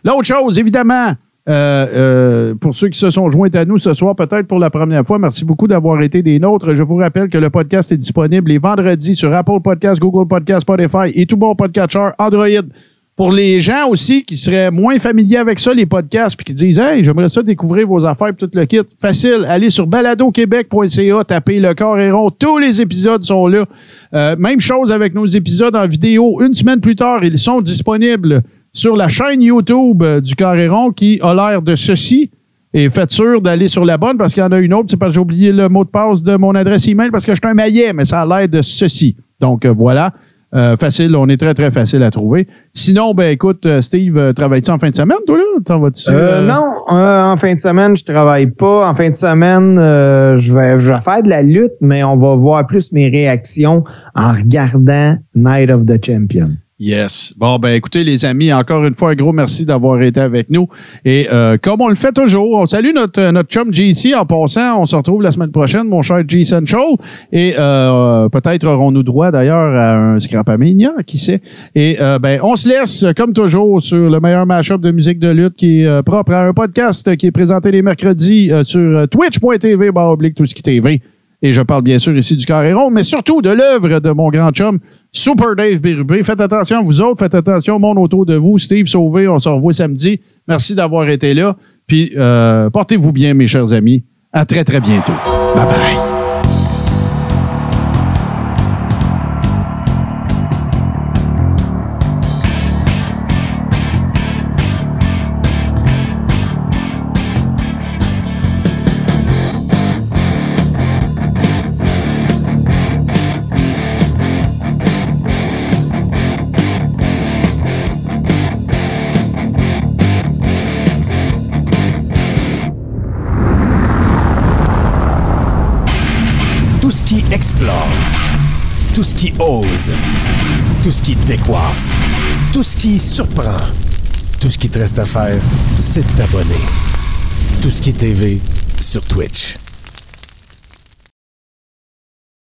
L'autre chose, évidemment, euh, euh, pour ceux qui se sont joints à nous ce soir, peut-être pour la première fois, merci beaucoup d'avoir été des nôtres. Je vous rappelle que le podcast est disponible les vendredis sur Apple Podcasts, Google Podcasts, Spotify et tout bon podcatcher Android. Pour les gens aussi qui seraient moins familiers avec ça, les podcasts, puis qui disent Hey, j'aimerais ça découvrir vos affaires et tout le kit. Facile, allez sur baladoquebec.ca, tapez le corps et rond. Tous les épisodes sont là. Euh, même chose avec nos épisodes en vidéo. Une semaine plus tard, ils sont disponibles sur la chaîne YouTube euh, du Carré rond qui a l'air de ceci. Et faites sûr d'aller sur la bonne parce qu'il y en a une autre. C'est parce que j'ai oublié le mot de passe de mon adresse email parce que je suis un maillet, mais ça a l'air de ceci. Donc euh, voilà. Euh, facile, on est très, très facile à trouver. Sinon, ben écoute, Steve, travailles-tu en fin de semaine, toi, là? T'en vas-tu? Euh, euh, non, en fin de semaine, je travaille pas. En fin de semaine, je, vais, je vais faire de la lutte, mais on va voir plus mes réactions en regardant Night of the Champion. Yes. Bon, ben écoutez, les amis, encore une fois, un gros merci d'avoir été avec nous. Et euh, comme on le fait toujours, on salue notre, notre chum JC en passant. On se retrouve la semaine prochaine, mon cher G Central. Et euh, peut-être aurons-nous droit d'ailleurs à un Scrapamania, qui sait. Et euh, ben, on se laisse, comme toujours, sur le meilleur mashup de musique de lutte qui est euh, propre à un podcast qui est présenté les mercredis euh, sur euh, twitch.tv, barre oblique, tout ce qui TV. Et je parle bien sûr ici du carré rond, mais surtout de l'œuvre de mon grand chum, Super Dave Bérubé. Faites attention à vous autres, faites attention au monde autour de vous. Steve Sauvé, on se revoit samedi. Merci d'avoir été là. Puis euh, portez-vous bien, mes chers amis. À très, très bientôt. Bye bye. Tout ce qui ose, tout ce qui décoiffe, tout ce qui surprend, tout ce qui te reste à faire, c'est de t'abonner. Tout ce qui est TV sur Twitch.